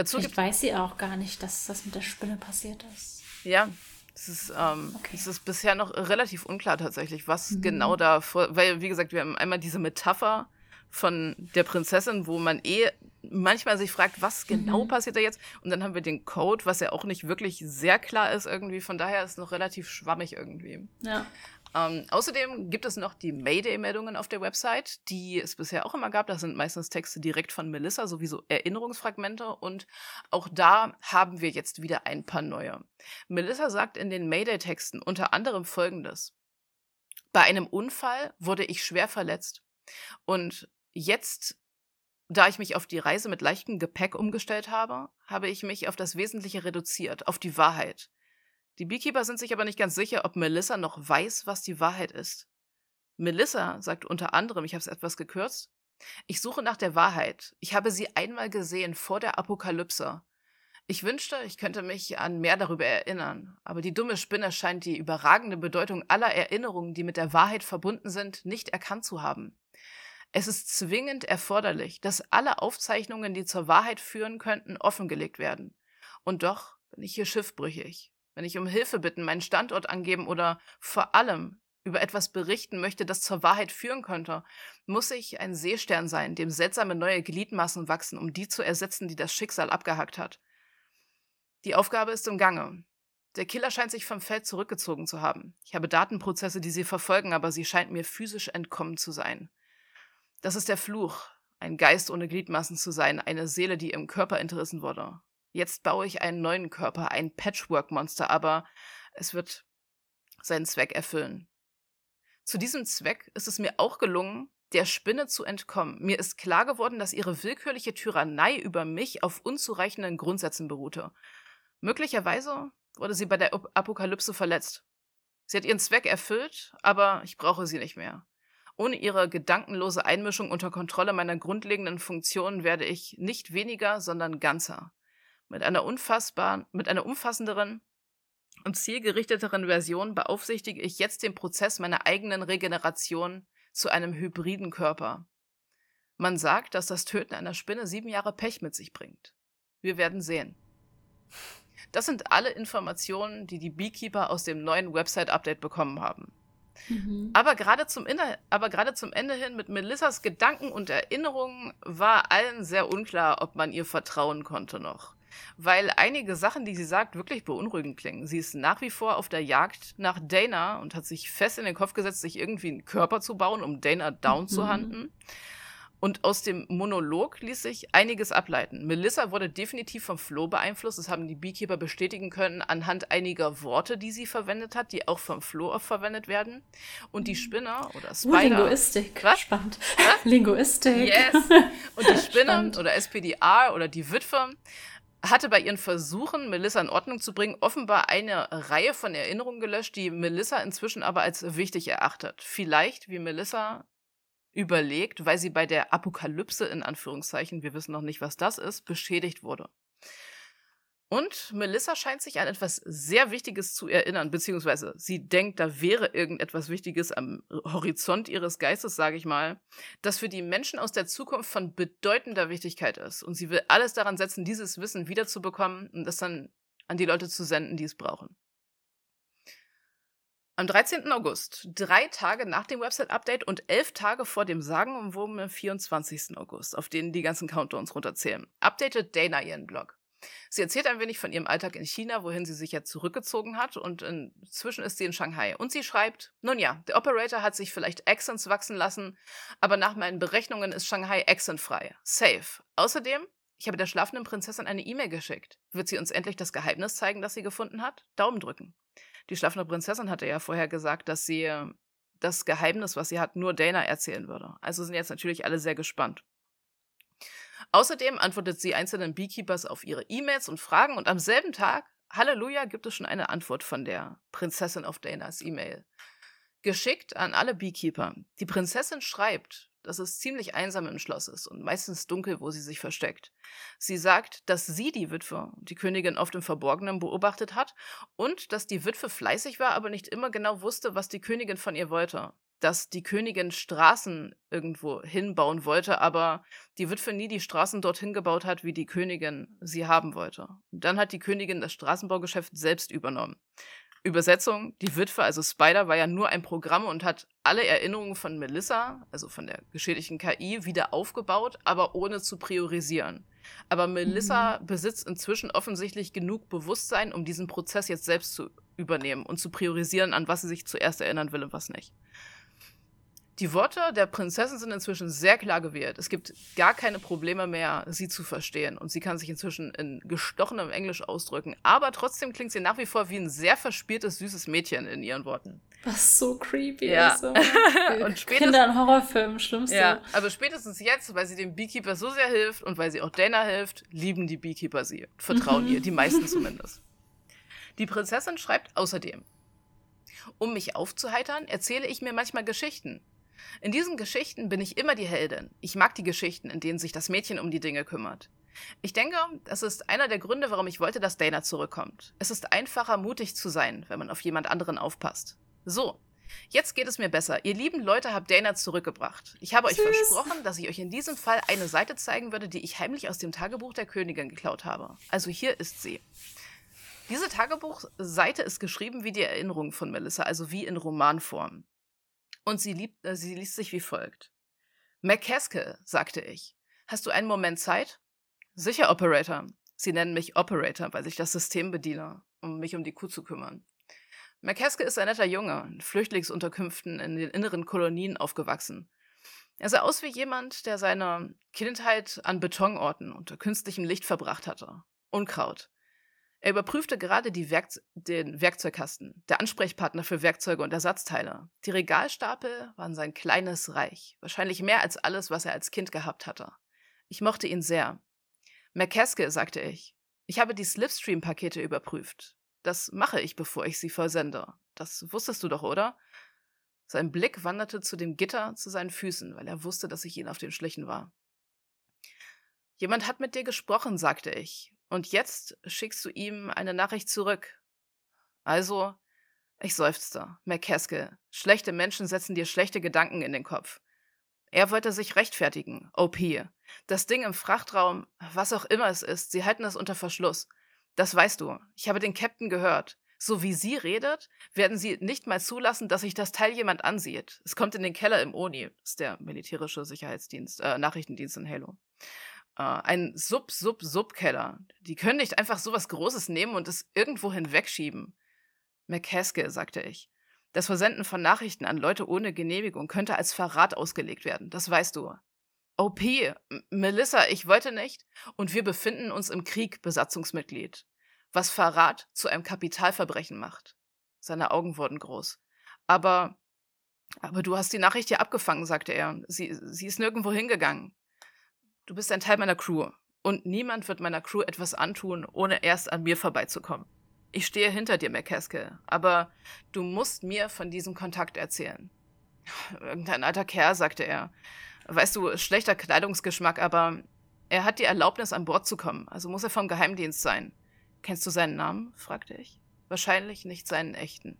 Dazu ich weiß sie auch gar nicht, dass das mit der Spinne passiert ist. Ja, es ist, ähm, okay. es ist bisher noch relativ unklar tatsächlich, was mhm. genau da vor, weil, wie gesagt, wir haben einmal diese Metapher von der Prinzessin, wo man eh manchmal sich fragt, was genau mhm. passiert da jetzt? Und dann haben wir den Code, was ja auch nicht wirklich sehr klar ist irgendwie. Von daher ist es noch relativ schwammig irgendwie. Ja. Ähm, außerdem gibt es noch die Mayday-Meldungen auf der Website, die es bisher auch immer gab. Das sind meistens Texte direkt von Melissa, sowieso Erinnerungsfragmente. Und auch da haben wir jetzt wieder ein paar neue. Melissa sagt in den Mayday-Texten unter anderem Folgendes. Bei einem Unfall wurde ich schwer verletzt. Und jetzt, da ich mich auf die Reise mit leichtem Gepäck umgestellt habe, habe ich mich auf das Wesentliche reduziert, auf die Wahrheit. Die Beekeeper sind sich aber nicht ganz sicher, ob Melissa noch weiß, was die Wahrheit ist. Melissa sagt unter anderem, ich habe es etwas gekürzt, ich suche nach der Wahrheit. Ich habe sie einmal gesehen vor der Apokalypse. Ich wünschte, ich könnte mich an mehr darüber erinnern, aber die dumme Spinne scheint die überragende Bedeutung aller Erinnerungen, die mit der Wahrheit verbunden sind, nicht erkannt zu haben. Es ist zwingend erforderlich, dass alle Aufzeichnungen, die zur Wahrheit führen könnten, offengelegt werden. Und doch bin ich hier schiffbrüchig wenn ich um Hilfe bitten, meinen Standort angeben oder vor allem über etwas berichten möchte, das zur Wahrheit führen könnte, muss ich ein Seestern sein, dem seltsame neue Gliedmaßen wachsen, um die zu ersetzen, die das Schicksal abgehackt hat. Die Aufgabe ist im Gange. Der Killer scheint sich vom Feld zurückgezogen zu haben. Ich habe Datenprozesse, die sie verfolgen, aber sie scheint mir physisch entkommen zu sein. Das ist der Fluch, ein Geist ohne Gliedmaßen zu sein, eine Seele, die im Körper entrissen wurde. Jetzt baue ich einen neuen Körper, ein Patchwork-Monster, aber es wird seinen Zweck erfüllen. Zu diesem Zweck ist es mir auch gelungen, der Spinne zu entkommen. Mir ist klar geworden, dass ihre willkürliche Tyrannei über mich auf unzureichenden Grundsätzen beruhte. Möglicherweise wurde sie bei der Apokalypse verletzt. Sie hat ihren Zweck erfüllt, aber ich brauche sie nicht mehr. Ohne ihre gedankenlose Einmischung unter Kontrolle meiner grundlegenden Funktionen werde ich nicht weniger, sondern ganzer. Mit einer unfassbaren, mit einer umfassenderen und zielgerichteteren Version beaufsichtige ich jetzt den Prozess meiner eigenen Regeneration zu einem hybriden Körper. Man sagt, dass das Töten einer Spinne sieben Jahre Pech mit sich bringt. Wir werden sehen. Das sind alle Informationen, die die Beekeeper aus dem neuen Website-Update bekommen haben. Mhm. Aber gerade zum, zum Ende hin mit Melissas Gedanken und Erinnerungen war allen sehr unklar, ob man ihr vertrauen konnte noch. Weil einige Sachen, die sie sagt, wirklich beunruhigend klingen. Sie ist nach wie vor auf der Jagd nach Dana und hat sich fest in den Kopf gesetzt, sich irgendwie einen Körper zu bauen, um Dana down mhm. zu handen. Und aus dem Monolog ließ sich einiges ableiten. Melissa wurde definitiv vom Flo beeinflusst. Das haben die Beekeeper bestätigen können anhand einiger Worte, die sie verwendet hat, die auch vom Flo oft verwendet werden. Und die Spinner oder uh, Spider. Uh, Linguistik. Was? Spannend. Was? Linguistik. Yes. Und die Spinner oder SPDR oder die Witwe hatte bei ihren Versuchen, Melissa in Ordnung zu bringen, offenbar eine Reihe von Erinnerungen gelöscht, die Melissa inzwischen aber als wichtig erachtet. Vielleicht, wie Melissa überlegt, weil sie bei der Apokalypse in Anführungszeichen, wir wissen noch nicht, was das ist, beschädigt wurde. Und Melissa scheint sich an etwas sehr Wichtiges zu erinnern, beziehungsweise sie denkt, da wäre irgendetwas Wichtiges am Horizont ihres Geistes, sage ich mal, das für die Menschen aus der Zukunft von bedeutender Wichtigkeit ist. Und sie will alles daran setzen, dieses Wissen wiederzubekommen und es dann an die Leute zu senden, die es brauchen. Am 13. August, drei Tage nach dem Website-Update und elf Tage vor dem sagenumwobenen 24. August, auf denen die ganzen Countdowns runterzählen, updatet Dana ihren Blog. Sie erzählt ein wenig von ihrem Alltag in China, wohin sie sich ja zurückgezogen hat und inzwischen ist sie in Shanghai. Und sie schreibt, nun ja, der Operator hat sich vielleicht Accents wachsen lassen, aber nach meinen Berechnungen ist Shanghai accentfrei. Safe. Außerdem, ich habe der schlafenden Prinzessin eine E-Mail geschickt. Wird sie uns endlich das Geheimnis zeigen, das sie gefunden hat? Daumen drücken. Die schlafende Prinzessin hatte ja vorher gesagt, dass sie äh, das Geheimnis, was sie hat, nur Dana erzählen würde. Also sind jetzt natürlich alle sehr gespannt. Außerdem antwortet sie einzelnen Beekeepers auf ihre E-Mails und Fragen und am selben Tag, Halleluja, gibt es schon eine Antwort von der Prinzessin auf Danas E-Mail. Geschickt an alle Beekeeper. Die Prinzessin schreibt, dass es ziemlich einsam im Schloss ist und meistens dunkel, wo sie sich versteckt. Sie sagt, dass sie die Witwe, die Königin oft im Verborgenen beobachtet hat und dass die Witwe fleißig war, aber nicht immer genau wusste, was die Königin von ihr wollte. Dass die Königin Straßen irgendwo hinbauen wollte, aber die Witwe nie die Straßen dorthin gebaut hat, wie die Königin sie haben wollte. Und dann hat die Königin das Straßenbaugeschäft selbst übernommen. Übersetzung, die Witwe, also Spider, war ja nur ein Programm und hat alle Erinnerungen von Melissa, also von der geschädigten KI, wieder aufgebaut, aber ohne zu priorisieren. Aber Melissa mhm. besitzt inzwischen offensichtlich genug Bewusstsein, um diesen Prozess jetzt selbst zu übernehmen und zu priorisieren, an was sie sich zuerst erinnern will und was nicht. Die Worte der Prinzessin sind inzwischen sehr klar gewählt. Es gibt gar keine Probleme mehr, sie zu verstehen. Und sie kann sich inzwischen in gestochenem Englisch ausdrücken. Aber trotzdem klingt sie nach wie vor wie ein sehr verspieltes, süßes Mädchen in ihren Worten. Was so creepy ja. ist. und Kinder in Horrorfilmen, schlimmste. Ja, aber spätestens jetzt, weil sie dem Beekeeper so sehr hilft und weil sie auch Dana hilft, lieben die Beekeeper sie. Vertrauen ihr, die meisten zumindest. Die Prinzessin schreibt außerdem, um mich aufzuheitern, erzähle ich mir manchmal Geschichten. In diesen Geschichten bin ich immer die Heldin. Ich mag die Geschichten, in denen sich das Mädchen um die Dinge kümmert. Ich denke, das ist einer der Gründe, warum ich wollte, dass Dana zurückkommt. Es ist einfacher, mutig zu sein, wenn man auf jemand anderen aufpasst. So, jetzt geht es mir besser. Ihr lieben Leute habt Dana zurückgebracht. Ich habe Süß. euch versprochen, dass ich euch in diesem Fall eine Seite zeigen würde, die ich heimlich aus dem Tagebuch der Königin geklaut habe. Also hier ist sie. Diese Tagebuchseite ist geschrieben wie die Erinnerung von Melissa, also wie in Romanform und sie, lieb, äh, sie liest sich wie folgt. McCaskill, sagte ich. Hast du einen Moment Zeit? Sicher, Operator. Sie nennen mich Operator, weil ich das System bediene, um mich um die Kuh zu kümmern. McCaskill ist ein netter Junge, in Flüchtlingsunterkünften in den inneren Kolonien aufgewachsen. Er sah aus wie jemand, der seine Kindheit an Betonorten unter künstlichem Licht verbracht hatte. Unkraut. Er überprüfte gerade Werkze den Werkzeugkasten, der Ansprechpartner für Werkzeuge und Ersatzteile. Die Regalstapel waren sein kleines Reich, wahrscheinlich mehr als alles, was er als Kind gehabt hatte. Ich mochte ihn sehr. McCaskill, sagte ich. Ich habe die Slipstream-Pakete überprüft. Das mache ich, bevor ich sie versende. Das wusstest du doch, oder? Sein Blick wanderte zu dem Gitter zu seinen Füßen, weil er wusste, dass ich ihn auf den Schlichen war. Jemand hat mit dir gesprochen, sagte ich, und jetzt schickst du ihm eine Nachricht zurück. Also, ich seufzte. McCaskill, schlechte Menschen setzen dir schlechte Gedanken in den Kopf. Er wollte sich rechtfertigen. OP. Das Ding im Frachtraum, was auch immer es ist, sie halten es unter Verschluss. Das weißt du. Ich habe den Captain gehört. So wie sie redet, werden sie nicht mal zulassen, dass sich das Teil jemand ansieht. Es kommt in den Keller im ONI. Ist der militärische Sicherheitsdienst, äh, Nachrichtendienst in Halo. Äh, ein Sub-Sub-Sub-Keller. Die können nicht einfach sowas Großes nehmen und es irgendwo hinwegschieben. McCaskill, sagte ich. Das Versenden von Nachrichten an Leute ohne Genehmigung könnte als Verrat ausgelegt werden. Das weißt du. OP, M Melissa, ich wollte nicht. Und wir befinden uns im Krieg, Besatzungsmitglied. Was Verrat zu einem Kapitalverbrechen macht. Seine Augen wurden groß. Aber, aber du hast die Nachricht ja abgefangen, sagte er. Sie, sie ist nirgendwo hingegangen. Du bist ein Teil meiner Crew. Und niemand wird meiner Crew etwas antun, ohne erst an mir vorbeizukommen. Ich stehe hinter dir, McCaskill, aber du musst mir von diesem Kontakt erzählen. Irgendein alter Kerl, sagte er. Weißt du, schlechter Kleidungsgeschmack, aber er hat die Erlaubnis, an Bord zu kommen, also muss er vom Geheimdienst sein. Kennst du seinen Namen? fragte ich. Wahrscheinlich nicht seinen echten.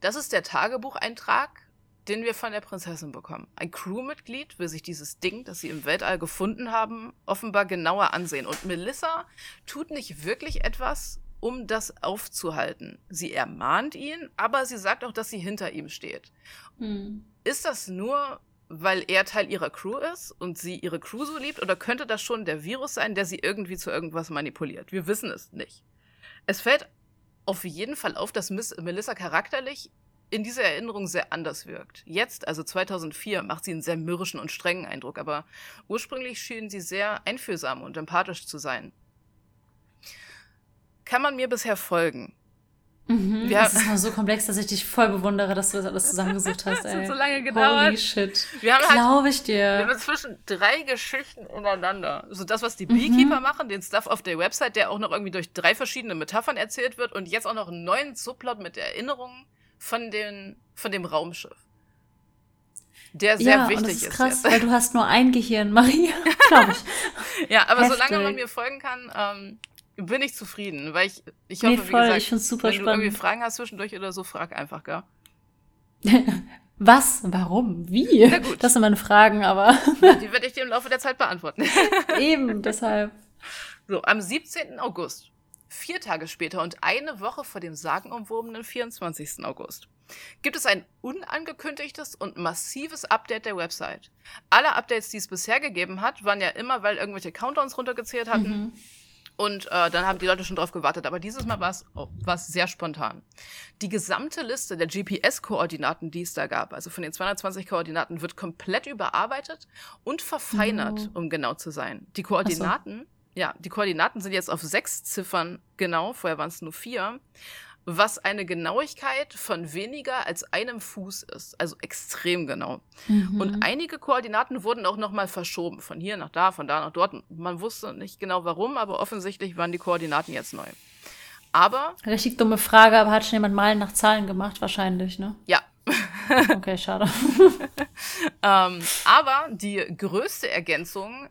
Das ist der Tagebucheintrag, den wir von der Prinzessin bekommen. Ein Crewmitglied will sich dieses Ding, das sie im Weltall gefunden haben, offenbar genauer ansehen. Und Melissa tut nicht wirklich etwas, um das aufzuhalten. Sie ermahnt ihn, aber sie sagt auch, dass sie hinter ihm steht. Mhm. Ist das nur, weil er Teil ihrer Crew ist und sie ihre Crew so liebt, oder könnte das schon der Virus sein, der sie irgendwie zu irgendwas manipuliert? Wir wissen es nicht. Es fällt auf jeden Fall auf, dass Miss Melissa charakterlich in dieser Erinnerung sehr anders wirkt. Jetzt, also 2004, macht sie einen sehr mürrischen und strengen Eindruck, aber ursprünglich schien sie sehr einfühlsam und empathisch zu sein. Kann man mir bisher folgen? Mhm, ja. Das ist mal so komplex, dass ich dich voll bewundere, dass du das alles zusammengesucht hast. das hat so lange gedauert. Holy shit. Wir haben halt Glaube ich dir. Wir haben inzwischen drei Geschichten ineinander. So das, was die mhm. Beekeeper machen, den Stuff auf der Website, der auch noch irgendwie durch drei verschiedene Metaphern erzählt wird und jetzt auch noch einen neuen Subplot mit Erinnerungen von, den, von dem Raumschiff. Der sehr ja, wichtig und das ist. krass, ist weil du hast nur ein Gehirn, Maria, glaube ich. ja, aber Heftig. solange man mir folgen kann, ähm, bin ich zufrieden, weil ich, ich hoffe, nee, voll, wie gesagt, wenn spannend. du irgendwie Fragen hast zwischendurch oder so, frag einfach, gell? Was? Warum? Wie? Na gut. Das sind meine Fragen, aber. Die werde ich dir im Laufe der Zeit beantworten. Eben, deshalb. So, am 17. August Vier Tage später und eine Woche vor dem sagenumwobenen 24. August gibt es ein unangekündigtes und massives Update der Website. Alle Updates, die es bisher gegeben hat, waren ja immer, weil irgendwelche Countdowns runtergezählt hatten. Mhm. Und äh, dann haben die Leute schon drauf gewartet. Aber dieses Mal war es oh, sehr spontan. Die gesamte Liste der GPS-Koordinaten, die es da gab, also von den 220 Koordinaten, wird komplett überarbeitet und verfeinert, mhm. um genau zu sein. Die Koordinaten ja, die Koordinaten sind jetzt auf sechs Ziffern genau, vorher waren es nur vier, was eine Genauigkeit von weniger als einem Fuß ist, also extrem genau. Mhm. Und einige Koordinaten wurden auch nochmal verschoben, von hier nach da, von da nach dort. Man wusste nicht genau warum, aber offensichtlich waren die Koordinaten jetzt neu. Aber. Richtig dumme Frage, aber hat schon jemand mal nach Zahlen gemacht, wahrscheinlich, ne? Ja. okay, schade. ähm, aber die größte Ergänzung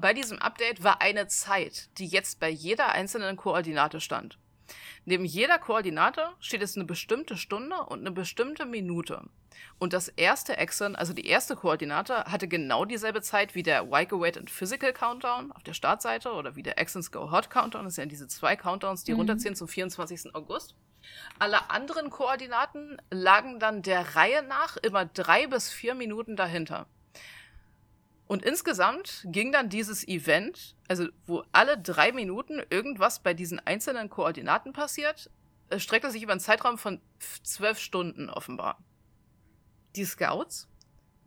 bei diesem Update war eine Zeit, die jetzt bei jeder einzelnen Koordinate stand. Neben jeder Koordinate steht es eine bestimmte Stunde und eine bestimmte Minute. Und das erste Exon, also die erste Koordinate, hatte genau dieselbe Zeit wie der Wake Wait and Physical Countdown auf der Startseite oder wie der Exons Go Hot Countdown. Das sind ja diese zwei Countdowns, die mhm. runterziehen zum 24. August. Alle anderen Koordinaten lagen dann der Reihe nach immer drei bis vier Minuten dahinter. Und insgesamt ging dann dieses Event, also wo alle drei Minuten irgendwas bei diesen einzelnen Koordinaten passiert, streckte sich über einen Zeitraum von zwölf Stunden offenbar. Die Scouts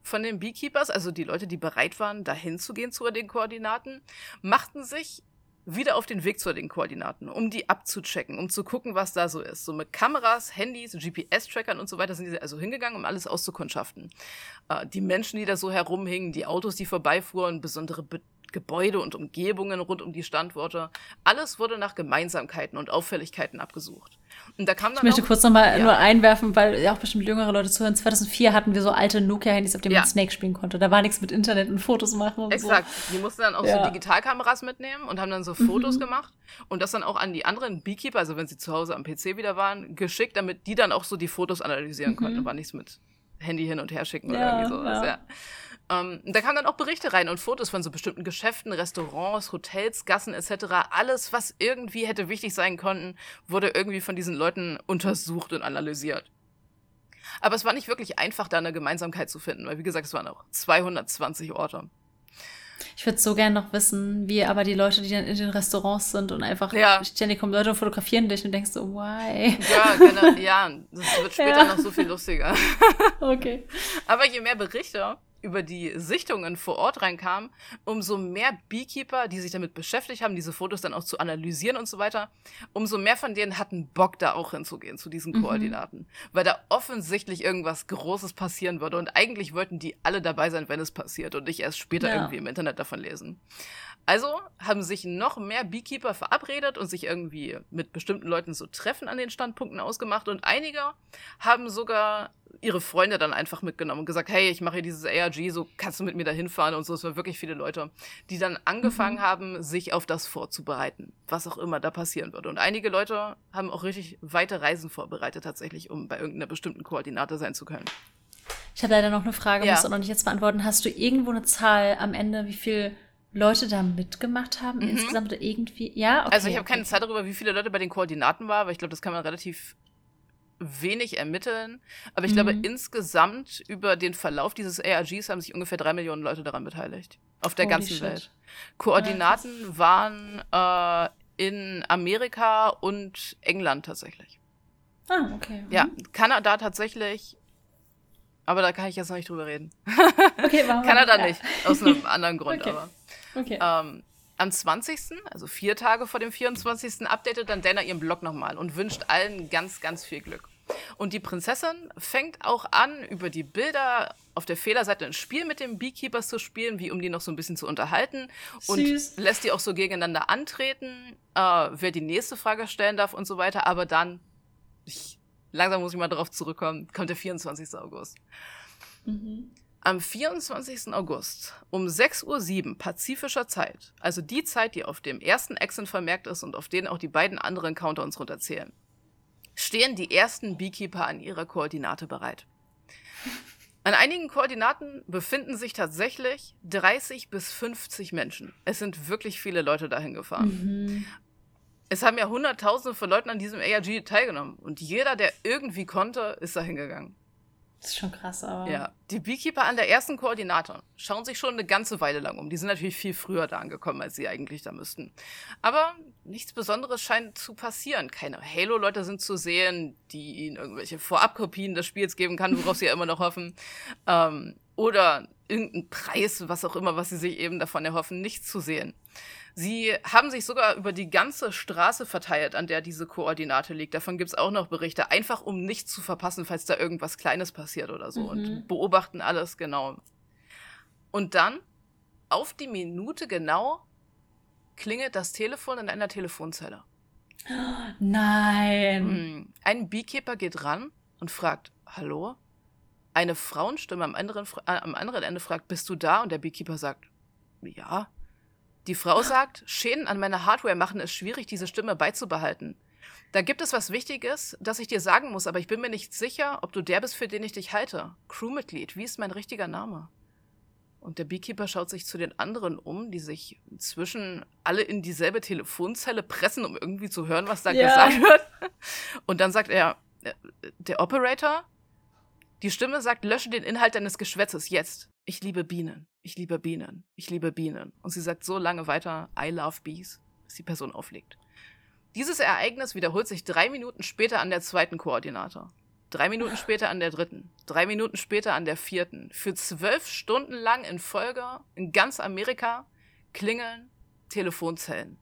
von den Beekeepers, also die Leute, die bereit waren, dahin zu gehen zu den Koordinaten, machten sich wieder auf den Weg zu den Koordinaten, um die abzuchecken, um zu gucken, was da so ist. So mit Kameras, Handys, GPS-Trackern und so weiter sind die also hingegangen, um alles auszukundschaften. Äh, die Menschen, die da so herumhingen, die Autos, die vorbeifuhren, besondere Be Gebäude und Umgebungen rund um die Standorte. Alles wurde nach Gemeinsamkeiten und Auffälligkeiten abgesucht. Und da kam dann ich möchte auch, kurz nochmal ja. nur einwerfen, weil ja auch bestimmt jüngere Leute zuhören. 2004 hatten wir so alte Nokia-Handys, auf denen ja. man Snake spielen konnte. Da war nichts mit Internet und Fotos machen und Exakt. So. Die mussten dann auch ja. so Digitalkameras mitnehmen und haben dann so Fotos mhm. gemacht und das dann auch an die anderen Beekeeper, also wenn sie zu Hause am PC wieder waren, geschickt, damit die dann auch so die Fotos analysieren mhm. konnten. Da war nichts mit Handy hin und her schicken oder irgendwie sowas. Ja. Ähm, da kamen dann auch Berichte rein und Fotos von so bestimmten Geschäften, Restaurants, Hotels, Gassen etc. Alles, was irgendwie hätte wichtig sein können, wurde irgendwie von diesen Leuten untersucht und analysiert. Aber es war nicht wirklich einfach, da eine Gemeinsamkeit zu finden, weil wie gesagt, es waren auch 220 Orte. Ich würde so gerne noch wissen, wie aber die Leute, die dann in den Restaurants sind und einfach ja. ständig kommen Leute und fotografieren dich und denkst so, why? Ja, genau, ja, das wird später ja. noch so viel lustiger. Okay. Aber je mehr Berichte über die Sichtungen vor Ort reinkam, umso mehr Beekeeper, die sich damit beschäftigt haben, diese Fotos dann auch zu analysieren und so weiter, umso mehr von denen hatten Bock, da auch hinzugehen, zu diesen mhm. Koordinaten. Weil da offensichtlich irgendwas Großes passieren würde und eigentlich wollten die alle dabei sein, wenn es passiert und nicht erst später ja. irgendwie im Internet davon lesen. Also haben sich noch mehr Beekeeper verabredet und sich irgendwie mit bestimmten Leuten so Treffen an den Standpunkten ausgemacht und einige haben sogar ihre Freunde dann einfach mitgenommen und gesagt, hey, ich mache hier dieses ARG, so kannst du mit mir da hinfahren und so. Es waren wirklich viele Leute, die dann angefangen mhm. haben, sich auf das vorzubereiten, was auch immer da passieren würde. Und einige Leute haben auch richtig weite Reisen vorbereitet tatsächlich, um bei irgendeiner bestimmten Koordinate sein zu können. Ich habe leider noch eine Frage, ja. musst du noch nicht jetzt beantworten. Hast du irgendwo eine Zahl am Ende, wie viel Leute da mitgemacht haben mhm. insgesamt oder irgendwie? Ja, okay. Also ich habe keine Zahl darüber, wie viele Leute bei den Koordinaten waren, weil ich glaube, das kann man relativ wenig ermitteln. Aber ich mhm. glaube, insgesamt über den Verlauf dieses ARGs haben sich ungefähr drei Millionen Leute daran beteiligt. Auf der Holy ganzen shit. Welt. Koordinaten ja, waren äh, in Amerika und England tatsächlich. Ah, okay. Mhm. Ja, Kanada tatsächlich. Aber da kann ich jetzt noch nicht drüber reden. Okay, warum? Kanada ja. nicht. Aus einem anderen Grund, okay. aber. Okay. Ähm, am 20., also vier Tage vor dem 24., updatet dann Dana ihren Blog nochmal und wünscht allen ganz, ganz viel Glück. Und die Prinzessin fängt auch an, über die Bilder auf der Fehlerseite ein Spiel mit den Beekeepers zu spielen, wie um die noch so ein bisschen zu unterhalten. Und Süß. lässt die auch so gegeneinander antreten, äh, wer die nächste Frage stellen darf und so weiter. Aber dann, ich, langsam muss ich mal darauf zurückkommen, kommt der 24. August. Mhm. Am 24. August um 6.07 Uhr pazifischer Zeit, also die Zeit, die auf dem ersten Exen vermerkt ist und auf denen auch die beiden anderen Counter uns runterzählen, stehen die ersten Beekeeper an ihrer Koordinate bereit. An einigen Koordinaten befinden sich tatsächlich 30 bis 50 Menschen. Es sind wirklich viele Leute dahin gefahren. Mhm. Es haben ja Hunderttausende von Leuten an diesem ARG teilgenommen und jeder, der irgendwie konnte, ist dahin gegangen. Das ist schon krass, aber. Ja, die Beekeeper an der ersten Koordinate schauen sich schon eine ganze Weile lang um. Die sind natürlich viel früher da angekommen, als sie eigentlich da müssten. Aber nichts Besonderes scheint zu passieren. Keine Halo-Leute sind zu sehen, die ihnen irgendwelche Vorabkopien des Spiels geben kann, worauf sie ja immer noch hoffen. Ähm, oder irgendeinen Preis, was auch immer, was sie sich eben davon erhoffen, nicht zu sehen. Sie haben sich sogar über die ganze Straße verteilt, an der diese Koordinate liegt. Davon gibt es auch noch Berichte, einfach um nichts zu verpassen, falls da irgendwas Kleines passiert oder so. Mhm. Und beobachten alles genau. Und dann, auf die Minute genau, klingelt das Telefon in einer Telefonzelle. Nein. Hm. Ein Beekeeper geht ran und fragt, hallo? Eine Frauenstimme am anderen, äh, am anderen Ende fragt, bist du da? Und der Beekeeper sagt, ja. Die Frau sagt, Schäden an meiner Hardware machen es schwierig, diese Stimme beizubehalten. Da gibt es was Wichtiges, das ich dir sagen muss, aber ich bin mir nicht sicher, ob du der bist, für den ich dich halte. Crewmitglied, wie ist mein richtiger Name? Und der Beekeeper schaut sich zu den anderen um, die sich inzwischen alle in dieselbe Telefonzelle pressen, um irgendwie zu hören, was da ja. gesagt wird. Und dann sagt er, äh, der Operator, die Stimme sagt, lösche den Inhalt deines Geschwätzes jetzt. Ich liebe Bienen. Ich liebe Bienen. Ich liebe Bienen. Und sie sagt so lange weiter, I love bees, bis die Person auflegt. Dieses Ereignis wiederholt sich drei Minuten später an der zweiten Koordinate. Drei Minuten später an der dritten. Drei Minuten später an der vierten. Für zwölf Stunden lang in Folge in ganz Amerika klingeln Telefonzellen.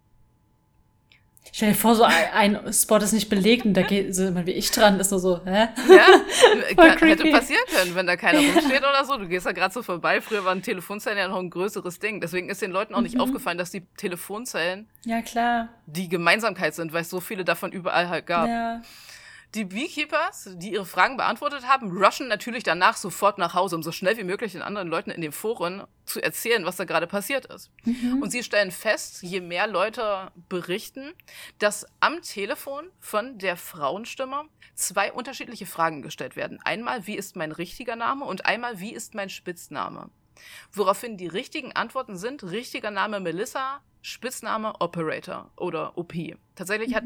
Stell dir vor, so ein, ein Spot ist nicht belegt und da geht so jemand wie ich dran, ist nur so, hä? Ja, kann, hätte passieren können, wenn da keiner rumsteht oder so. Du gehst da gerade so vorbei. Früher waren Telefonzellen ja noch ein größeres Ding. Deswegen ist den Leuten auch nicht mhm. aufgefallen, dass die Telefonzellen ja, klar. die Gemeinsamkeit sind, weil es so viele davon überall halt gab. Ja. Die Beekeepers, die ihre Fragen beantwortet haben, rushen natürlich danach sofort nach Hause, um so schnell wie möglich den anderen Leuten in den Foren zu erzählen, was da gerade passiert ist. Mhm. Und sie stellen fest, je mehr Leute berichten, dass am Telefon von der Frauenstimme zwei unterschiedliche Fragen gestellt werden. Einmal, wie ist mein richtiger Name und einmal, wie ist mein Spitzname? Woraufhin die richtigen Antworten sind, richtiger Name Melissa, Spitzname Operator oder OP. Tatsächlich mhm. hat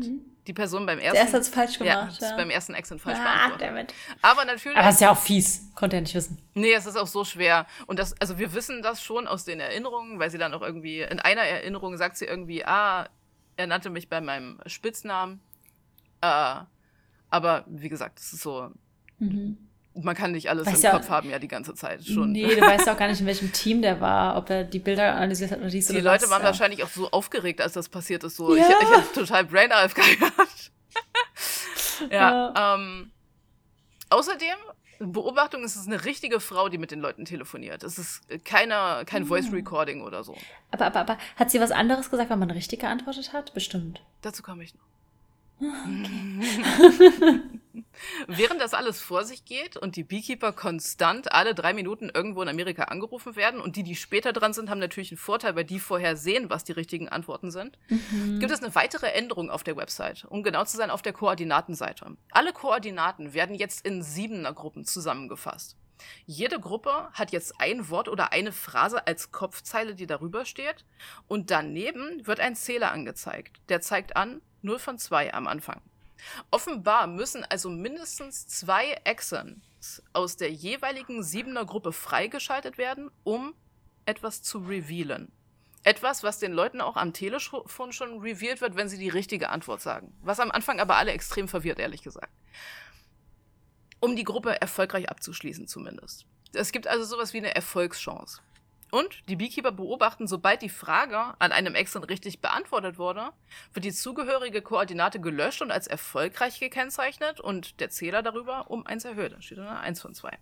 die Person beim ersten. Der erste hat es falsch gemacht. Ja, ja. beim ersten Accent falsch ah, beantwortet. Damit. Aber natürlich. Aber das ist ja auch fies. Konnte er nicht wissen. Nee, es ist auch so schwer. Und das, also wir wissen das schon aus den Erinnerungen, weil sie dann auch irgendwie, in einer Erinnerung sagt sie irgendwie, ah, er nannte mich bei meinem Spitznamen. Äh, aber wie gesagt, es ist so. Mhm man kann nicht alles weißt im ja, Kopf haben ja die ganze Zeit schon. Nee, du weißt auch gar nicht, in welchem Team der war, ob er die Bilder analysiert hat oder dies Die Leute was, waren ja. wahrscheinlich auch so aufgeregt, als das passiert ist. So, ja. ich, ich habe total Brain AFK gehabt. ja. Ähm, außerdem, Beobachtung, ist es eine richtige Frau, die mit den Leuten telefoniert. Es ist keine, kein mhm. Voice Recording oder so. Aber, aber, aber hat sie was anderes gesagt, wenn man richtig geantwortet hat? Bestimmt. Dazu komme ich noch. Okay. Während das alles vor sich geht und die Beekeeper konstant alle drei Minuten irgendwo in Amerika angerufen werden und die, die später dran sind, haben natürlich einen Vorteil, weil die vorher sehen, was die richtigen Antworten sind, mhm. gibt es eine weitere Änderung auf der Website, um genau zu sein, auf der Koordinatenseite. Alle Koordinaten werden jetzt in Siebener-Gruppen zusammengefasst. Jede Gruppe hat jetzt ein Wort oder eine Phrase als Kopfzeile, die darüber steht. Und daneben wird ein Zähler angezeigt. Der zeigt an 0 von 2 am Anfang. Offenbar müssen also mindestens zwei Accents aus der jeweiligen Siebener Gruppe freigeschaltet werden, um etwas zu revealen. Etwas, was den Leuten auch am Telefon schon revealed wird, wenn sie die richtige Antwort sagen. Was am Anfang aber alle extrem verwirrt, ehrlich gesagt. Um die Gruppe erfolgreich abzuschließen zumindest. Es gibt also sowas wie eine Erfolgschance. Und die Beekeeper beobachten, sobald die Frage an einem Exon richtig beantwortet wurde, wird die zugehörige Koordinate gelöscht und als erfolgreich gekennzeichnet und der Zähler darüber um eins erhöht. Da steht dann 1 von 2.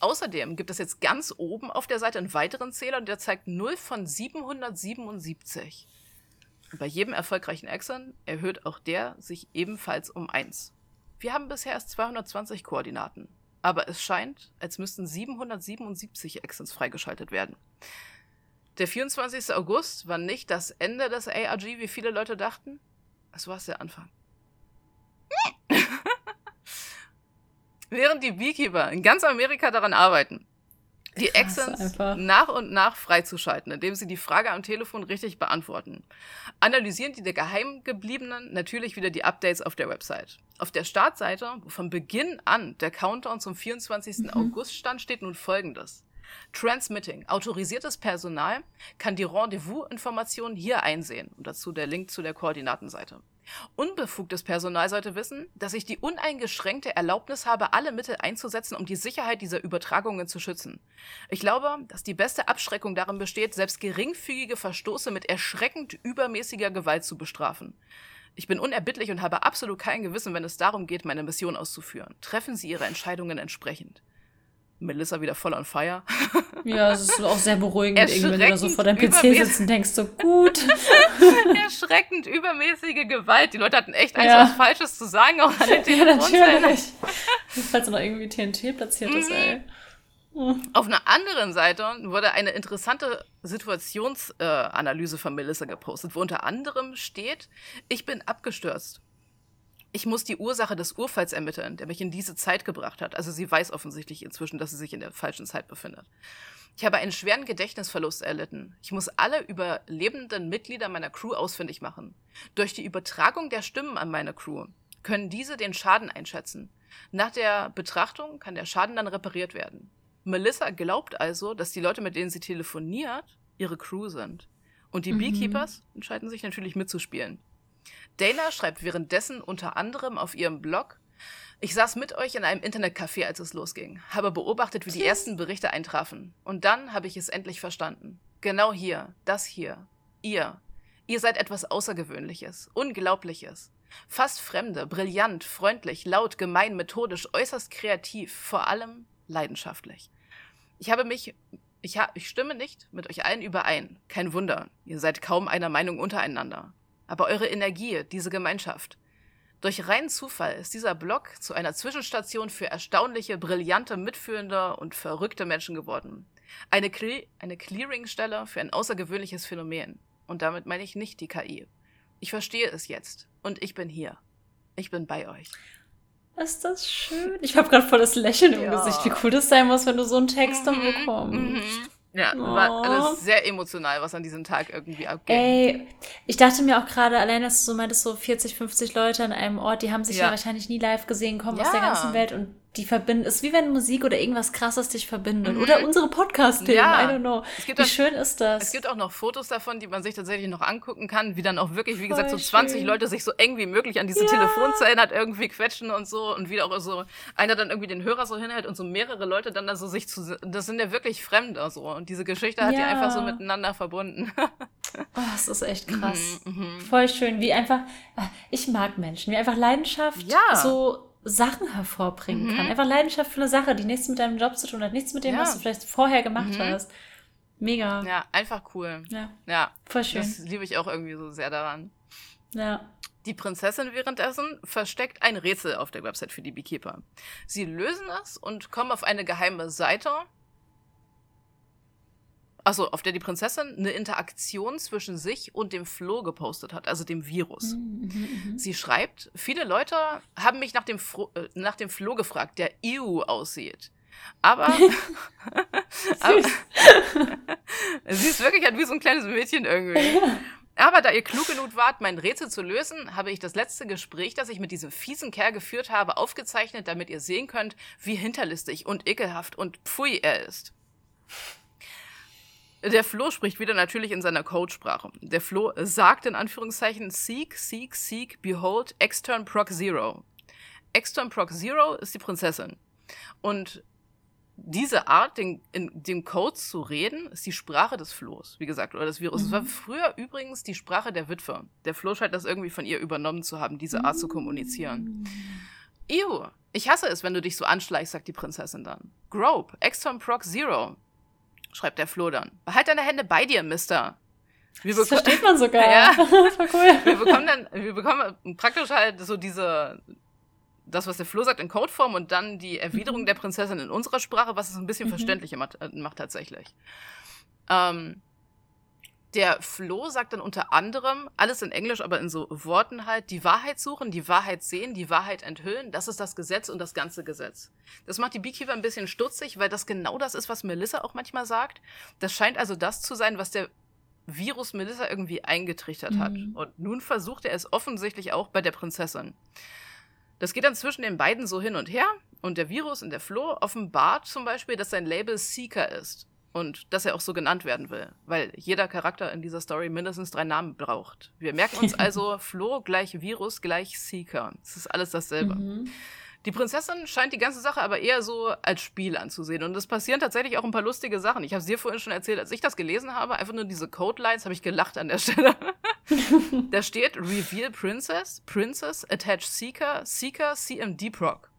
Außerdem gibt es jetzt ganz oben auf der Seite einen weiteren Zähler und der zeigt 0 von 777. Und bei jedem erfolgreichen Exon erhöht auch der sich ebenfalls um 1. Wir haben bisher erst 220 Koordinaten aber es scheint, als müssten 777 Exons freigeschaltet werden. Der 24. August war nicht das Ende des ARG, wie viele Leute dachten. Es war der Anfang. Während die Beekeeper in ganz Amerika daran arbeiten, die Accents nach und nach freizuschalten, indem sie die Frage am Telefon richtig beantworten. Analysieren die der Geheimgebliebenen natürlich wieder die Updates auf der Website. Auf der Startseite, wo von Beginn an der Countdown zum 24. Mhm. August stand, steht nun folgendes. Transmitting. Autorisiertes Personal kann die Rendezvous-Informationen hier einsehen. Und dazu der Link zu der Koordinatenseite. Unbefugtes Personal sollte wissen, dass ich die uneingeschränkte Erlaubnis habe, alle Mittel einzusetzen, um die Sicherheit dieser Übertragungen zu schützen. Ich glaube, dass die beste Abschreckung darin besteht, selbst geringfügige Verstoße mit erschreckend übermäßiger Gewalt zu bestrafen. Ich bin unerbittlich und habe absolut kein Gewissen, wenn es darum geht, meine Mission auszuführen. Treffen Sie Ihre Entscheidungen entsprechend. Melissa wieder voll on fire. Ja, es ist auch sehr beruhigend, wenn du so vor deinem PC sitzt und denkst so, gut. Erschreckend übermäßige Gewalt. Die Leute hatten echt Angst, ja. was Falsches zu sagen, auch an den. Ja, natürlich. Falls noch irgendwie TNT platziert ist, mhm. ey. Auf einer anderen Seite wurde eine interessante Situationsanalyse äh, von Melissa gepostet, wo unter anderem steht, ich bin abgestürzt. Ich muss die Ursache des Urfalls ermitteln, der mich in diese Zeit gebracht hat. Also sie weiß offensichtlich inzwischen, dass sie sich in der falschen Zeit befindet. Ich habe einen schweren Gedächtnisverlust erlitten. Ich muss alle überlebenden Mitglieder meiner Crew ausfindig machen. Durch die Übertragung der Stimmen an meine Crew können diese den Schaden einschätzen. Nach der Betrachtung kann der Schaden dann repariert werden. Melissa glaubt also, dass die Leute, mit denen sie telefoniert, ihre Crew sind. Und die mhm. Beekeepers entscheiden sich natürlich mitzuspielen. Dana schreibt währenddessen unter anderem auf ihrem Blog, ich saß mit euch in einem Internetcafé, als es losging, habe beobachtet, wie die ersten Berichte eintrafen. Und dann habe ich es endlich verstanden. Genau hier, das hier, ihr. Ihr seid etwas Außergewöhnliches, Unglaubliches. Fast fremde, brillant, freundlich, laut, gemein, methodisch, äußerst kreativ, vor allem leidenschaftlich. Ich habe mich, ich, ha, ich stimme nicht mit euch allen überein. Kein Wunder, ihr seid kaum einer Meinung untereinander. Aber eure Energie, diese Gemeinschaft. Durch reinen Zufall ist dieser Blog zu einer Zwischenstation für erstaunliche, brillante, mitfühlende und verrückte Menschen geworden. Eine, Cle eine Clearingstelle für ein außergewöhnliches Phänomen. Und damit meine ich nicht die KI. Ich verstehe es jetzt. Und ich bin hier. Ich bin bei euch. Ist das schön? Ich habe gerade voll das Lächeln im ja. Gesicht, wie cool das sein muss, wenn du so einen Text dann mhm, bekommst. Mhm. Ja, oh. war alles sehr emotional, was an diesem Tag irgendwie abgeht. Ey, ich dachte mir auch gerade, allein, dass du so meintest, so 40, 50 Leute an einem Ort, die haben sich ja, ja wahrscheinlich nie live gesehen, kommen ja. aus der ganzen Welt und die verbinden, ist wie wenn Musik oder irgendwas krasses dich verbindet. Mhm. Oder unsere Podcast-Themen, ja. I don't know. wie auch, schön ist das? Es gibt auch noch Fotos davon, die man sich tatsächlich noch angucken kann, wie dann auch wirklich, wie Voll gesagt, so 20 schön. Leute sich so eng wie möglich an diese ja. Telefonzellen hat irgendwie quetschen und so und wieder auch so einer dann irgendwie den Hörer so hinhält und so mehrere Leute dann da so sich zu, das sind ja wirklich Fremde so und diese Geschichte hat ja. die einfach so miteinander verbunden. oh, das ist echt krass. Mhm, mhm, Voll schön, wie einfach, ich mag Menschen, wie einfach Leidenschaft ja. so Sachen hervorbringen mhm. kann. Einfach Leidenschaft für eine Sache, die nichts mit deinem Job zu tun hat, nichts mit dem, ja. was du vielleicht vorher gemacht mhm. hast. Mega. Ja, einfach cool. Ja. Ja. Voll schön. Das liebe ich auch irgendwie so sehr daran. Ja. Die Prinzessin währenddessen versteckt ein Rätsel auf der Website für die Beekeeper. Sie lösen es und kommen auf eine geheime Seite, also auf der die Prinzessin eine Interaktion zwischen sich und dem Flo gepostet hat, also dem Virus. Mhm, mhm, mhm. Sie schreibt, viele Leute haben mich nach dem, Fro äh, nach dem Flo gefragt, der EU aussieht. Aber, aber sie ist wirklich halt wie so ein kleines Mädchen irgendwie. Aber da ihr klug genug wart, mein Rätsel zu lösen, habe ich das letzte Gespräch, das ich mit diesem fiesen Kerl geführt habe, aufgezeichnet, damit ihr sehen könnt, wie hinterlistig und ekelhaft und pfui er ist. Der Flo spricht wieder natürlich in seiner Codesprache. Der Flo sagt in Anführungszeichen Seek, Seek, Seek, Behold, Extern Proc Zero. Extern Proc Zero ist die Prinzessin. Und diese Art, den, in dem Code zu reden, ist die Sprache des Flohs, wie gesagt, oder des Virus. Es mhm. war früher übrigens die Sprache der Witwe. Der Floh scheint das irgendwie von ihr übernommen zu haben, diese Art zu kommunizieren. Ew, ich hasse es, wenn du dich so anschleichst, sagt die Prinzessin dann. Grope, Extern Proc Zero schreibt der Flo dann. Behalt deine Hände bei dir, Mister. Wir das versteht man sogar. ja. Voll cool. Wir bekommen dann, wir bekommen praktisch halt so diese, das, was der Flo sagt in Codeform und dann die Erwiderung mhm. der Prinzessin in unserer Sprache, was es ein bisschen mhm. verständlicher macht, äh, macht tatsächlich. Ähm, der Flo sagt dann unter anderem, alles in Englisch, aber in so Worten halt, die Wahrheit suchen, die Wahrheit sehen, die Wahrheit enthüllen, das ist das Gesetz und das ganze Gesetz. Das macht die Beekeeper ein bisschen stutzig, weil das genau das ist, was Melissa auch manchmal sagt. Das scheint also das zu sein, was der Virus Melissa irgendwie eingetrichtert mhm. hat. Und nun versucht er es offensichtlich auch bei der Prinzessin. Das geht dann zwischen den beiden so hin und her und der Virus und der Flo offenbart zum Beispiel, dass sein Label Seeker ist und dass er auch so genannt werden will, weil jeder Charakter in dieser Story mindestens drei Namen braucht. Wir merken uns also Flo gleich Virus gleich Seeker. Es ist alles dasselbe. Mhm. Die Prinzessin scheint die ganze Sache aber eher so als Spiel anzusehen. Und es passieren tatsächlich auch ein paar lustige Sachen. Ich habe es dir vorhin schon erzählt, als ich das gelesen habe, einfach nur diese Codelines, habe ich gelacht an der Stelle. da steht Reveal Princess, Princess, Attach Seeker, Seeker, CMD Proc.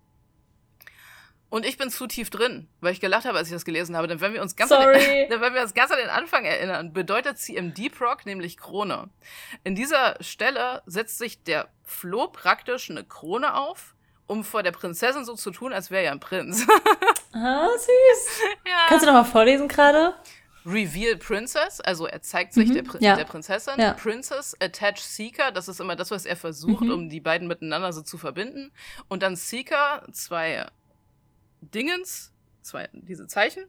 Und ich bin zu tief drin, weil ich gelacht habe, als ich das gelesen habe. Denn wenn wir uns ganz, Sorry. An den, wenn wir uns ganz an den Anfang erinnern, bedeutet CMD-Proc nämlich Krone. In dieser Stelle setzt sich der Flo praktisch eine Krone auf, um vor der Prinzessin so zu tun, als wäre er ein Prinz. ah, süß. Ja. Kannst du noch mal vorlesen gerade? Reveal Princess, also er zeigt sich mhm, der, Pri ja. der, Prinzessin. Ja. Princess Attach Seeker, das ist immer das, was er versucht, mhm. um die beiden miteinander so zu verbinden. Und dann Seeker, zwei Dingens, zwei, diese Zeichen,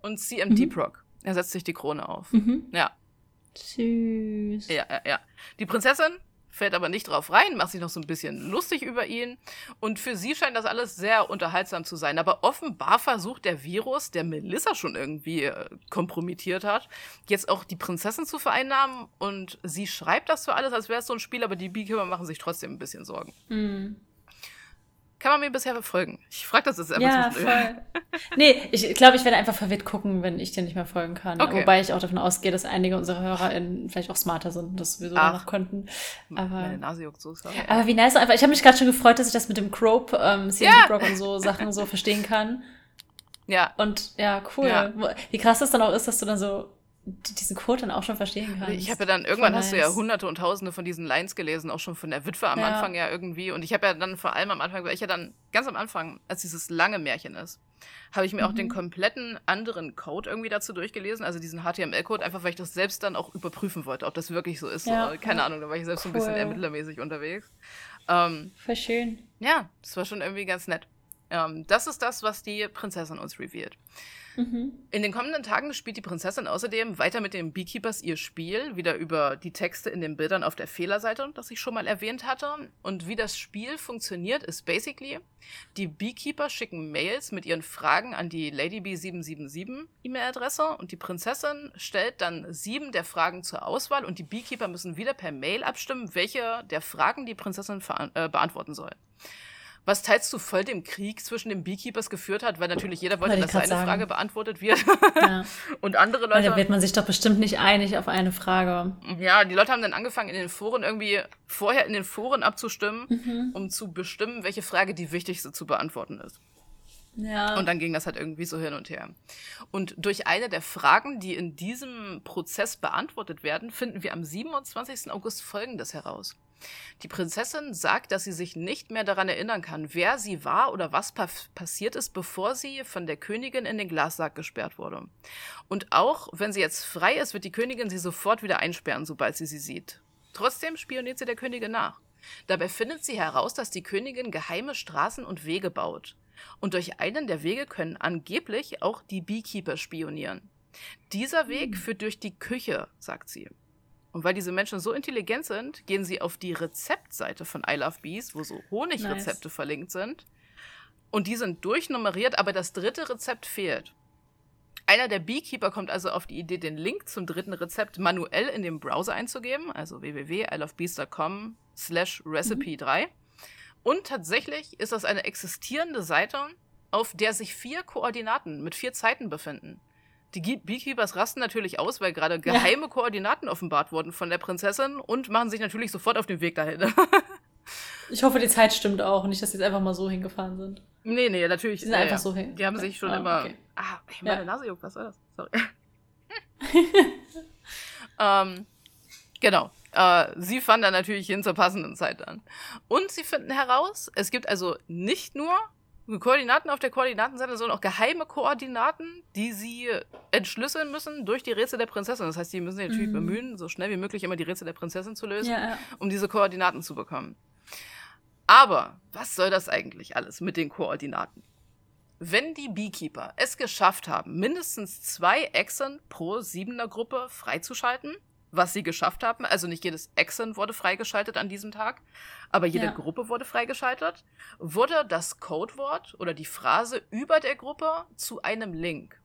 und CMD mhm. Proc. Er setzt sich die Krone auf. Mhm. Ja. Süß. Ja, ja, ja. Die Prinzessin fällt aber nicht drauf rein, macht sich noch so ein bisschen lustig über ihn. Und für sie scheint das alles sehr unterhaltsam zu sein. Aber offenbar versucht der Virus, der Melissa schon irgendwie äh, kompromittiert hat, jetzt auch die Prinzessin zu vereinnahmen. Und sie schreibt das für alles, als wäre es so ein Spiel, aber die Beekeeper machen sich trotzdem ein bisschen Sorgen. Mhm. Kann man mir bisher verfolgen? Ich frage das jetzt einfach Ja, voll. nee, ich glaube, ich werde einfach verwirrt gucken, wenn ich dir nicht mehr folgen kann. Okay. Wobei ich auch davon ausgehe, dass einige unserer HörerInnen vielleicht auch smarter sind und das sowieso Ach, noch könnten. Aber, meine Nase juckt so. Sorry. Aber wie nice einfach. Ich habe mich gerade schon gefreut, dass ich das mit dem Crope, ähm, CMD ja. Brock und so Sachen so verstehen kann. Ja. Und ja, cool. Ja. Wie krass das dann auch ist, dass du dann so diesen Code dann auch schon verstehen kannst. Ich habe ja dann, irgendwann hast du ja hunderte und tausende von diesen Lines gelesen, auch schon von der Witwe am ja. Anfang ja irgendwie. Und ich habe ja dann vor allem am Anfang, weil ich ja dann ganz am Anfang, als dieses lange Märchen ist, habe ich mir mhm. auch den mhm. kompletten anderen Code irgendwie dazu durchgelesen, also diesen HTML-Code, einfach weil ich das selbst dann auch überprüfen wollte, ob das wirklich so ist. Ja. Keine ja. Ahnung, da war ich selbst cool. so ein bisschen ermittlermäßig unterwegs. Ähm, Voll schön. Ja, das war schon irgendwie ganz nett. Ähm, das ist das, was die Prinzessin uns revealed. Mhm. In den kommenden Tagen spielt die Prinzessin außerdem weiter mit den Beekeepers ihr Spiel, wieder über die Texte in den Bildern auf der Fehlerseite, das ich schon mal erwähnt hatte. Und wie das Spiel funktioniert, ist basically, die Beekeeper schicken Mails mit ihren Fragen an die LadyB777 E-Mail-Adresse und die Prinzessin stellt dann sieben der Fragen zur Auswahl und die Beekeeper müssen wieder per Mail abstimmen, welche der Fragen die Prinzessin äh, beantworten soll was teils zu voll dem Krieg zwischen den Beekeepers geführt hat, weil natürlich jeder wollte, dass seine sagen. Frage beantwortet wird. Ja. und andere Leute. Weil da wird man sich doch bestimmt nicht einig auf eine Frage. Ja, die Leute haben dann angefangen, in den Foren irgendwie vorher in den Foren abzustimmen, mhm. um zu bestimmen, welche Frage die wichtigste zu beantworten ist. Ja. Und dann ging das halt irgendwie so hin und her. Und durch eine der Fragen, die in diesem Prozess beantwortet werden, finden wir am 27. August Folgendes heraus. Die Prinzessin sagt, dass sie sich nicht mehr daran erinnern kann, wer sie war oder was pa passiert ist, bevor sie von der Königin in den Glassack gesperrt wurde. Und auch wenn sie jetzt frei ist, wird die Königin sie sofort wieder einsperren, sobald sie sie sieht. Trotzdem spioniert sie der Königin nach. Dabei findet sie heraus, dass die Königin geheime Straßen und Wege baut. Und durch einen der Wege können angeblich auch die Beekeeper spionieren. Dieser Weg hm. führt durch die Küche, sagt sie. Und weil diese Menschen so intelligent sind, gehen sie auf die Rezeptseite von I Love Bees, wo so Honigrezepte nice. verlinkt sind. Und die sind durchnummeriert, aber das dritte Rezept fehlt. Einer der Beekeeper kommt also auf die Idee, den Link zum dritten Rezept manuell in den Browser einzugeben, also www.ilovebees.com slash recipe 3. Mhm. Und tatsächlich ist das eine existierende Seite, auf der sich vier Koordinaten mit vier Zeiten befinden. Die Beekeepers rasten natürlich aus, weil gerade geheime ja. Koordinaten offenbart wurden von der Prinzessin und machen sich natürlich sofort auf den Weg dahin. ich hoffe, die Zeit stimmt auch, nicht, dass sie jetzt einfach mal so hingefahren sind. Nee, nee, natürlich. Die sind ja, einfach so hin. Die haben sich schon ah, immer. Okay. Ah, meine ja. Nase juckt, was war das? Sorry. ähm, genau. Äh, sie fahren dann natürlich hin zur passenden Zeit an. Und sie finden heraus, es gibt also nicht nur Koordinaten auf der Koordinatenseite, sondern auch geheime Koordinaten, die sie entschlüsseln müssen durch die Rätsel der Prinzessin. Das heißt, sie müssen sich natürlich mhm. bemühen, so schnell wie möglich immer die Rätsel der Prinzessin zu lösen, ja, ja. um diese Koordinaten zu bekommen. Aber was soll das eigentlich alles mit den Koordinaten? Wenn die Beekeeper es geschafft haben, mindestens zwei Echsen pro Siebener Gruppe freizuschalten, was sie geschafft haben. Also nicht jedes Exen wurde freigeschaltet an diesem Tag, aber jede ja. Gruppe wurde freigeschaltet. Wurde das Codewort oder die Phrase über der Gruppe zu einem Link.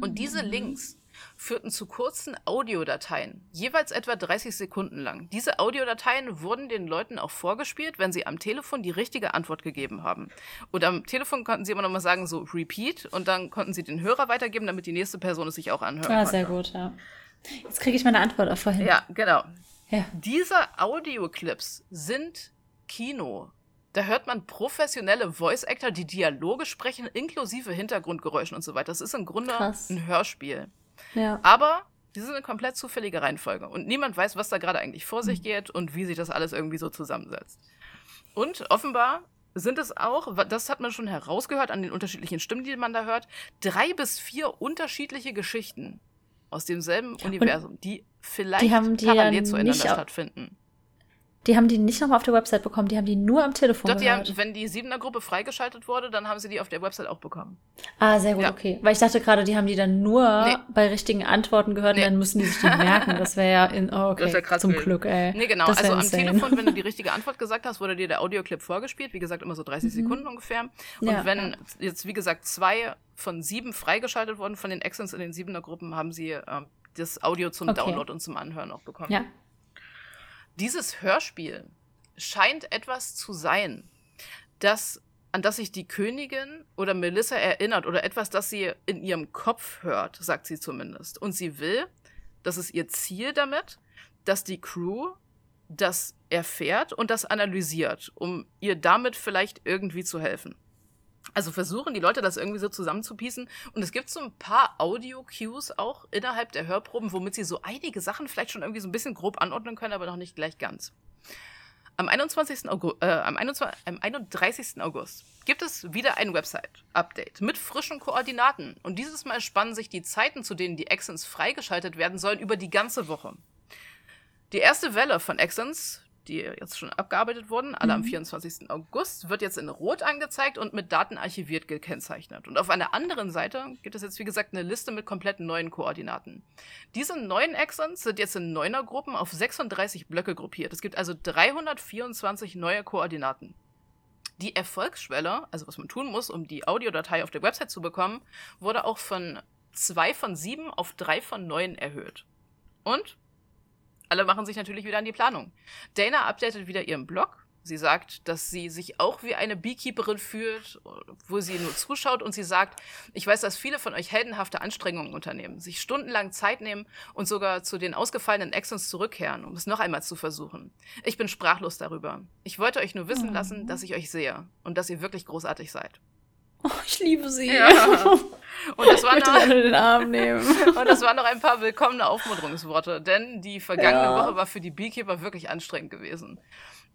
Und diese mhm. Links führten zu kurzen Audiodateien, jeweils etwa 30 Sekunden lang. Diese Audiodateien wurden den Leuten auch vorgespielt, wenn sie am Telefon die richtige Antwort gegeben haben. Und am Telefon konnten sie immer noch mal sagen, so Repeat, und dann konnten sie den Hörer weitergeben, damit die nächste Person es sich auch anhört. Ah, sehr gut, ja. Jetzt kriege ich meine Antwort auf vorhin. Ja, genau. Ja. Diese Audioclips sind Kino. Da hört man professionelle Voice-Actor, die Dialoge sprechen, inklusive Hintergrundgeräuschen und so weiter. Das ist im Grunde Krass. ein Hörspiel. Ja. Aber die sind eine komplett zufällige Reihenfolge. Und niemand weiß, was da gerade eigentlich vor sich mhm. geht und wie sich das alles irgendwie so zusammensetzt. Und offenbar sind es auch, das hat man schon herausgehört an den unterschiedlichen Stimmen, die man da hört, drei bis vier unterschiedliche Geschichten aus demselben Universum, die vielleicht die haben die parallel zueinander stattfinden. Die haben die nicht nochmal auf der Website bekommen, die haben die nur am Telefon Doch, gehört. Haben, wenn die Siebener Gruppe freigeschaltet wurde, dann haben sie die auf der Website auch bekommen. Ah, sehr gut, ja. okay. Weil ich dachte gerade, die haben die dann nur nee. bei richtigen Antworten gehört nee. und dann müssen die sich die merken. Das wäre ja in, oh, okay, krass zum wild. Glück, ey. Nee, genau. Also am Telefon, wenn du die richtige Antwort gesagt hast, wurde dir der Audioclip vorgespielt. Wie gesagt, immer so 30 mhm. Sekunden ungefähr. Und ja, wenn ja. jetzt, wie gesagt, zwei von sieben freigeschaltet wurden von den Accents in den Siebener Gruppen, haben sie ähm, das Audio zum okay. Download und zum Anhören auch bekommen. Ja. Dieses Hörspiel scheint etwas zu sein, das, an das sich die Königin oder Melissa erinnert oder etwas, das sie in ihrem Kopf hört, sagt sie zumindest. Und sie will, das ist ihr Ziel damit, dass die Crew das erfährt und das analysiert, um ihr damit vielleicht irgendwie zu helfen. Also versuchen die Leute das irgendwie so zusammenzupießen. Und es gibt so ein paar Audio-Cues auch innerhalb der Hörproben, womit sie so einige Sachen vielleicht schon irgendwie so ein bisschen grob anordnen können, aber noch nicht gleich ganz. Am 21. August, äh, am, 21, am 31. August gibt es wieder ein Website-Update mit frischen Koordinaten. Und dieses Mal spannen sich die Zeiten, zu denen die Exons freigeschaltet werden sollen, über die ganze Woche. Die erste Welle von Exons die jetzt schon abgearbeitet wurden, alle mhm. am 24. August, wird jetzt in Rot angezeigt und mit Daten archiviert gekennzeichnet. Und auf einer anderen Seite gibt es jetzt, wie gesagt, eine Liste mit kompletten neuen Koordinaten. Diese neuen Exons sind jetzt in Neunergruppen auf 36 Blöcke gruppiert. Es gibt also 324 neue Koordinaten. Die Erfolgsschwelle, also was man tun muss, um die Audiodatei auf der Website zu bekommen, wurde auch von 2 von 7 auf 3 von 9 erhöht. Und alle machen sich natürlich wieder an die Planung. Dana updatet wieder ihren Blog. Sie sagt, dass sie sich auch wie eine Beekeeperin fühlt, wo sie nur zuschaut und sie sagt, ich weiß, dass viele von euch heldenhafte Anstrengungen unternehmen, sich stundenlang Zeit nehmen und sogar zu den ausgefallenen Exons zurückkehren, um es noch einmal zu versuchen. Ich bin sprachlos darüber. Ich wollte euch nur wissen lassen, dass ich euch sehe und dass ihr wirklich großartig seid. Oh, ich liebe sie. Ja. Und das, waren noch, und das waren noch ein paar willkommene Aufmunterungsworte, denn die vergangene ja. Woche war für die Beekeeper wirklich anstrengend gewesen.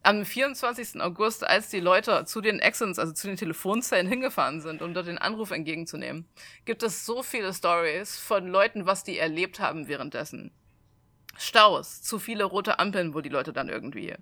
Am 24. August, als die Leute zu den Exons, also zu den Telefonzellen hingefahren sind, um dort den Anruf entgegenzunehmen, gibt es so viele Stories von Leuten, was die erlebt haben währenddessen. Staus, zu viele rote Ampeln, wo die Leute dann irgendwie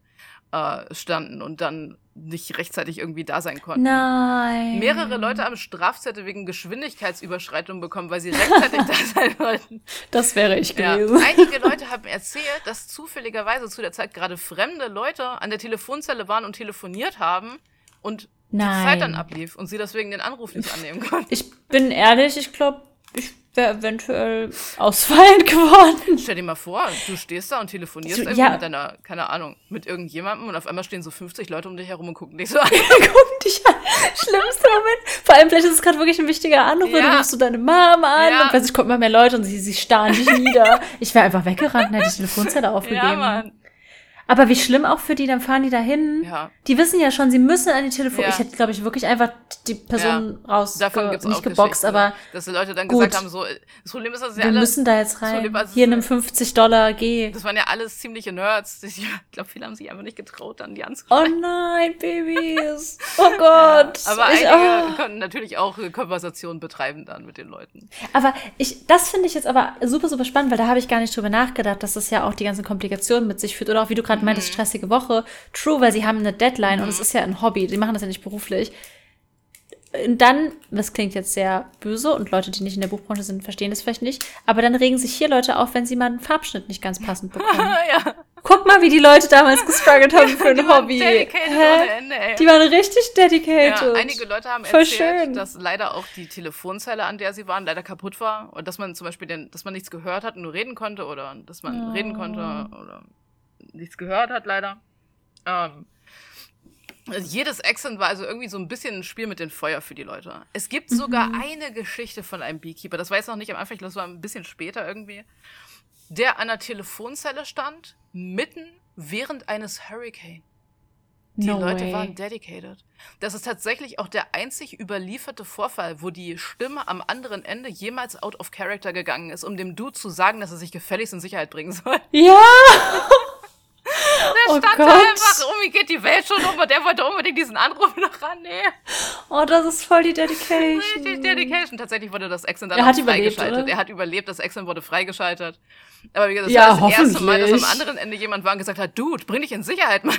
äh, standen und dann nicht rechtzeitig irgendwie da sein konnten. Nein. Mehrere Leute haben Strafzettel wegen Geschwindigkeitsüberschreitung bekommen, weil sie rechtzeitig da sein wollten. Das wäre ich gewesen. Ja. Einige Leute haben erzählt, dass zufälligerweise zu der Zeit gerade fremde Leute an der Telefonzelle waren und telefoniert haben und Nein. die Zeit dann ablief und sie deswegen den Anruf nicht annehmen konnten. Ich bin ehrlich, ich glaube, ich wäre eventuell ausfallend geworden. Stell dir mal vor, du stehst da und telefonierst irgendwie ja. mit deiner, keine Ahnung, mit irgendjemandem und auf einmal stehen so 50 Leute um dich herum und gucken dich so an. gucken dich an. Schlimmster Moment. Vor allem, vielleicht ist es gerade wirklich ein wichtiger Anruf, ja. du rufst du deine Mama an ja. und plötzlich kommen immer mehr Leute und sie, sie starren dich nieder. Ich wäre einfach weggerannt und hätte die Telefonzelle aufgegeben. Ja, Mann. Aber wie schlimm auch für die, dann fahren die da hin. Ja. Die wissen ja schon, sie müssen an die Telefon. Ja. Ich hätte, glaube ich, wirklich einfach die Person ja. raus, Davon gibt's nicht geboxt, aber. Dass die Leute dann gut. gesagt haben, so, das Problem ist, dass sie Wir alle, müssen da jetzt rein. Problem, Hier in einem 50 Dollar G. Das waren ja alles ziemliche Nerds. Ich glaube, viele haben sich einfach nicht getraut, dann die anzurufen. Oh nein, Babys. Oh Gott. aber ich, einige oh. konnten natürlich auch Konversationen betreiben dann mit den Leuten. Aber ich, das finde ich jetzt aber super, super spannend, weil da habe ich gar nicht drüber nachgedacht, dass das ja auch die ganzen Komplikationen mit sich führt. Oder auch, wie du gerade gerade meintest, stressige Woche. True, weil sie haben eine Deadline mhm. und es ist ja ein Hobby. Sie machen das ja nicht beruflich. Und dann, das klingt jetzt sehr böse und Leute, die nicht in der Buchbranche sind, verstehen das vielleicht nicht, aber dann regen sich hier Leute auf, wenn sie mal einen Farbschnitt nicht ganz passend bekommen. ja. Guck mal, wie die Leute damals gestruggelt haben für ein Hobby. Ende, die waren richtig dedicated. Ja, einige Leute haben Voll erzählt, schön. dass leider auch die Telefonzelle, an der sie waren, leider kaputt war und dass man zum Beispiel, den, dass man nichts gehört hat und nur reden konnte oder dass man oh. reden konnte oder nichts gehört hat, leider. Ähm, also jedes Accent war also irgendwie so ein bisschen ein Spiel mit dem Feuer für die Leute. Es gibt sogar mhm. eine Geschichte von einem Beekeeper, das war jetzt noch nicht am Anfang, das war ein bisschen später irgendwie, der an der Telefonzelle stand, mitten während eines Hurricane. Die no Leute way. waren dedicated. Das ist tatsächlich auch der einzig überlieferte Vorfall, wo die Stimme am anderen Ende jemals out of character gegangen ist, um dem Dude zu sagen, dass er sich gefälligst in Sicherheit bringen soll. Ja! Oh stand Gott. da einfach, irgendwie geht die Welt schon um und der wollte unbedingt diesen Anruf noch annehmen. Oh, das ist voll die Dedication. Richtig Dedication. Tatsächlich wurde das Exen dann er auch freigeschaltet. Oder? Er hat überlebt, das Exen wurde freigeschaltet. Aber wie gesagt, das ja, war das erste Mal, dass am anderen Ende jemand war und gesagt hat, Dude, bring dich in Sicherheit, Mann.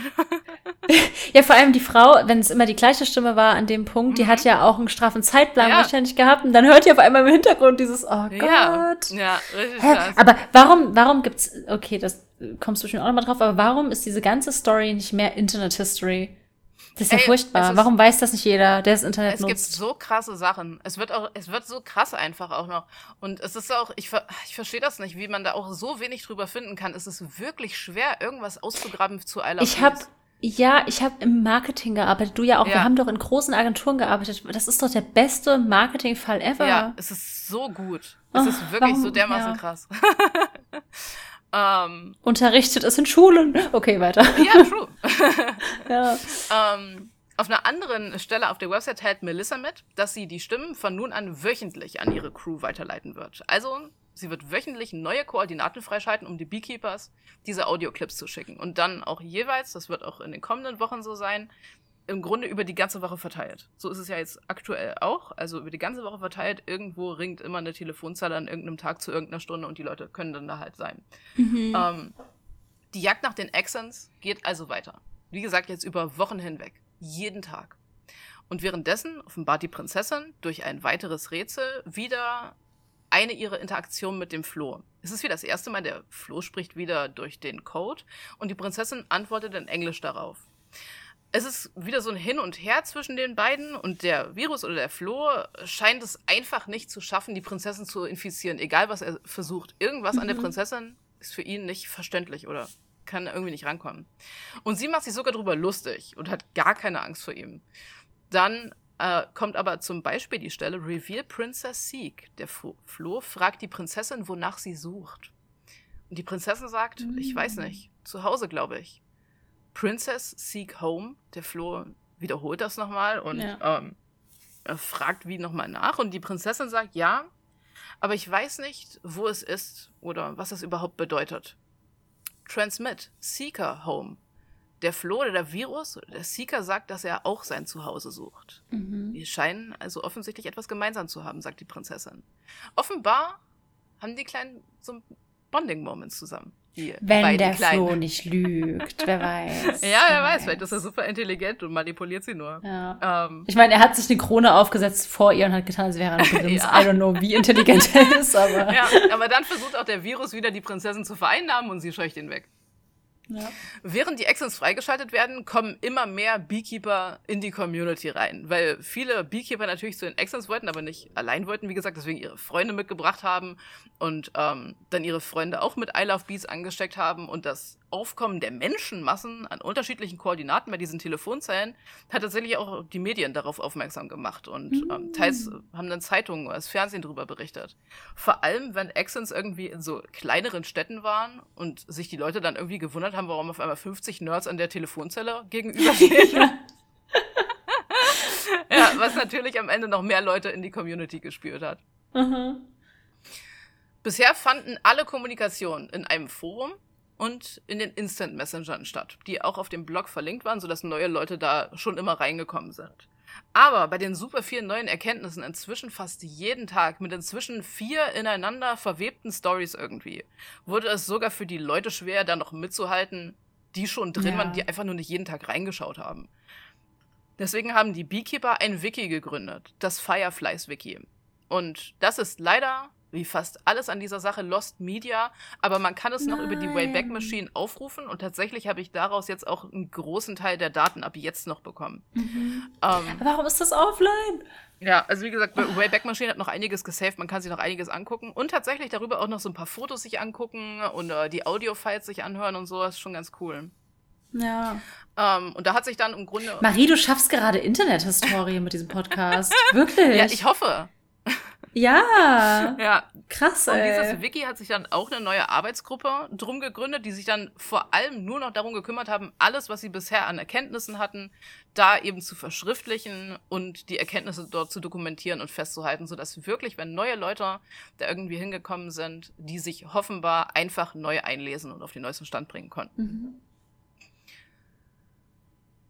ja, vor allem die Frau, wenn es immer die gleiche Stimme war an dem Punkt, mhm. die hat ja auch einen straffen Zeitplan ja. wahrscheinlich gehabt und dann hört ihr auf einmal im Hintergrund dieses, oh Gott. Ja, ja richtig Hä? Aber warum, warum gibt's, okay, das kommst du schon auch nochmal drauf, aber warum ist diese ganze Story nicht mehr Internet History? Das ist ja Ey, furchtbar. Ist, Warum weiß das nicht jeder, der das Internet es nutzt? Es gibt so krasse Sachen. Es wird auch, es wird so krass einfach auch noch. Und es ist auch, ich, ich verstehe das nicht, wie man da auch so wenig drüber finden kann. Es ist wirklich schwer, irgendwas auszugraben zu Eiler. Ich habe Ja, ich habe im Marketing gearbeitet. Du ja auch. Ja. Wir haben doch in großen Agenturen gearbeitet. Das ist doch der beste Marketingfall ever. Ja, es ist so gut. Es oh, ist wirklich warum? so dermaßen ja. krass. ähm, Unterrichtet es in Schulen. Okay, weiter. Ja, true. ja. ähm, auf einer anderen Stelle auf der Website teilt Melissa mit, dass sie die Stimmen von nun an wöchentlich an ihre Crew weiterleiten wird. Also Sie wird wöchentlich neue Koordinaten freischalten, um die Beekeepers diese Audioclips zu schicken. Und dann auch jeweils, das wird auch in den kommenden Wochen so sein, im Grunde über die ganze Woche verteilt. So ist es ja jetzt aktuell auch. Also über die ganze Woche verteilt, irgendwo ringt immer eine Telefonzelle an irgendeinem Tag zu irgendeiner Stunde und die Leute können dann da halt sein. Mhm. Ähm, die Jagd nach den Accents geht also weiter. Wie gesagt, jetzt über Wochen hinweg. Jeden Tag. Und währenddessen offenbart die Prinzessin durch ein weiteres Rätsel wieder eine ihrer Interaktionen mit dem Floh. Es ist wie das erste Mal, der Floh spricht wieder durch den Code und die Prinzessin antwortet in Englisch darauf. Es ist wieder so ein Hin und Her zwischen den beiden und der Virus oder der Floh scheint es einfach nicht zu schaffen, die Prinzessin zu infizieren, egal was er versucht. Irgendwas mhm. an der mhm. Prinzessin ist für ihn nicht verständlich oder kann irgendwie nicht rankommen. Und sie macht sich sogar darüber lustig und hat gar keine Angst vor ihm. Dann äh, kommt aber zum Beispiel die Stelle Reveal Princess Seek. Der Flo fragt die Prinzessin, wonach sie sucht. Und die Prinzessin sagt, mm. ich weiß mm. nicht, zu Hause, glaube ich. Princess Seek Home. Der Flo wiederholt das nochmal und ja. ähm, fragt wie nochmal nach. Und die Prinzessin sagt, ja, aber ich weiß nicht, wo es ist oder was es überhaupt bedeutet. Transmit, Seeker Home der Flo oder der Virus der Seeker sagt, dass er auch sein Zuhause sucht. Mhm. Wir scheinen also offensichtlich etwas gemeinsam zu haben, sagt die Prinzessin. Offenbar haben die Kleinen so Bonding-Moments zusammen. Die Wenn der Kleinen. Flo nicht lügt, wer weiß. ja, wer weiß, vielleicht ist er super intelligent und manipuliert sie nur. Ja. Ähm, ich meine, er hat sich eine Krone aufgesetzt vor ihr und hat getan, als wäre er ein Prinz. ja. I don't know, wie intelligent er ist, aber. Ja, aber dann versucht auch der Virus wieder die Prinzessin zu vereinnahmen und sie scheucht ihn weg. Ja. Während die Exons freigeschaltet werden, kommen immer mehr Beekeeper in die Community rein, weil viele Beekeeper natürlich zu den Exons wollten, aber nicht allein wollten, wie gesagt, deswegen ihre Freunde mitgebracht haben und ähm, dann ihre Freunde auch mit I Love Bees angesteckt haben und das Aufkommen der Menschenmassen an unterschiedlichen Koordinaten bei diesen Telefonzellen hat tatsächlich auch die Medien darauf aufmerksam gemacht und ähm, teils haben dann Zeitungen oder das Fernsehen darüber berichtet. Vor allem, wenn Exons irgendwie in so kleineren Städten waren und sich die Leute dann irgendwie gewundert haben, warum auf einmal 50 Nerds an der Telefonzelle gegenüberstehen. ja, was natürlich am Ende noch mehr Leute in die Community gespürt hat. Mhm. Bisher fanden alle Kommunikationen in einem Forum und in den Instant Messengern statt, die auch auf dem Blog verlinkt waren, sodass neue Leute da schon immer reingekommen sind. Aber bei den super vielen neuen Erkenntnissen inzwischen fast jeden Tag mit inzwischen vier ineinander verwebten Stories irgendwie, wurde es sogar für die Leute schwer, da noch mitzuhalten, die schon drin ja. waren, die einfach nur nicht jeden Tag reingeschaut haben. Deswegen haben die Beekeeper ein Wiki gegründet, das Fireflies Wiki. Und das ist leider wie fast alles an dieser Sache Lost Media, aber man kann es Nein. noch über die Wayback Machine aufrufen und tatsächlich habe ich daraus jetzt auch einen großen Teil der Daten ab jetzt noch bekommen. Mhm. Ähm, Warum ist das offline? Ja, also wie gesagt, Wayback Machine hat noch einiges gesaved, man kann sich noch einiges angucken und tatsächlich darüber auch noch so ein paar Fotos sich angucken und äh, die Audio-Files sich anhören und so, das ist schon ganz cool. Ja. Ähm, und da hat sich dann im Grunde. Marie, du schaffst gerade Internethistorie mit diesem Podcast. Wirklich? Ja, ich hoffe. Ja. Ja. Krass, ey. Und dieses Wiki hat sich dann auch eine neue Arbeitsgruppe drum gegründet, die sich dann vor allem nur noch darum gekümmert haben, alles, was sie bisher an Erkenntnissen hatten, da eben zu verschriftlichen und die Erkenntnisse dort zu dokumentieren und festzuhalten, sodass wirklich, wenn neue Leute da irgendwie hingekommen sind, die sich offenbar einfach neu einlesen und auf den neuesten Stand bringen konnten. Mhm.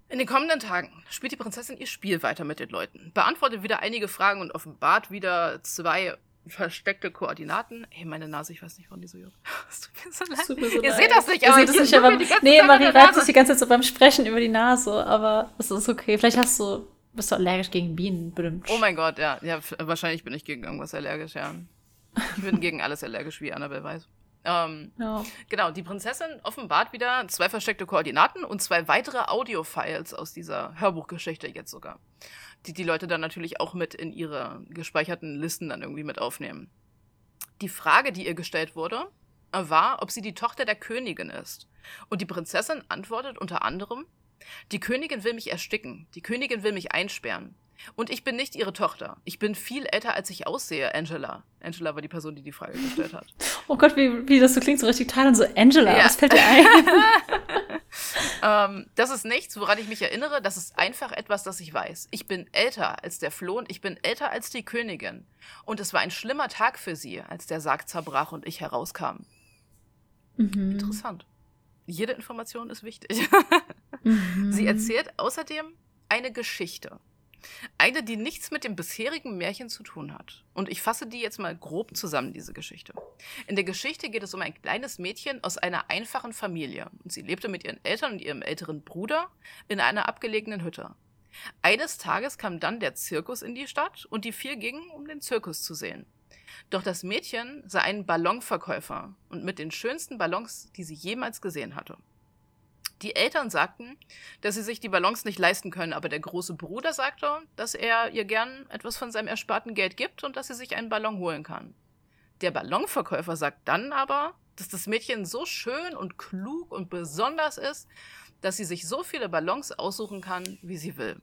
In den kommenden Tagen spielt die Prinzessin ihr Spiel weiter mit den Leuten, beantwortet wieder einige Fragen und offenbart wieder zwei versteckte Koordinaten. Ey, meine Nase, ich weiß nicht, wann die so juckt. Es tut mir so leid. So Ihr leid. seht das nicht, aber Ihr seht das nicht, aber nee, Marie reibt sich die ganze Zeit so beim Sprechen über die Nase, aber es ist okay. Vielleicht hast du, bist du allergisch gegen Bienen, bestimmt. Oh mein Gott, ja. ja. Wahrscheinlich bin ich gegen irgendwas allergisch, ja. Ich bin gegen alles allergisch, wie Annabelle weiß. Ähm, ja. Genau, die Prinzessin offenbart wieder zwei versteckte Koordinaten und zwei weitere Audio-Files aus dieser Hörbuchgeschichte jetzt sogar. Die die Leute dann natürlich auch mit in ihre gespeicherten Listen dann irgendwie mit aufnehmen. Die Frage, die ihr gestellt wurde, war, ob sie die Tochter der Königin ist. Und die Prinzessin antwortet unter anderem, Die Königin will mich ersticken. Die Königin will mich einsperren. Und ich bin nicht ihre Tochter. Ich bin viel älter, als ich aussehe, Angela. Angela war die Person, die die Frage gestellt hat. Oh Gott, wie, wie das so klingt, so richtig teil und so Angela. Ja. Was fällt dir ein? ähm, das ist nichts, woran ich mich erinnere. Das ist einfach etwas, das ich weiß. Ich bin älter als der Floh und ich bin älter als die Königin. Und es war ein schlimmer Tag für sie, als der Sarg zerbrach und ich herauskam. Mhm. Interessant. Jede Information ist wichtig. mhm. Sie erzählt außerdem eine Geschichte. Eine, die nichts mit dem bisherigen Märchen zu tun hat. Und ich fasse die jetzt mal grob zusammen, diese Geschichte. In der Geschichte geht es um ein kleines Mädchen aus einer einfachen Familie. Und sie lebte mit ihren Eltern und ihrem älteren Bruder in einer abgelegenen Hütte. Eines Tages kam dann der Zirkus in die Stadt und die vier gingen, um den Zirkus zu sehen. Doch das Mädchen sah einen Ballonverkäufer und mit den schönsten Ballons, die sie jemals gesehen hatte. Die Eltern sagten, dass sie sich die Ballons nicht leisten können, aber der große Bruder sagte, dass er ihr gern etwas von seinem ersparten Geld gibt und dass sie sich einen Ballon holen kann. Der Ballonverkäufer sagt dann aber, dass das Mädchen so schön und klug und besonders ist, dass sie sich so viele Ballons aussuchen kann, wie sie will.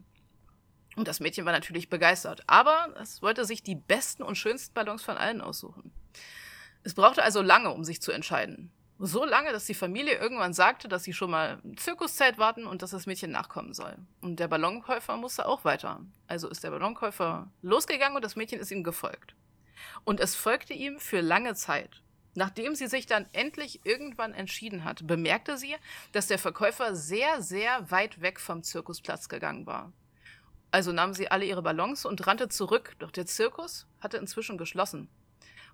Und das Mädchen war natürlich begeistert, aber es wollte sich die besten und schönsten Ballons von allen aussuchen. Es brauchte also lange, um sich zu entscheiden. So lange, dass die Familie irgendwann sagte, dass sie schon mal im Zirkuszelt warten und dass das Mädchen nachkommen soll. Und der Ballonkäufer musste auch weiter. Also ist der Ballonkäufer losgegangen und das Mädchen ist ihm gefolgt. Und es folgte ihm für lange Zeit. Nachdem sie sich dann endlich irgendwann entschieden hat, bemerkte sie, dass der Verkäufer sehr, sehr weit weg vom Zirkusplatz gegangen war. Also nahm sie alle ihre Ballons und rannte zurück, doch der Zirkus hatte inzwischen geschlossen.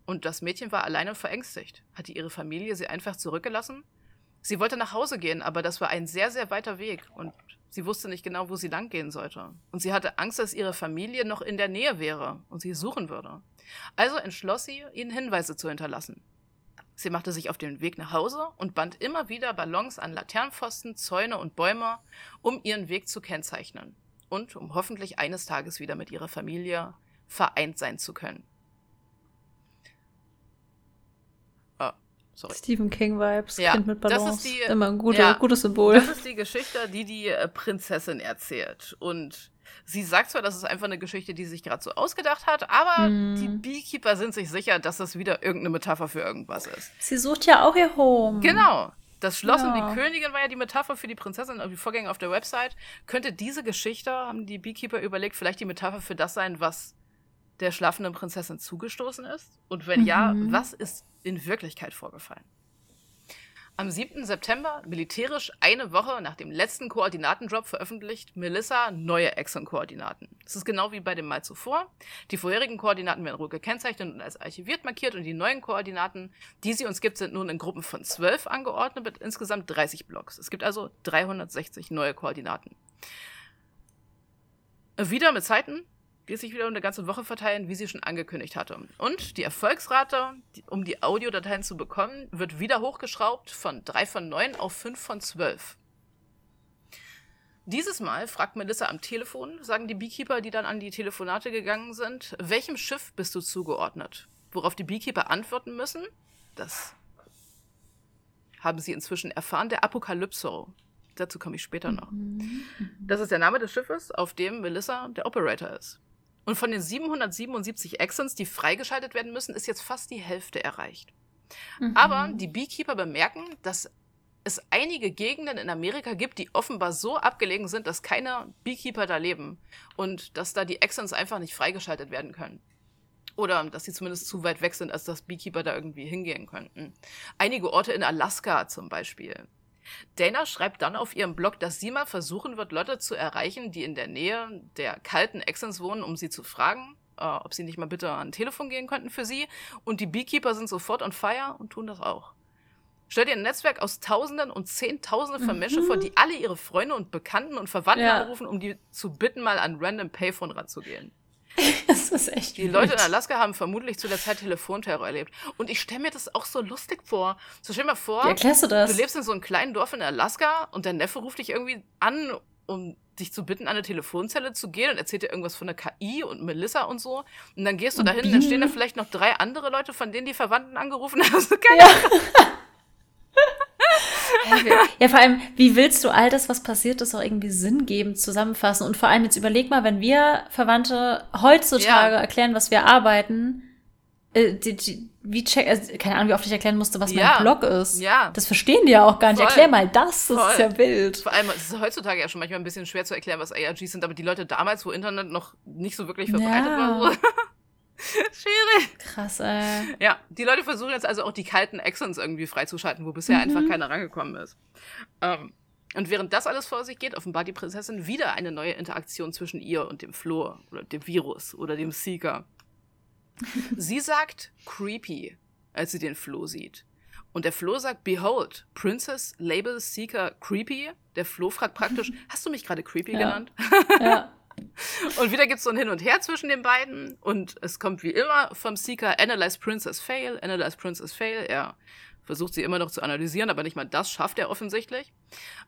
Und das Mädchen war alleine und verängstigt. Hatte ihre Familie sie einfach zurückgelassen? Sie wollte nach Hause gehen, aber das war ein sehr, sehr weiter Weg und sie wusste nicht genau, wo sie langgehen sollte. Und sie hatte Angst, dass ihre Familie noch in der Nähe wäre und sie suchen würde. Also entschloss sie, ihnen Hinweise zu hinterlassen. Sie machte sich auf den Weg nach Hause und band immer wieder Ballons an Laternenpfosten, Zäune und Bäume, um ihren Weg zu kennzeichnen und um hoffentlich eines Tages wieder mit ihrer Familie vereint sein zu können. Sorry. Stephen King Vibes, ja, Kind mit Balance. Das ist die, Immer ein gute, ja, gutes Symbol. Das ist die Geschichte, die die äh, Prinzessin erzählt. Und sie sagt zwar, das ist einfach eine Geschichte, die sie sich gerade so ausgedacht hat, aber hm. die Beekeeper sind sich sicher, dass das wieder irgendeine Metapher für irgendwas ist. Sie sucht ja auch ihr Home. Genau. Das Schloss ja. und die Königin war ja die Metapher für die Prinzessin und die Vorgänger auf der Website. Könnte diese Geschichte, haben die Beekeeper überlegt, vielleicht die Metapher für das sein, was der schlafenden Prinzessin zugestoßen ist? Und wenn mhm. ja, was ist in Wirklichkeit vorgefallen? Am 7. September, militärisch eine Woche nach dem letzten Koordinatendrop, veröffentlicht Melissa neue Exxon-Koordinaten. Das ist genau wie bei dem Mal zuvor. Die vorherigen Koordinaten werden rot gekennzeichnet und als archiviert markiert und die neuen Koordinaten, die sie uns gibt, sind nun in Gruppen von 12 angeordnet mit insgesamt 30 Blocks. Es gibt also 360 neue Koordinaten. Wieder mit Zeiten, die sich wieder eine ganze Woche verteilen, wie sie schon angekündigt hatte. Und die Erfolgsrate, um die Audiodateien zu bekommen, wird wieder hochgeschraubt von 3 von 9 auf 5 von 12. Dieses Mal fragt Melissa am Telefon, sagen die Beekeeper, die dann an die Telefonate gegangen sind, welchem Schiff bist du zugeordnet? Worauf die Beekeeper antworten müssen, das haben sie inzwischen erfahren, der Apokalypso. Dazu komme ich später noch. Mhm. Das ist der Name des Schiffes, auf dem Melissa der Operator ist. Und von den 777 Exons, die freigeschaltet werden müssen, ist jetzt fast die Hälfte erreicht. Mhm. Aber die Beekeeper bemerken, dass es einige Gegenden in Amerika gibt, die offenbar so abgelegen sind, dass keine Beekeeper da leben und dass da die Exons einfach nicht freigeschaltet werden können. Oder dass sie zumindest zu weit weg sind, als dass Beekeeper da irgendwie hingehen könnten. Einige Orte in Alaska zum Beispiel. Dana schreibt dann auf ihrem Blog, dass sie mal versuchen wird, Leute zu erreichen, die in der Nähe der kalten Exons wohnen, um sie zu fragen, äh, ob sie nicht mal bitte an Telefon gehen könnten für sie. Und die Beekeeper sind sofort on fire und tun das auch. Stell dir ein Netzwerk aus Tausenden und Zehntausenden von mhm. Menschen vor, die alle ihre Freunde und Bekannten und Verwandten ja. anrufen, um die zu bitten, mal an random Payphone ranzugehen. das ist echt Die Leute in Alaska haben vermutlich zu der Zeit Telefonterror erlebt. Und ich stelle mir das auch so lustig vor. So stell dir mal vor, erklärst du, du lebst in so einem kleinen Dorf in Alaska und dein Neffe ruft dich irgendwie an, um dich zu bitten, an eine Telefonzelle zu gehen und erzählt dir irgendwas von der KI und Melissa und so. Und dann gehst du dahin und dann stehen da vielleicht noch drei andere Leute, von denen die Verwandten angerufen haben. Also, keine ja. ja, vor allem, wie willst du all das, was passiert ist, auch irgendwie sinngebend zusammenfassen? Und vor allem jetzt überleg mal, wenn wir Verwandte heutzutage ja. erklären, was wir arbeiten, äh, die, die, wie check, also, keine Ahnung, wie oft ich erklären musste, was ja. mein Blog ist. Ja. Das verstehen die ja auch gar nicht. Voll. Erklär mal das, das Voll. ist ja wild. Vor allem, es ist heutzutage ja schon manchmal ein bisschen schwer zu erklären, was ARGs sind, aber die Leute damals, wo Internet noch nicht so wirklich verbreitet ja. war, so. Schwierig. Krass, ey. Ja, die Leute versuchen jetzt also auch die kalten Accents irgendwie freizuschalten, wo bisher mhm. einfach keiner rangekommen ist. Ähm, und während das alles vor sich geht, offenbart die Prinzessin wieder eine neue Interaktion zwischen ihr und dem Flor oder dem Virus oder dem Seeker. sie sagt creepy, als sie den Flo sieht. Und der Flo sagt, behold, Princess Label Seeker creepy. Der Flo fragt praktisch, hast du mich gerade creepy ja. genannt? ja. Und wieder gibt es so ein Hin und Her zwischen den beiden. Und es kommt wie immer vom Seeker Analyze Princess Fail, Analyze Princess Fail. Er versucht sie immer noch zu analysieren, aber nicht mal das schafft er offensichtlich.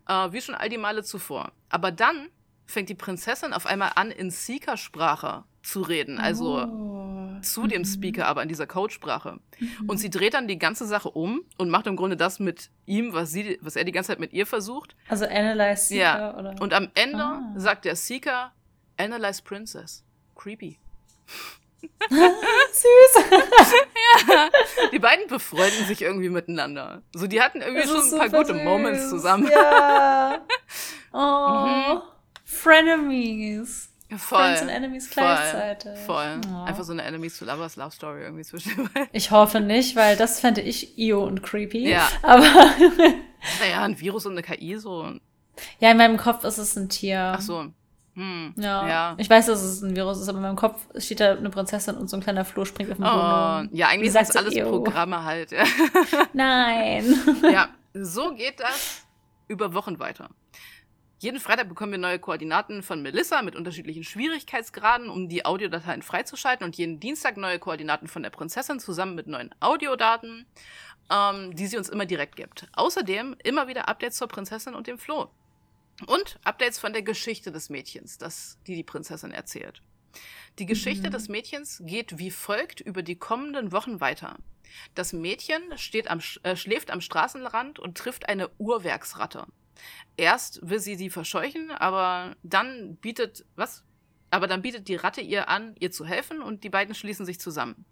Äh, wie schon all die Male zuvor. Aber dann fängt die Prinzessin auf einmal an, in Seeker-Sprache zu reden. Also oh. zu dem mhm. Speaker, aber in dieser Codesprache. Mhm. Und sie dreht dann die ganze Sache um und macht im Grunde das mit ihm, was, sie, was er die ganze Zeit mit ihr versucht. Also Analyze Seeker, ja. oder? Und am Ende ah. sagt der Seeker, Analyze Princess. Creepy. Süß. ja. Die beiden befreunden sich irgendwie miteinander. So, die hatten irgendwie schon ein paar gute süß. Moments zusammen. Ja. Oh. Mhm. Frenemies. Voll. Friends and Enemies gleichzeitig. Voll. Oh. Einfach so eine Enemies to Lovers Love Story irgendwie zwischen den beiden. Ich hoffe nicht, weil das fände ich Io und creepy. Ja. Aber. naja, ein Virus und eine KI so. Ja, in meinem Kopf ist es ein Tier. Ach so. Hm, ja. ja. Ich weiß, dass es ein Virus ist, aber in meinem Kopf steht da eine Prinzessin und so ein kleiner Floh springt auf den Boden. Oh, ja, eigentlich sind das alles Ew. Programme halt. Nein. ja, so geht das über Wochen weiter. Jeden Freitag bekommen wir neue Koordinaten von Melissa mit unterschiedlichen Schwierigkeitsgraden, um die Audiodateien freizuschalten und jeden Dienstag neue Koordinaten von der Prinzessin zusammen mit neuen Audiodaten, ähm, die sie uns immer direkt gibt. Außerdem immer wieder Updates zur Prinzessin und dem Floh. Und Updates von der Geschichte des Mädchens, das, die die Prinzessin erzählt. Die Geschichte mhm. des Mädchens geht wie folgt über die kommenden Wochen weiter. Das Mädchen am, äh, schläft am Straßenrand und trifft eine Uhrwerksratte. Erst will sie sie verscheuchen, aber dann bietet, was? Aber dann bietet die Ratte ihr an, ihr zu helfen und die beiden schließen sich zusammen.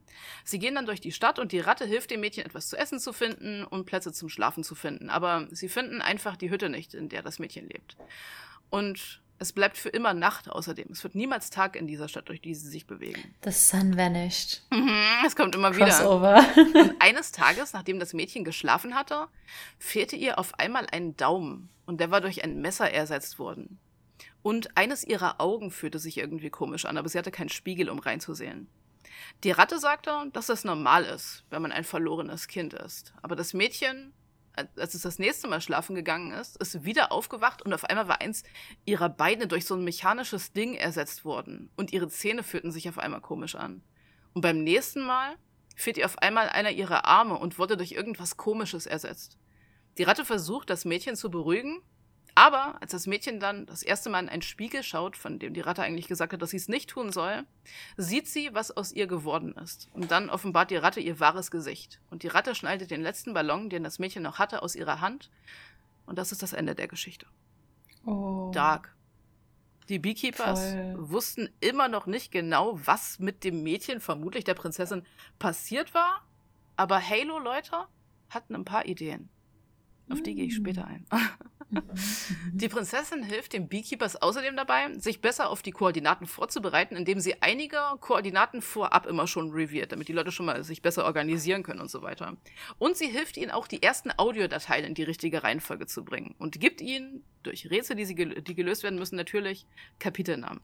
Sie gehen dann durch die Stadt und die Ratte hilft dem Mädchen etwas zu essen zu finden und Plätze zum Schlafen zu finden. Aber sie finden einfach die Hütte nicht, in der das Mädchen lebt. Und es bleibt für immer Nacht außerdem. Es wird niemals Tag in dieser Stadt, durch die sie sich bewegen. The sun vanished. Mhm, es kommt immer Crossover. wieder. Und eines Tages, nachdem das Mädchen geschlafen hatte, fehlte ihr auf einmal ein Daumen und der war durch ein Messer ersetzt worden. Und eines ihrer Augen fühlte sich irgendwie komisch an, aber sie hatte keinen Spiegel, um reinzusehen. Die Ratte sagte, dass das normal ist, wenn man ein verlorenes Kind ist. Aber das Mädchen, als es das nächste Mal schlafen gegangen ist, ist wieder aufgewacht und auf einmal war eins ihrer Beine durch so ein mechanisches Ding ersetzt worden. Und ihre Zähne fühlten sich auf einmal komisch an. Und beim nächsten Mal fehlt ihr auf einmal einer ihrer Arme und wurde durch irgendwas Komisches ersetzt. Die Ratte versucht, das Mädchen zu beruhigen, aber als das Mädchen dann das erste Mal in einen Spiegel schaut, von dem die Ratte eigentlich gesagt hat, dass sie es nicht tun soll, sieht sie, was aus ihr geworden ist. Und dann offenbart die Ratte ihr wahres Gesicht. Und die Ratte schneidet den letzten Ballon, den das Mädchen noch hatte, aus ihrer Hand. Und das ist das Ende der Geschichte. Oh. Dark. Die Beekeepers Voll. wussten immer noch nicht genau, was mit dem Mädchen, vermutlich der Prinzessin, passiert war. Aber Halo, Leute, hatten ein paar Ideen. Auf die gehe ich später ein. Die Prinzessin hilft den Beekeepers außerdem dabei, sich besser auf die Koordinaten vorzubereiten, indem sie einige Koordinaten vorab immer schon reviert, damit die Leute schon mal sich besser organisieren können und so weiter. Und sie hilft ihnen auch, die ersten Audiodateien in die richtige Reihenfolge zu bringen und gibt ihnen durch Rätsel, die, sie gel die gelöst werden müssen, natürlich Kapitelnamen.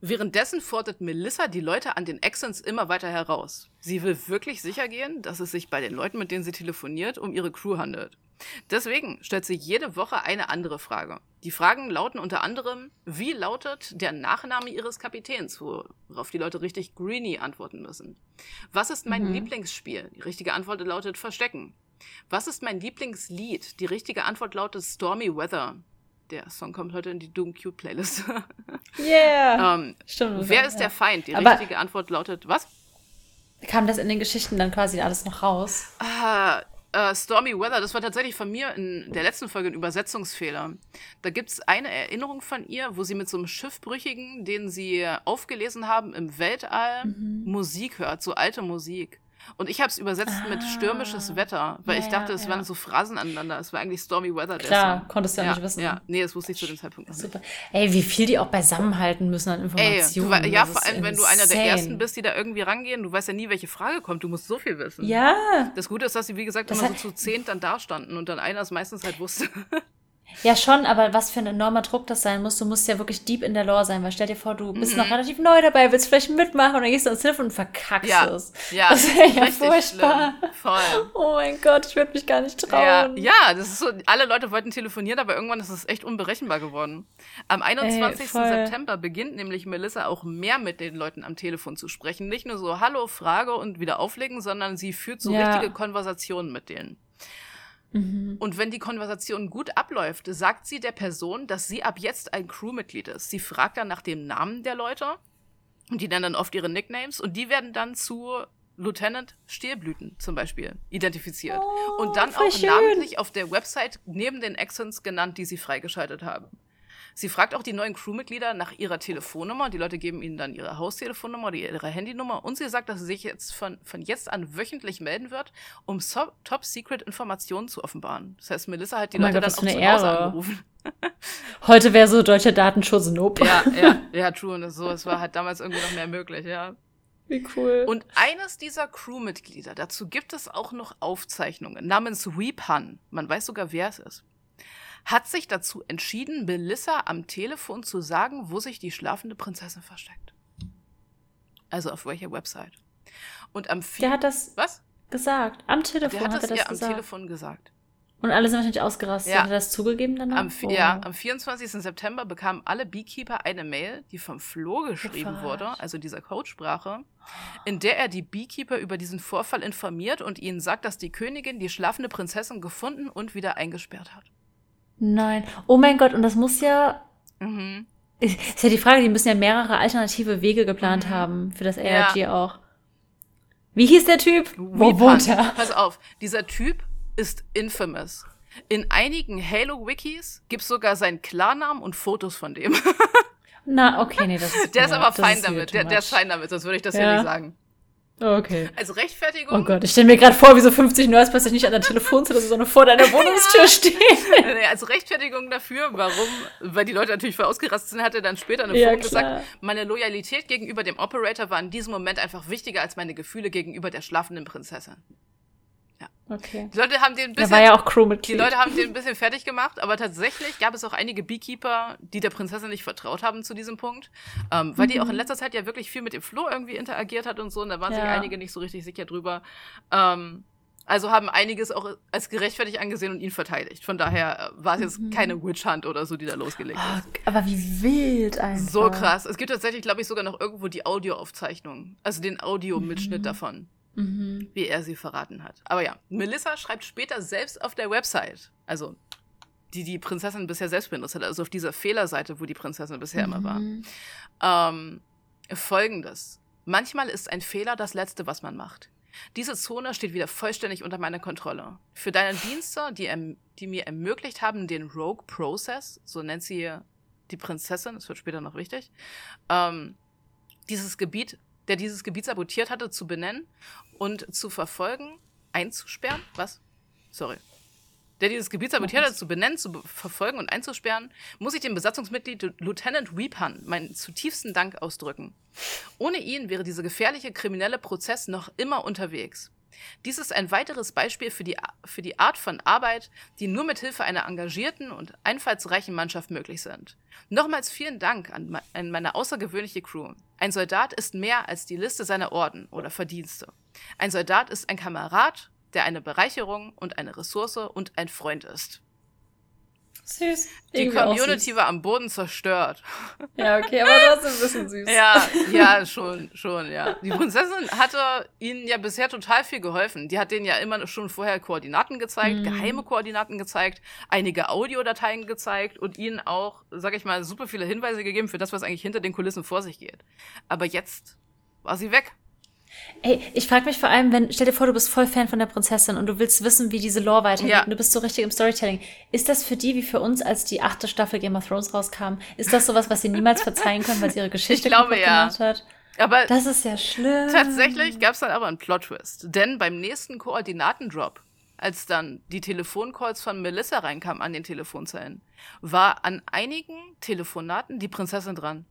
Währenddessen fordert Melissa die Leute an den Accents immer weiter heraus. Sie will wirklich sicher gehen, dass es sich bei den Leuten, mit denen sie telefoniert, um ihre Crew handelt. Deswegen stellt sie jede Woche eine andere Frage. Die Fragen lauten unter anderem, wie lautet der Nachname ihres Kapitäns, worauf die Leute richtig Greeny antworten müssen. Was ist mein mhm. Lieblingsspiel? Die richtige Antwort lautet Verstecken. Was ist mein Lieblingslied? Die richtige Antwort lautet Stormy Weather der Song kommt heute in die Doom Cute Playlist. yeah. ähm, Stimmt. Wer ist ja. der Feind? Die Aber richtige Antwort lautet was? Kam das in den Geschichten dann quasi alles noch raus? Ah, äh, Stormy Weather, das war tatsächlich von mir in der letzten Folge ein Übersetzungsfehler. Da gibt es eine Erinnerung von ihr, wo sie mit so einem Schiffbrüchigen, den sie aufgelesen haben im Weltall, mhm. Musik hört, so alte Musik. Und ich habe es übersetzt ah, mit stürmisches Wetter, weil ja, ich dachte, es ja. waren so Phrasen aneinander. Es war eigentlich Stormy Weather. Klar, konntest du ja, nicht wissen. Ja, nee, das wusste ich zu dem Zeitpunkt noch Super. nicht. Ey, wie viel die auch beisammenhalten müssen an Informationen. Ey, ja, vor allem, wenn du einer der Ersten bist, die da irgendwie rangehen, du weißt ja nie, welche Frage kommt. Du musst so viel wissen. Ja. Das Gute ist, dass sie, wie gesagt, das immer so zu zehn dann dastanden und dann einer es meistens halt wusste. Ja, schon, aber was für ein enormer Druck das sein muss. Du musst ja wirklich deep in der Lore sein, weil stell dir vor, du bist mhm. noch relativ neu dabei, willst vielleicht mitmachen und dann gehst du ans Telefon und verkackst ja. es. Ja, das wäre ja furchtbar. Schlimm. Voll. Oh mein Gott, ich würde mich gar nicht trauen. Ja, ja, das ist so, alle Leute wollten telefonieren, aber irgendwann ist es echt unberechenbar geworden. Am 21. Ey, September beginnt nämlich Melissa auch mehr mit den Leuten am Telefon zu sprechen. Nicht nur so Hallo, Frage und wieder auflegen, sondern sie führt so ja. richtige Konversationen mit denen. Mhm. Und wenn die Konversation gut abläuft, sagt sie der Person, dass sie ab jetzt ein Crewmitglied ist. Sie fragt dann nach dem Namen der Leute und die nennen dann oft ihre Nicknames und die werden dann zu Lieutenant Stierblüten zum Beispiel identifiziert. Oh, und dann auch schön. namentlich auf der Website neben den Accents genannt, die sie freigeschaltet haben. Sie fragt auch die neuen Crewmitglieder nach ihrer Telefonnummer. Die Leute geben ihnen dann ihre Haustelefonnummer oder ihre Handynummer. Und sie sagt, dass sie sich jetzt von, von jetzt an wöchentlich melden wird, um so Top-Secret-Informationen zu offenbaren. Das heißt, Melissa hat die oh Leute Gott, dann auch zu Ehre. Hause angerufen. Heute wäre so deutscher Datenschutz Nope. Ja, ja, ja, true. Und so, es war halt damals irgendwie noch mehr möglich, ja. Wie cool. Und eines dieser Crewmitglieder, dazu gibt es auch noch Aufzeichnungen namens Weepan. Man weiß sogar, wer es ist hat sich dazu entschieden, Melissa am Telefon zu sagen, wo sich die schlafende Prinzessin versteckt. Also auf welcher Website. Und am Der hat das was? gesagt. Am Telefon Der hat, hat das er das am gesagt. Telefon gesagt. Und alle sind wahrscheinlich ausgerastet. Ja. Hat er das zugegeben dann? Am, oh. Ja, am 24. September bekamen alle Beekeeper eine Mail, die vom Flo geschrieben wurde, also dieser Codesprache, in der er die Beekeeper über diesen Vorfall informiert und ihnen sagt, dass die Königin die schlafende Prinzessin gefunden und wieder eingesperrt hat. Nein. Oh mein Gott, und das muss ja. Mhm. Ist ja die Frage, die müssen ja mehrere alternative Wege geplant mhm. haben für das ARG ja. auch. Wie hieß der Typ? Wo wohnt er? Pass auf, dieser Typ ist infamous. In einigen Halo-Wikis gibt es sogar seinen Klarnamen und Fotos von dem. Na, okay, nee, das ist. Der ist aber fein damit. Der, der ist fein damit, sonst würde ich das ja, ja nicht sagen. Okay. Also Rechtfertigung. Oh Gott, ich stelle mir gerade vor, wie so 50 Nerds plötzlich nicht an der Telefonzelle, sondern vor deiner Wohnungstür stehen. also Rechtfertigung dafür, warum, weil die Leute natürlich voll ausgerastet sind, hat er dann später eine ja, Form gesagt, meine Loyalität gegenüber dem Operator war in diesem Moment einfach wichtiger als meine Gefühle gegenüber der schlafenden Prinzessin. Ja. Okay. Die Leute haben den ein bisschen. War ja auch Crewmitglied. Die Leute haben den ein bisschen fertig gemacht, aber tatsächlich gab es auch einige Beekeeper, die der Prinzessin nicht vertraut haben zu diesem Punkt. Ähm, weil mhm. die auch in letzter Zeit ja wirklich viel mit dem Flo irgendwie interagiert hat und so. Und da waren ja. sich einige nicht so richtig sicher drüber. Ähm, also haben einiges auch als gerechtfertigt angesehen und ihn verteidigt. Von daher äh, war es jetzt mhm. keine Witch Hunt oder so, die da losgelegt oh, ist. Aber wie wild einfach. So krass. Es gibt tatsächlich, glaube ich, sogar noch irgendwo die Audioaufzeichnung. Also den Audiomitschnitt mhm. davon mhm. wie er sie verraten hat. Aber ja, Melissa schreibt später selbst auf der Website, also die die Prinzessin bisher selbst benutzt hat, also auf dieser Fehlerseite, wo die Prinzessin bisher mhm. immer war, mhm. ähm, folgendes. Manchmal ist ein Fehler das Letzte, was man macht. Diese Zone steht wieder vollständig unter meiner Kontrolle. Für deine Dienste, die, erm-, die mir ermöglicht haben, den Rogue Process, so nennt sie die Prinzessin, das wird später noch wichtig, ähm, dieses Gebiet der dieses Gebiet sabotiert hatte, zu benennen und zu verfolgen, einzusperren. Was? Sorry. Der dieses Gebiet sabotiert hatte, zu benennen, zu verfolgen und einzusperren, muss ich dem Besatzungsmitglied Lieutenant Weepan meinen zutiefsten Dank ausdrücken. Ohne ihn wäre dieser gefährliche kriminelle Prozess noch immer unterwegs. Dies ist ein weiteres Beispiel für die, für die Art von Arbeit, die nur mit Hilfe einer engagierten und einfallsreichen Mannschaft möglich sind. Nochmals vielen Dank an, an meine außergewöhnliche Crew. Ein Soldat ist mehr als die Liste seiner Orden oder Verdienste. Ein Soldat ist ein Kamerad, der eine Bereicherung und eine Ressource und ein Freund ist. Süß. Die Community war am Boden zerstört. Ja, okay, aber trotzdem ein bisschen süß. ja, ja, schon, schon, ja. Die Prinzessin hatte ihnen ja bisher total viel geholfen. Die hat denen ja immer schon vorher Koordinaten gezeigt, mhm. geheime Koordinaten gezeigt, einige Audiodateien gezeigt und ihnen auch, sag ich mal, super viele Hinweise gegeben für das, was eigentlich hinter den Kulissen vor sich geht. Aber jetzt war sie weg. Ey, ich frage mich vor allem, wenn, stell dir vor, du bist voll Fan von der Prinzessin und du willst wissen, wie diese Lore weitergeht ja. und du bist so richtig im Storytelling. Ist das für die wie für uns, als die achte Staffel Game of Thrones rauskam, ist das sowas, was sie niemals verzeihen können, weil sie ihre Geschichte ich glaube, ja. gemacht hat? Aber das ist ja schlimm. Tatsächlich gab es dann aber einen Plot-Twist. Denn beim nächsten Koordinatendrop, als dann die Telefoncalls von Melissa reinkamen an den Telefonzellen, war an einigen Telefonaten die Prinzessin dran.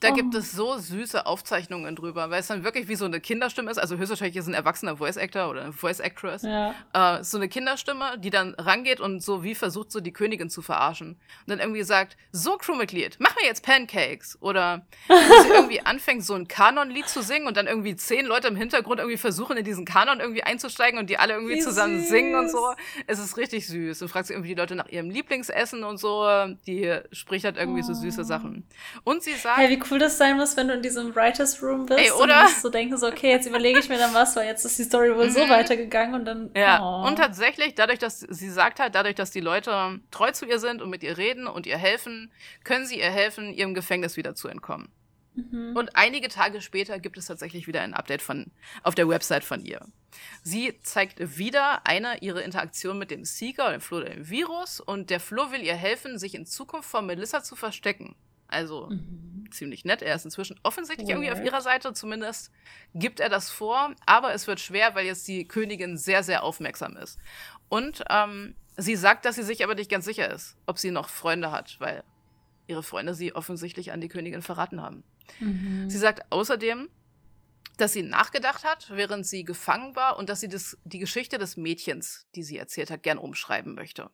Da oh. gibt es so süße Aufzeichnungen drüber, weil es dann wirklich wie so eine Kinderstimme ist. Also höchstwahrscheinlich ist ein erwachsener Voice Actor oder eine Voice Actress. Ja. Äh, so eine Kinderstimme, die dann rangeht und so wie versucht, so die Königin zu verarschen. Und dann irgendwie sagt, so Crewmitglied, mach mir jetzt Pancakes. Oder sie irgendwie anfängt, so ein Kanonlied zu singen und dann irgendwie zehn Leute im Hintergrund irgendwie versuchen, in diesen Kanon irgendwie einzusteigen und die alle irgendwie wie zusammen süß. singen und so. Es ist richtig süß. Und fragt sie irgendwie die Leute nach ihrem Lieblingsessen und so. Die spricht halt irgendwie oh. so süße Sachen. Und sie sagt. Hey, cool das sein muss, wenn du in diesem Writers Room bist. Ey, oder? Und so denken, so, okay, jetzt überlege ich mir dann was, weil jetzt ist die Story wohl so mhm. weitergegangen und dann. Ja, oh. und tatsächlich, dadurch, dass sie sagt halt, dadurch, dass die Leute treu zu ihr sind und mit ihr reden und ihr helfen, können sie ihr helfen, ihrem Gefängnis wieder zu entkommen. Mhm. Und einige Tage später gibt es tatsächlich wieder ein Update von, auf der Website von ihr. Sie zeigt wieder eine ihre Interaktion mit dem Seeker, dem Flo, dem Virus, und der Flo will ihr helfen, sich in Zukunft vor Melissa zu verstecken. Also mhm. ziemlich nett. Er ist inzwischen offensichtlich irgendwie auf ihrer Seite. Zumindest gibt er das vor. Aber es wird schwer, weil jetzt die Königin sehr, sehr aufmerksam ist. Und ähm, sie sagt, dass sie sich aber nicht ganz sicher ist, ob sie noch Freunde hat, weil ihre Freunde sie offensichtlich an die Königin verraten haben. Mhm. Sie sagt außerdem, dass sie nachgedacht hat, während sie gefangen war und dass sie das, die Geschichte des Mädchens, die sie erzählt hat, gern umschreiben möchte.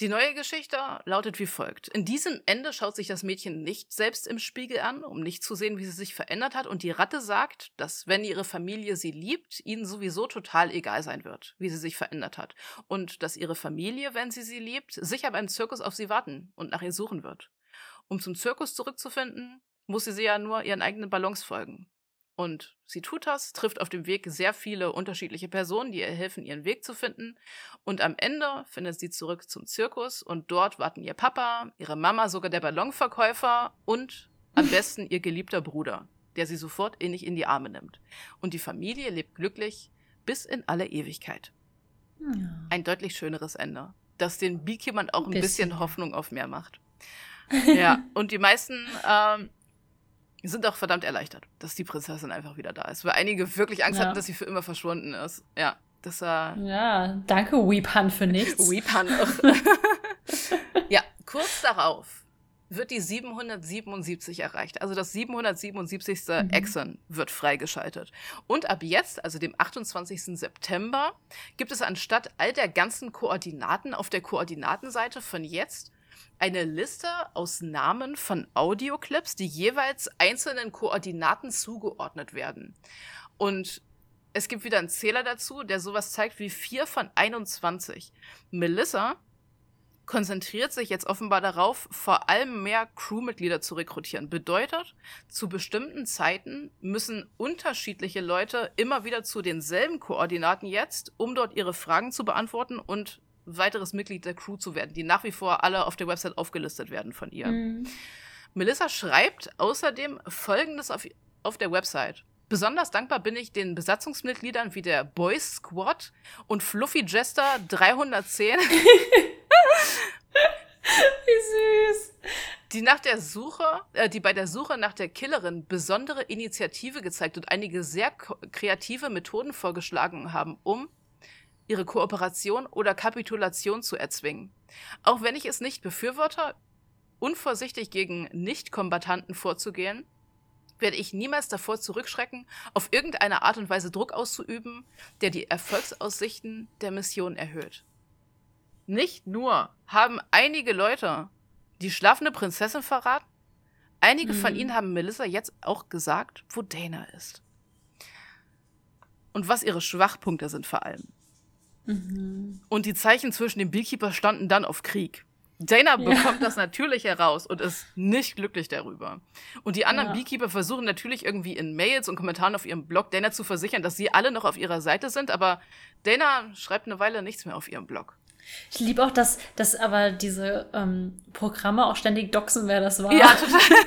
Die neue Geschichte lautet wie folgt. In diesem Ende schaut sich das Mädchen nicht selbst im Spiegel an, um nicht zu sehen, wie sie sich verändert hat, und die Ratte sagt, dass wenn ihre Familie sie liebt, ihnen sowieso total egal sein wird, wie sie sich verändert hat, und dass ihre Familie, wenn sie sie liebt, sicher beim Zirkus auf sie warten und nach ihr suchen wird. Um zum Zirkus zurückzufinden, muss sie sie ja nur ihren eigenen Ballons folgen. Und sie tut das, trifft auf dem Weg sehr viele unterschiedliche Personen, die ihr helfen, ihren Weg zu finden. Und am Ende findet sie zurück zum Zirkus und dort warten ihr Papa, ihre Mama, sogar der Ballonverkäufer und am besten ihr geliebter Bruder, der sie sofort innig in die Arme nimmt. Und die Familie lebt glücklich bis in alle Ewigkeit. Ja. Ein deutlich schöneres Ende, das den Beekeepern auch ein bisschen. bisschen Hoffnung auf mehr macht. ja, und die meisten ähm, sind auch verdammt erleichtert, dass die Prinzessin einfach wieder da ist. Weil einige wirklich Angst ja. hatten, dass sie für immer verschwunden ist. Ja, das war. Ja, danke, Weepan, für nichts. Weepan. ja, kurz darauf wird die 777 erreicht. Also das 777. Mhm. Exon wird freigeschaltet. Und ab jetzt, also dem 28. September, gibt es anstatt all der ganzen Koordinaten auf der Koordinatenseite von jetzt eine Liste aus Namen von Audioclips, die jeweils einzelnen Koordinaten zugeordnet werden. Und es gibt wieder einen Zähler dazu, der sowas zeigt wie 4 von 21. Melissa konzentriert sich jetzt offenbar darauf, vor allem mehr Crewmitglieder zu rekrutieren. Bedeutet, zu bestimmten Zeiten müssen unterschiedliche Leute immer wieder zu denselben Koordinaten jetzt, um dort ihre Fragen zu beantworten und weiteres Mitglied der Crew zu werden, die nach wie vor alle auf der Website aufgelistet werden von ihr. Mhm. Melissa schreibt außerdem Folgendes auf, auf der Website. Besonders dankbar bin ich den Besatzungsmitgliedern wie der Boys Squad und Fluffy Jester 310. wie süß. Die nach der Suche, äh, die bei der Suche nach der Killerin besondere Initiative gezeigt und einige sehr kreative Methoden vorgeschlagen haben, um ihre Kooperation oder Kapitulation zu erzwingen. Auch wenn ich es nicht befürworte, unvorsichtig gegen Nicht-Kombatanten vorzugehen, werde ich niemals davor zurückschrecken, auf irgendeine Art und Weise Druck auszuüben, der die Erfolgsaussichten der Mission erhöht. Nicht nur haben einige Leute die schlafende Prinzessin verraten, einige mhm. von ihnen haben Melissa jetzt auch gesagt, wo Dana ist. Und was ihre Schwachpunkte sind vor allem. Mhm. Und die Zeichen zwischen dem Beekeeper standen dann auf Krieg. Dana bekommt das natürlich heraus und ist nicht glücklich darüber. Und die anderen ja. Beekeeper versuchen natürlich irgendwie in Mails und Kommentaren auf ihrem Blog Dana zu versichern, dass sie alle noch auf ihrer Seite sind, aber Dana schreibt eine Weile nichts mehr auf ihrem Blog. Ich liebe auch, dass, dass aber diese ähm, Programme auch ständig doxen, wer das war. Ja, total.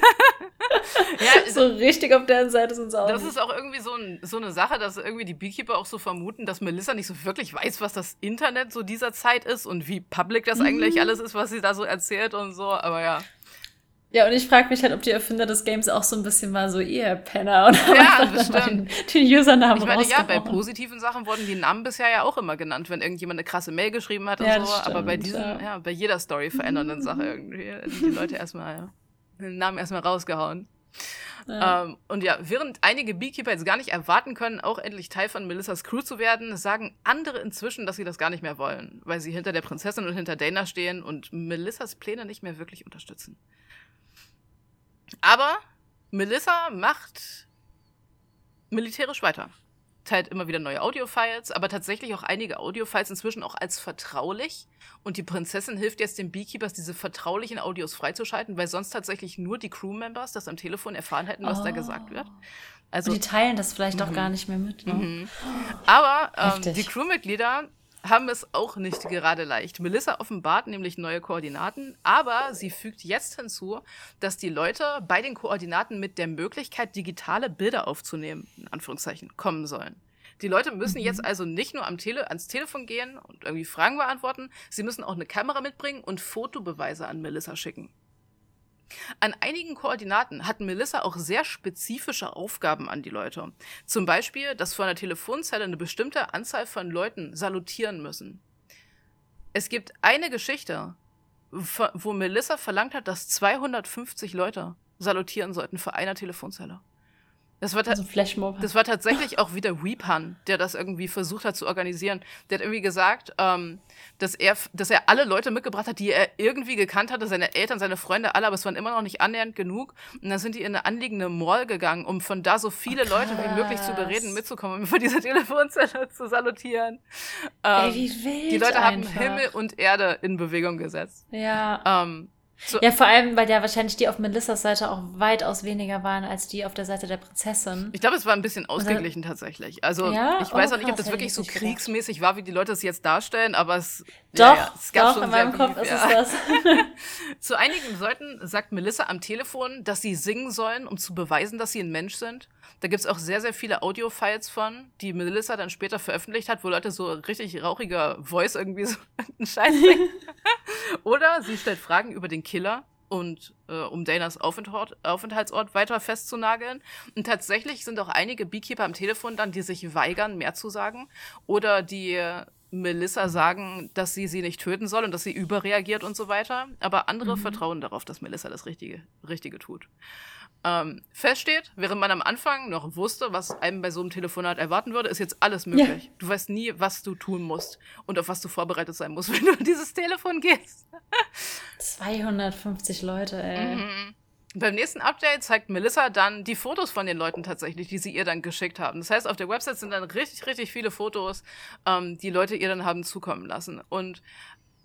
ja, so richtig auf deren Seite sind sie auch. Das nicht. ist auch irgendwie so, ein, so eine Sache, dass irgendwie die Beekeeper auch so vermuten, dass Melissa nicht so wirklich weiß, was das Internet so dieser Zeit ist und wie public das mhm. eigentlich alles ist, was sie da so erzählt und so. Aber ja. Ja, und ich frage mich halt, ob die Erfinder des Games auch so ein bisschen mal so ihr Penner und ja, den, den Usernamen Ich meine, ja, bei positiven Sachen wurden die Namen bisher ja auch immer genannt, wenn irgendjemand eine krasse Mail geschrieben hat und ja, so. Stimmt, aber bei diesen, ja. ja. bei jeder Story verändernden Sache irgendwie, die Leute erstmal, ja, den Namen erstmal rausgehauen. Ja. Ähm, und ja, während einige Beekeeper jetzt gar nicht erwarten können, auch endlich Teil von Melissas Crew zu werden, sagen andere inzwischen, dass sie das gar nicht mehr wollen, weil sie hinter der Prinzessin und hinter Dana stehen und Melissas Pläne nicht mehr wirklich unterstützen. Aber Melissa macht militärisch weiter. Teilt immer wieder neue Audio-Files, aber tatsächlich auch einige Audio-Files inzwischen auch als vertraulich. Und die Prinzessin hilft jetzt den Beekeepers, diese vertraulichen Audios freizuschalten, weil sonst tatsächlich nur die Crewmembers das am Telefon erfahren hätten, was oh. da gesagt wird. Also, Und die teilen das vielleicht auch gar nicht mehr mit. Ne? Mhm. Aber ähm, die Crewmitglieder haben es auch nicht gerade leicht. Melissa offenbart nämlich neue Koordinaten, aber sie fügt jetzt hinzu, dass die Leute bei den Koordinaten mit der Möglichkeit, digitale Bilder aufzunehmen, in Anführungszeichen, kommen sollen. Die Leute müssen mhm. jetzt also nicht nur am Tele ans Telefon gehen und irgendwie Fragen beantworten, sie müssen auch eine Kamera mitbringen und Fotobeweise an Melissa schicken. An einigen Koordinaten hat Melissa auch sehr spezifische Aufgaben an die Leute. Zum Beispiel, dass vor einer Telefonzelle eine bestimmte Anzahl von Leuten salutieren müssen. Es gibt eine Geschichte, wo Melissa verlangt hat, dass 250 Leute salutieren sollten vor einer Telefonzelle. Das war, also das war tatsächlich auch wieder Weepan, der das irgendwie versucht hat zu organisieren. Der hat irgendwie gesagt, ähm, dass, er, dass er alle Leute mitgebracht hat, die er irgendwie gekannt hatte, seine Eltern, seine Freunde, alle, aber es waren immer noch nicht annähernd genug. Und dann sind die in eine anliegende Mall gegangen, um von da so viele oh, Leute wie möglich zu bereden, mitzukommen und vor dieser Telefonzelle zu salutieren. Ähm, Ey, die Leute einfach. haben Himmel und Erde in Bewegung gesetzt. Ja. Ähm, so. Ja, vor allem, weil ja wahrscheinlich die auf Melissas Seite auch weitaus weniger waren als die auf der Seite der Prinzessin. Ich glaube, es war ein bisschen ausgeglichen dann, tatsächlich. Also ja? ich weiß oh, auch nicht, ob das wirklich so kriegsmäßig war, wie die Leute es jetzt darstellen, aber es, doch, ja, ja, es gab doch, schon in meinem Kopf Beef, ist es das. Zu einigen Leuten sagt Melissa am Telefon, dass sie singen sollen, um zu beweisen, dass sie ein Mensch sind. Da gibt es auch sehr, sehr viele Audio-Files von, die Melissa dann später veröffentlicht hat, wo Leute so richtig rauchiger Voice irgendwie so einen Scheiß singen. Oder sie stellt Fragen über den Killer und äh, um Danas Aufenthalt, Aufenthaltsort weiter festzunageln. Und tatsächlich sind auch einige Beekeeper am Telefon dann, die sich weigern, mehr zu sagen. Oder die Melissa sagen, dass sie sie nicht töten soll und dass sie überreagiert und so weiter. Aber andere mhm. vertrauen darauf, dass Melissa das Richtige, Richtige tut ähm, feststeht, während man am Anfang noch wusste, was einem bei so einem Telefonat erwarten würde, ist jetzt alles möglich. Ja. Du weißt nie, was du tun musst und auf was du vorbereitet sein musst, wenn du an dieses Telefon gehst. 250 Leute, ey. Mhm. Beim nächsten Update zeigt Melissa dann die Fotos von den Leuten tatsächlich, die sie ihr dann geschickt haben. Das heißt, auf der Website sind dann richtig, richtig viele Fotos, ähm, die Leute ihr dann haben zukommen lassen. Und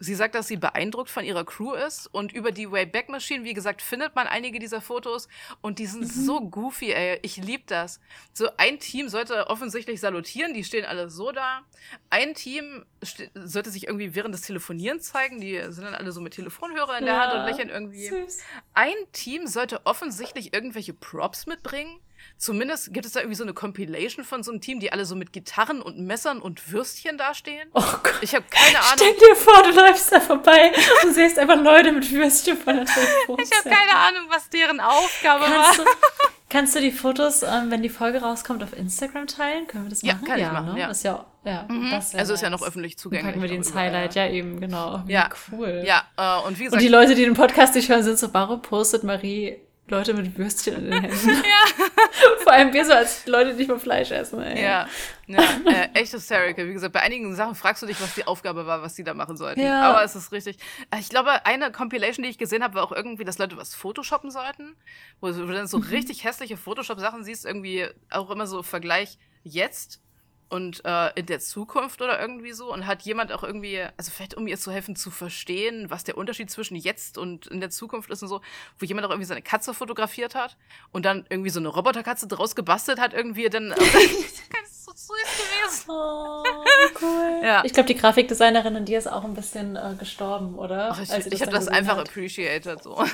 Sie sagt, dass sie beeindruckt von ihrer Crew ist und über die Wayback Machine, wie gesagt, findet man einige dieser Fotos und die sind mhm. so goofy, ey. Ich lieb das. So ein Team sollte offensichtlich salutieren, die stehen alle so da. Ein Team sollte sich irgendwie während des Telefonierens zeigen, die sind dann alle so mit Telefonhörer in der ja, Hand und lächeln irgendwie. Süß. Ein Team sollte offensichtlich irgendwelche Props mitbringen. Zumindest gibt es da irgendwie so eine Compilation von so einem Team, die alle so mit Gitarren und Messern und Würstchen dastehen. Oh Gott. Ich habe keine Ahnung. Stell dir vor, du läufst da vorbei und siehst einfach Leute mit Würstchen von der Telefon. Ich habe keine Ahnung, was deren Aufgabe kannst war. Du, kannst du die Fotos, ähm, wenn die Folge rauskommt, auf Instagram teilen? Können wir das machen? Ja, kann ja, ich machen, ne? ja. Ist ja, ja mhm. das also ist ja noch öffentlich zugänglich. Dann packen wir die ins Highlight, ja. ja eben, genau. Ja, cool. Ja, äh, und wie gesagt. Und die Leute, die den Podcast nicht hören, sind so, warum postet Marie Leute mit Würstchen in den Händen. ja. Vor allem wir so als Leute, die nicht mehr Fleisch essen. Ey. Ja, ja äh, echt hysterical. Wie gesagt, bei einigen Sachen fragst du dich, was die Aufgabe war, was die da machen sollten. Ja. Aber es ist richtig. Äh, ich glaube, eine Compilation, die ich gesehen habe, war auch irgendwie, dass Leute was photoshoppen sollten. Wo du dann so mhm. richtig hässliche Photoshop-Sachen siehst, irgendwie auch immer so Vergleich jetzt und äh, in der Zukunft oder irgendwie so und hat jemand auch irgendwie, also vielleicht um ihr zu helfen zu verstehen, was der Unterschied zwischen jetzt und in der Zukunft ist und so, wo jemand auch irgendwie seine Katze fotografiert hat und dann irgendwie so eine Roboterkatze draus gebastelt hat irgendwie, dann das ist so süß gewesen. Oh, cool. Ja. Ich glaube, die Grafikdesignerin in dir ist auch ein bisschen äh, gestorben, oder? Ach, ich ich habe das einfach hat. appreciated so.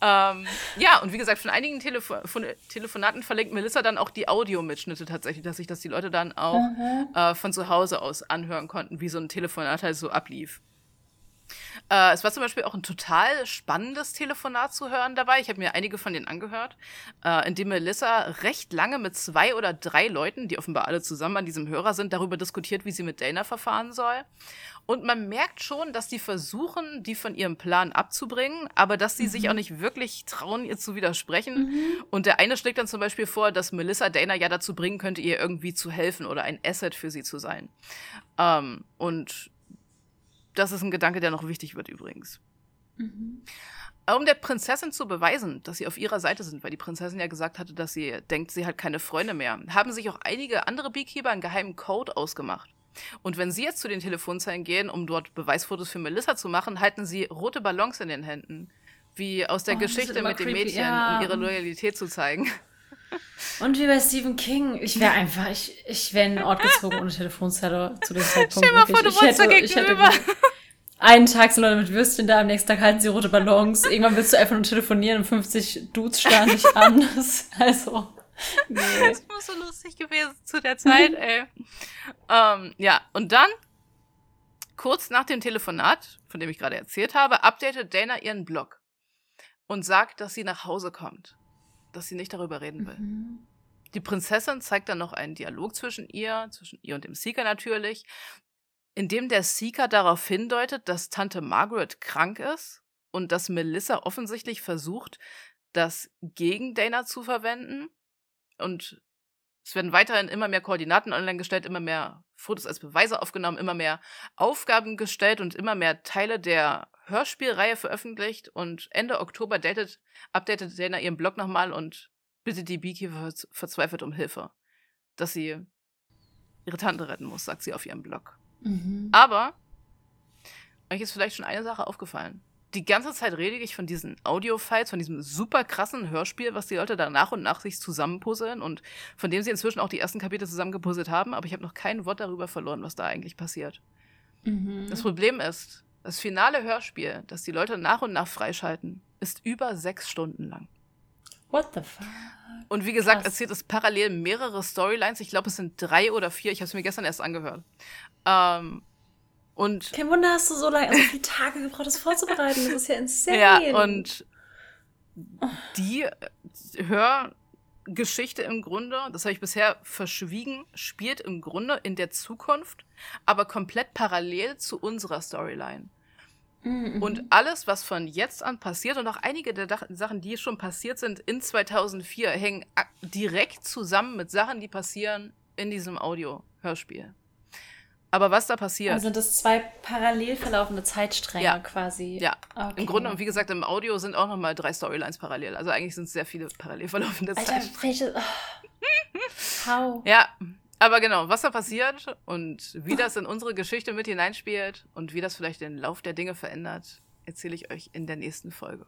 ähm, ja, und wie gesagt, von einigen Telefo von Telefonaten verlinkt Melissa dann auch die Audiomitschnitte tatsächlich, dass sich das die Leute dann auch äh, von zu Hause aus anhören konnten, wie so ein Telefonat halt so ablief. Äh, es war zum Beispiel auch ein total spannendes Telefonat zu hören dabei. Ich habe mir einige von denen angehört, äh, in dem Melissa recht lange mit zwei oder drei Leuten, die offenbar alle zusammen an diesem Hörer sind, darüber diskutiert, wie sie mit Dana verfahren soll. Und man merkt schon, dass die versuchen, die von ihrem Plan abzubringen, aber dass sie mhm. sich auch nicht wirklich trauen, ihr zu widersprechen. Mhm. Und der eine schlägt dann zum Beispiel vor, dass Melissa Dana ja dazu bringen könnte, ihr irgendwie zu helfen oder ein Asset für sie zu sein. Ähm, und das ist ein Gedanke, der noch wichtig wird übrigens. Mhm. Um der Prinzessin zu beweisen, dass sie auf ihrer Seite sind, weil die Prinzessin ja gesagt hatte, dass sie denkt, sie hat keine Freunde mehr, haben sich auch einige andere Beekeeper einen geheimen Code ausgemacht. Und wenn sie jetzt zu den Telefonzellen gehen, um dort Beweisfotos für Melissa zu machen, halten sie rote Ballons in den Händen. Wie aus der oh, Geschichte mit creepy, dem Mädchen, ja. um ihre Loyalität zu zeigen. Und wie bei Stephen King, ich wäre einfach, ich, ich wäre in einen Ort gezogen ohne Telefonzelle zu dem Zeitpunkt. Stell mal vor, du ich hätte, ich hätte einen Tag sind Leute mit Würstchen da, am nächsten Tag halten sie rote Ballons. Irgendwann willst du einfach nur telefonieren und 50 Dudes starren dich an. also, nee. Das muss so lustig gewesen zu der Zeit, ey. ähm, ja, und dann, kurz nach dem Telefonat, von dem ich gerade erzählt habe, updatet Dana ihren Blog und sagt, dass sie nach Hause kommt dass sie nicht darüber reden will. Mhm. Die Prinzessin zeigt dann noch einen Dialog zwischen ihr, zwischen ihr und dem Seeker natürlich, in dem der Seeker darauf hindeutet, dass Tante Margaret krank ist und dass Melissa offensichtlich versucht, das gegen Dana zu verwenden. Und es werden weiterhin immer mehr Koordinaten online gestellt, immer mehr Fotos als Beweise aufgenommen, immer mehr Aufgaben gestellt und immer mehr Teile der Hörspielreihe veröffentlicht. Und Ende Oktober datet, updatet Dana ihren Blog nochmal und bittet die Beekeeper verzweifelt um Hilfe. Dass sie ihre Tante retten muss, sagt sie auf ihrem Blog. Mhm. Aber euch ist vielleicht schon eine Sache aufgefallen die ganze Zeit rede ich von diesen Audio-Files, von diesem super krassen Hörspiel, was die Leute da nach und nach sich zusammenpuzzeln und von dem sie inzwischen auch die ersten Kapitel zusammengepuzzelt haben, aber ich habe noch kein Wort darüber verloren, was da eigentlich passiert. Mhm. Das Problem ist, das finale Hörspiel, das die Leute nach und nach freischalten, ist über sechs Stunden lang. What the fuck? Und wie gesagt, Krass. erzählt es parallel mehrere Storylines. Ich glaube, es sind drei oder vier. Ich habe es mir gestern erst angehört. Ähm, und Kein Wunder, hast du so lange, so viele Tage gebraucht, das vorzubereiten. Das ist ja insane. Ja, und die Hörgeschichte im Grunde, das habe ich bisher verschwiegen, spielt im Grunde in der Zukunft, aber komplett parallel zu unserer Storyline. Mhm. Und alles, was von jetzt an passiert und auch einige der Sachen, die schon passiert sind in 2004, hängen direkt zusammen mit Sachen, die passieren in diesem Audio-Hörspiel. Aber was da passiert. Also sind das zwei parallel verlaufende Zeitstränge ja. quasi. Ja. Okay. Im Grunde, und wie gesagt, im Audio sind auch nochmal drei Storylines parallel. Also eigentlich sind es sehr viele parallel verlaufende Alter, Zeitstränge. Oh. How? Ja. Aber genau, was da passiert und wie das in unsere Geschichte mit hineinspielt und wie das vielleicht den Lauf der Dinge verändert, erzähle ich euch in der nächsten Folge.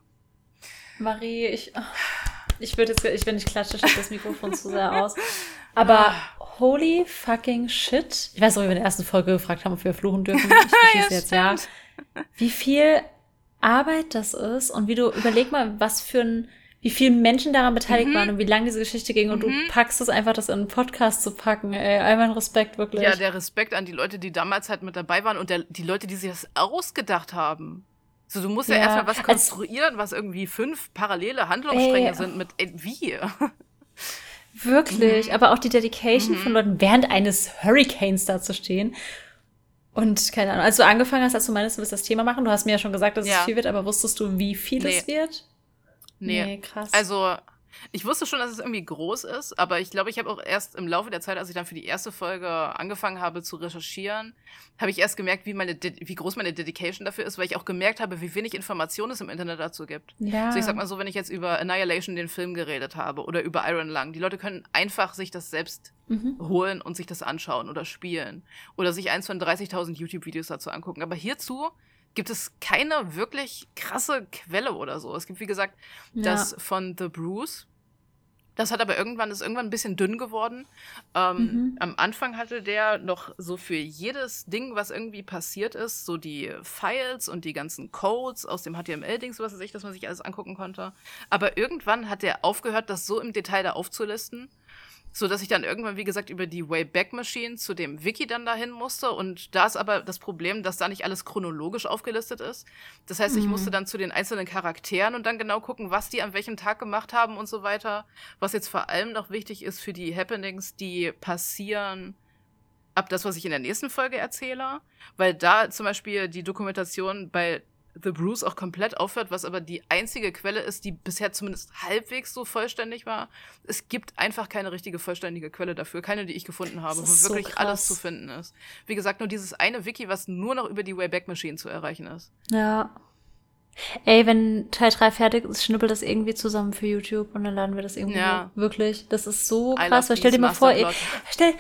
Marie, ich. Oh. Ich würde jetzt, ich, wenn ich klatsche, das Mikrofon zu sehr aus. Aber holy fucking shit. Ich weiß noch, wie wir in der ersten Folge gefragt haben, ob wir fluchen dürfen. Ich ja, jetzt ja. Wie viel Arbeit das ist und wie du, überleg mal, was für ein, wie viele Menschen daran beteiligt mhm. waren und wie lange diese Geschichte ging und mhm. du packst es einfach, das in einen Podcast zu packen, ey. Einmal ein Respekt, wirklich. Ja, der Respekt an die Leute, die damals halt mit dabei waren und der, die Leute, die sich das ausgedacht haben. So, du musst ja, ja erstmal was konstruieren, was irgendwie fünf parallele Handlungsstränge ey, sind mit, ey, wie? Wirklich, mhm. aber auch die Dedication mhm. von Leuten während eines Hurricanes da zu stehen. Und keine Ahnung, als du angefangen hast, als du meinst, du willst das Thema machen, du hast mir ja schon gesagt, dass ja. es viel wird, aber wusstest du, wie viel nee. es wird? Nee. nee, krass. Also, ich wusste schon, dass es irgendwie groß ist, aber ich glaube, ich habe auch erst im Laufe der Zeit, als ich dann für die erste Folge angefangen habe zu recherchieren, habe ich erst gemerkt, wie, meine wie groß meine Dedication dafür ist, weil ich auch gemerkt habe, wie wenig Informationen es im Internet dazu gibt. Ja. Also ich sag mal so, wenn ich jetzt über Annihilation, den Film, geredet habe oder über Iron Lung, die Leute können einfach sich das selbst mhm. holen und sich das anschauen oder spielen oder sich eins von 30.000 YouTube-Videos dazu angucken. Aber hierzu gibt es keine wirklich krasse Quelle oder so. Es gibt, wie gesagt, ja. das von The Bruce. Das hat aber irgendwann, ist irgendwann ein bisschen dünn geworden. Ähm, mhm. Am Anfang hatte der noch so für jedes Ding, was irgendwie passiert ist, so die Files und die ganzen Codes aus dem HTML-Dings, was weiß ich, dass man sich alles angucken konnte. Aber irgendwann hat der aufgehört, das so im Detail da aufzulisten so dass ich dann irgendwann, wie gesagt, über die Wayback Machine zu dem Wiki dann dahin musste. Und da ist aber das Problem, dass da nicht alles chronologisch aufgelistet ist. Das heißt, ich musste mhm. dann zu den einzelnen Charakteren und dann genau gucken, was die an welchem Tag gemacht haben und so weiter. Was jetzt vor allem noch wichtig ist für die Happenings, die passieren ab das, was ich in der nächsten Folge erzähle. Weil da zum Beispiel die Dokumentation bei The Bruce auch komplett aufhört, was aber die einzige Quelle ist, die bisher zumindest halbwegs so vollständig war. Es gibt einfach keine richtige vollständige Quelle dafür, keine, die ich gefunden habe, wo so wirklich krass. alles zu finden ist. Wie gesagt, nur dieses eine Wiki, was nur noch über die Wayback Machine zu erreichen ist. Ja. Ey, wenn Teil 3 fertig ist, schnippelt das irgendwie zusammen für YouTube und dann laden wir das irgendwie ja. Wirklich. Das ist so krass. Weil stell dir mal vor, ey, stell,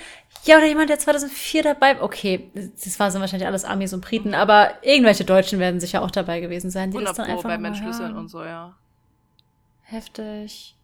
ja, oder jemand, der 2004 dabei, okay, das waren wahrscheinlich alles Amis und Briten, aber irgendwelche Deutschen werden sicher auch dabei gewesen sein, die das dann einfach bei Menschlüsseln und so, ja. Heftig.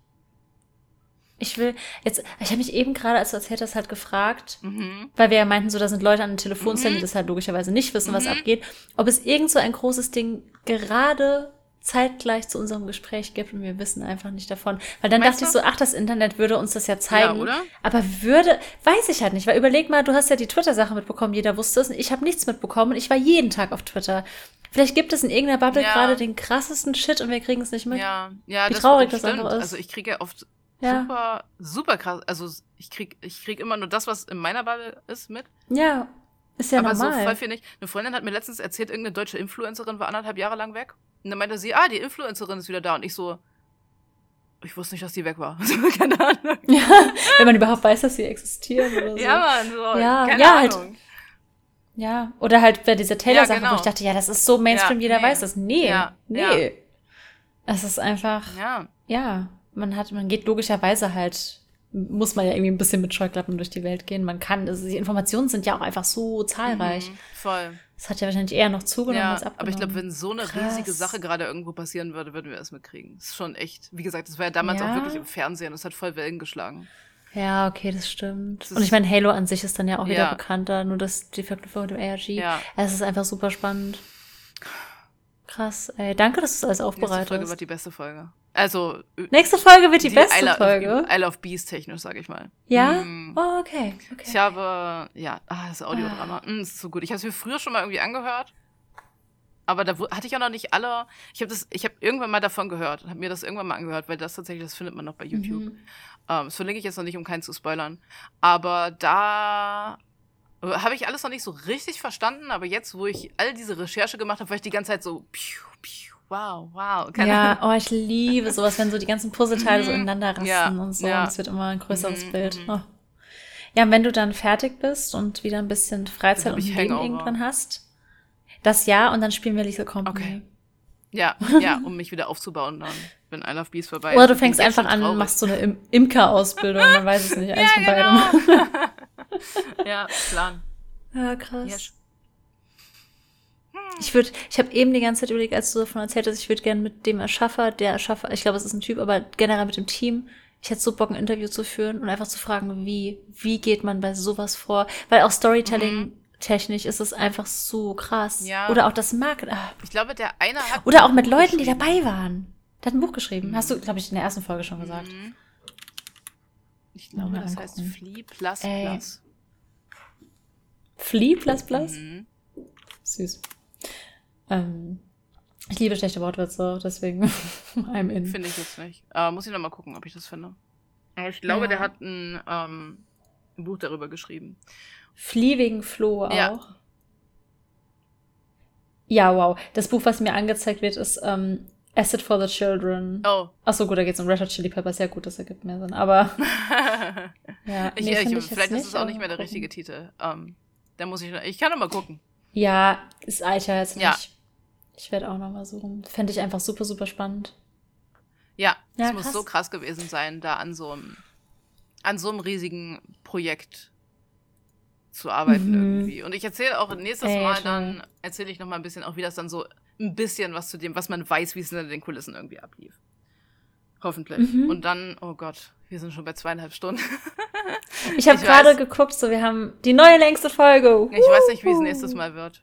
Ich will jetzt, ich habe mich eben gerade, als du erzählt hast, halt gefragt, mhm. weil wir ja meinten, so da sind Leute an den Telefonzellen, mhm. die das halt logischerweise nicht wissen, mhm. was abgeht, ob es irgend so ein großes Ding gerade zeitgleich zu unserem Gespräch gibt und wir wissen einfach nicht davon. Weil dann Meinst dachte du? ich so, ach, das Internet würde uns das ja zeigen. Ja, oder? Aber würde, weiß ich halt nicht, weil überleg mal, du hast ja die Twitter-Sache mitbekommen, jeder wusste es. Ich habe nichts mitbekommen und ich war jeden Tag auf Twitter. Vielleicht gibt es in irgendeiner Bubble ja. gerade den krassesten Shit und wir kriegen es nicht mit. Ja, ja, Wie das traurig das einfach ist. Also ich kriege ja oft ja. super, super krass. Also ich krieg, ich krieg immer nur das, was in meiner Bubble ist, mit. Ja, ist ja Aber normal. so voll viel nicht. Eine Freundin hat mir letztens erzählt, irgendeine deutsche Influencerin war anderthalb Jahre lang weg. Und dann meinte sie, ah, die Influencerin ist wieder da. Und ich so, ich wusste nicht, dass die weg war. keine Ahnung. Ja, wenn man überhaupt weiß, dass sie existieren oder so. Ja, man, so. Ja, keine ja, halt Ahnung. Halt, ja, oder halt bei dieser Taylor-Sache, ja, genau. wo ich dachte, ja, das ist so Mainstream, ja, jeder nee. weiß das. Nee, nee. Es ist einfach, ja. ja, man hat, man geht logischerweise halt, muss man ja irgendwie ein bisschen mit Scheuklappen durch die Welt gehen. Man kann, also die Informationen sind ja auch einfach so zahlreich. Mhm, voll. Das hat ja wahrscheinlich eher noch zugenommen ja, als abgenommen. Aber ich glaube, wenn so eine Krass. riesige Sache gerade irgendwo passieren würde, würden wir es mitkriegen. Das ist schon echt, wie gesagt, das war ja damals ja. auch wirklich im Fernsehen. Das hat voll Wellen geschlagen. Ja, okay, das stimmt. Das und ich meine, Halo an sich ist dann ja auch wieder ja. bekannter, nur das, die Verknüpfung mit dem ARG. Ja. Es ist einfach super spannend. Krass, ey. Danke, dass du es alles aufbereitet hast. Nächste Folge wird die beste Folge. Also. Nächste Folge wird die, die beste I Folge. I Love Bees technisch, sag ich mal. Ja? Mm. Oh, okay. okay. Ich habe, ja, ah, das Audiodrama. Ah. Mm, ist so gut. Ich habe es mir früher schon mal irgendwie angehört. Aber da hatte ich auch noch nicht alle. Ich habe das, ich habe irgendwann mal davon gehört, habe mir das irgendwann mal angehört, weil das tatsächlich, das findet man noch bei YouTube. Mhm. Ähm, das verlinke ich jetzt noch nicht, um keinen zu spoilern. Aber da habe ich alles noch nicht so richtig verstanden, aber jetzt, wo ich all diese Recherche gemacht habe, war ich die ganze Zeit so, piu, piu, wow, wow. Keine ja, oh, ich liebe sowas, wenn so die ganzen Puzzleteile so mhm. ineinander rasten ja, und so. Ja. Und es wird immer ein größeres mhm, Bild. Mhm. Oh. Ja, und wenn du dann fertig bist und wieder ein bisschen Freizeit und Leben irgendwann hast, das ja, und dann spielen wir Lethal Company. Okay. Ja, ja, um mich wieder aufzubauen dann, wenn I Love Bees vorbei ist. Oder du fängst einfach an und machst so eine Im Imker-Ausbildung, man weiß es nicht, eins ja, von beidem. Genau. ja, Plan. Ja, krass. Yes. Ich würde, ich habe eben die ganze Zeit überlegt, als du davon erzählt hast, ich würde gerne mit dem Erschaffer, der Erschaffer, ich glaube, es ist ein Typ, aber generell mit dem Team, ich hätte so Bock, ein Interview zu führen und einfach zu fragen, wie, wie geht man bei sowas vor? Weil auch Storytelling mhm. technisch ist es einfach so krass. Ja. Oder auch das Marketing. Ah. Ich glaube, der eine hat. Oder auch mit Leuten, die dabei waren. Der hat ein Buch geschrieben. Mhm. Hast du, glaube ich, in der ersten Folge schon gesagt. Mhm. Ich glaube, das heißt Flea Plus Ey. Plus. Flea Plus Plus? Mhm. Süß. Ähm, ich liebe schlechte Wortwitze, deswegen I'm in. Finde ich jetzt nicht. Aber muss ich noch mal gucken, ob ich das finde. Aber ich glaube, ja. der hat ein, ähm, ein, Buch darüber geschrieben. Flea wegen Flo auch. Ja. ja, wow. Das Buch, was mir angezeigt wird, ist ähm, Acid for the Children. Oh. Achso, gut, da geht es um Red Hot Chili Peppers. Ja, gut, das ergibt mehr Sinn. Aber. ja, nee, ich, ich, vielleicht ist es auch nicht mehr der richtige Titel. Ähm, da muss ich. Ich kann noch mal gucken. Ja, ist Alter jetzt nicht. Ja. Ich werde auch noch mal suchen. Fände ich einfach super, super spannend. Ja, es ja, muss so krass gewesen sein, da an so einem, an so einem riesigen Projekt zu arbeiten mhm. irgendwie. Und ich erzähle auch nächstes Ey, Mal schon. dann, erzähle ich noch mal ein bisschen auch, wie das dann so ein bisschen was zu dem, was man weiß, wie es in den Kulissen irgendwie ablief. Hoffentlich. Mhm. Und dann, oh Gott, wir sind schon bei zweieinhalb Stunden. ich habe gerade geguckt, so wir haben die neue längste Folge. Ich weiß nicht, wie es nächstes Mal wird.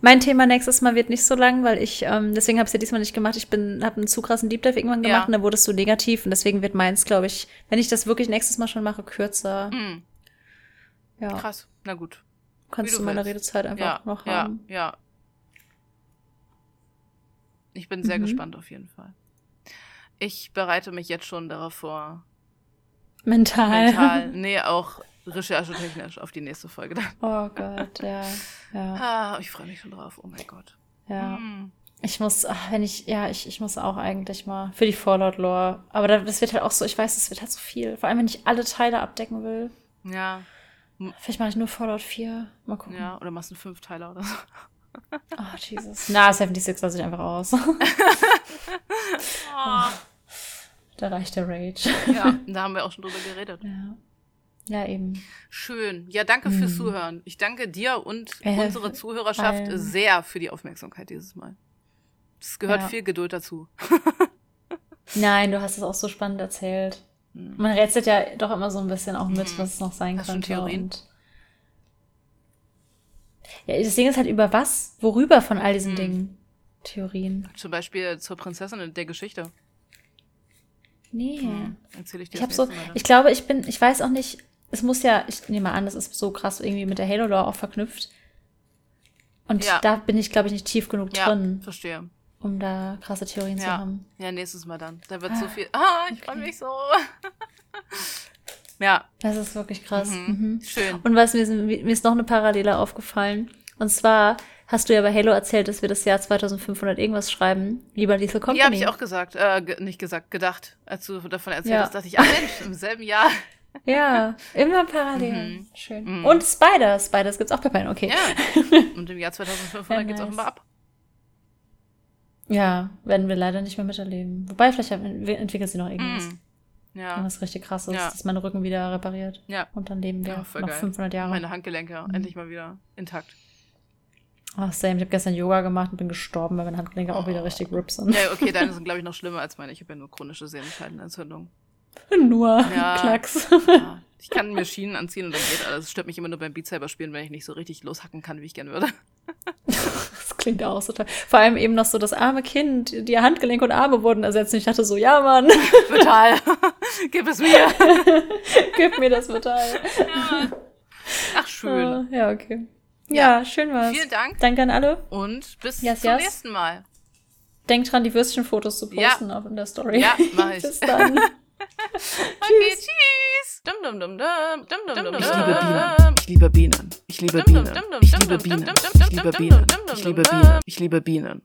Mein Thema nächstes Mal wird nicht so lang, weil ich, ähm, deswegen habe ich es ja diesmal nicht gemacht. Ich bin, habe einen zu krassen Deep Dive irgendwann gemacht ja. und da wurde es so negativ und deswegen wird meins, glaube ich, wenn ich das wirklich nächstes Mal schon mache, kürzer. Mhm. Ja. Krass, na gut. Kannst du, du meine Redezeit einfach ja, noch haben. Ja, ja. Ich bin sehr mhm. gespannt auf jeden Fall. Ich bereite mich jetzt schon darauf vor. Mental. Mental. Nee, auch recherchetechnisch auf die nächste Folge dann. Oh Gott, ja. ja. Ah, ich freue mich schon drauf. Oh mein Gott. Ja. Hm. Ich muss, ach, wenn ich, ja, ich, ich muss auch eigentlich mal für die Fallout-Lore. Aber das wird halt auch so, ich weiß, es wird halt so viel. Vor allem, wenn ich alle Teile abdecken will. Ja. Vielleicht mache ich nur Fallout 4. Mal gucken. Ja, oder machst du fünf Teile oder so. Oh, Jesus. Na, 76 lasse ich einfach aus. oh. Da reicht der Rage. Ja, da haben wir auch schon drüber geredet. Ja. Ja, eben. Schön. Ja, danke mhm. fürs Zuhören. Ich danke dir und äh, unsere Zuhörerschaft weil... sehr für die Aufmerksamkeit dieses Mal. Es gehört ja. viel Geduld dazu. Nein, du hast es auch so spannend erzählt. Mhm. Man rätselt ja doch immer so ein bisschen auch mit, mhm. was es noch sein hast könnte. Theorien? Und ja, das Ding ist halt über was? Worüber von all diesen mhm. Dingen? Theorien. Zum Beispiel zur Prinzessin der Geschichte. Nee. Hm, erzähl ich dir. Ich habe so, ich glaube, ich bin, ich weiß auch nicht, es muss ja, ich nehme mal an, das ist so krass irgendwie mit der Halo-Lore auch verknüpft. Und ja. da bin ich, glaube ich, nicht tief genug ja, drin. verstehe. Um da krasse Theorien ja. zu haben. Ja, nächstes Mal dann. Da wird ah, so viel. Ah, ich okay. freue mich so. ja. Das ist wirklich krass. Mhm. Mhm. Schön. Und was mir, mir ist noch eine Parallele aufgefallen. Und zwar hast du ja bei Halo erzählt, dass wir das Jahr 2500 irgendwas schreiben. Lieber Lethal Company. Ja, habe ich auch gesagt. Äh, nicht gesagt, gedacht. Als du davon erzählt ja. hast, dachte ich, ach Mensch, im selben Jahr. Ja, immer parallel. Mhm. Schön. Mhm. Und Spider. Spiders gibt's auch bei beiden, okay. Ja. Und im Jahr 2500 ja, geht's nice. offenbar ab. Ja, werden wir leider nicht mehr miterleben. Wobei, vielleicht entwickelt sie noch irgendwas. Mhm. Ja. Irgendwas richtig krasses, ja. dass mein Rücken wieder repariert. Ja. Und dann leben wir ja, noch geil. 500 Jahre. Meine Handgelenke mhm. endlich mal wieder intakt. Ach, Sam, ich habe gestern Yoga gemacht und bin gestorben, weil meine Handgelenke oh. auch wieder richtig rips sind. Ja, okay, deine sind, glaube ich, noch schlimmer als meine. Ich habe ja nur chronische Sehnenscheidenentzündung. Nur ja, Klacks. Ja. Ich kann mir Schienen anziehen und dann geht alles. Es stört mich immer nur beim Beat Saber spielen, wenn ich nicht so richtig loshacken kann, wie ich gerne würde. das klingt auch so toll. Vor allem eben noch so das arme Kind, die Handgelenke und Arme wurden ersetzt. Und ich dachte so, ja, Mann. Total. Gib es mir. Gib mir das Metall. Ja. Ach, schön. Uh, ja, okay. Ja, ja, schön war's. Vielen Dank. Danke an alle. Und bis yes, zum yes. nächsten Mal. Denkt dran, die Würstchenfotos zu posten ja. in der Story. Ja, mach ich. bis dann. okay, tschüss. Dum, dum, dum, dum, dum, dum, ich liebe Bienen. Ich liebe Bienen. Ich liebe Bienen. Ich liebe Bienen. Ich liebe Bienen. Ich liebe Bienen. Ich liebe Bienen.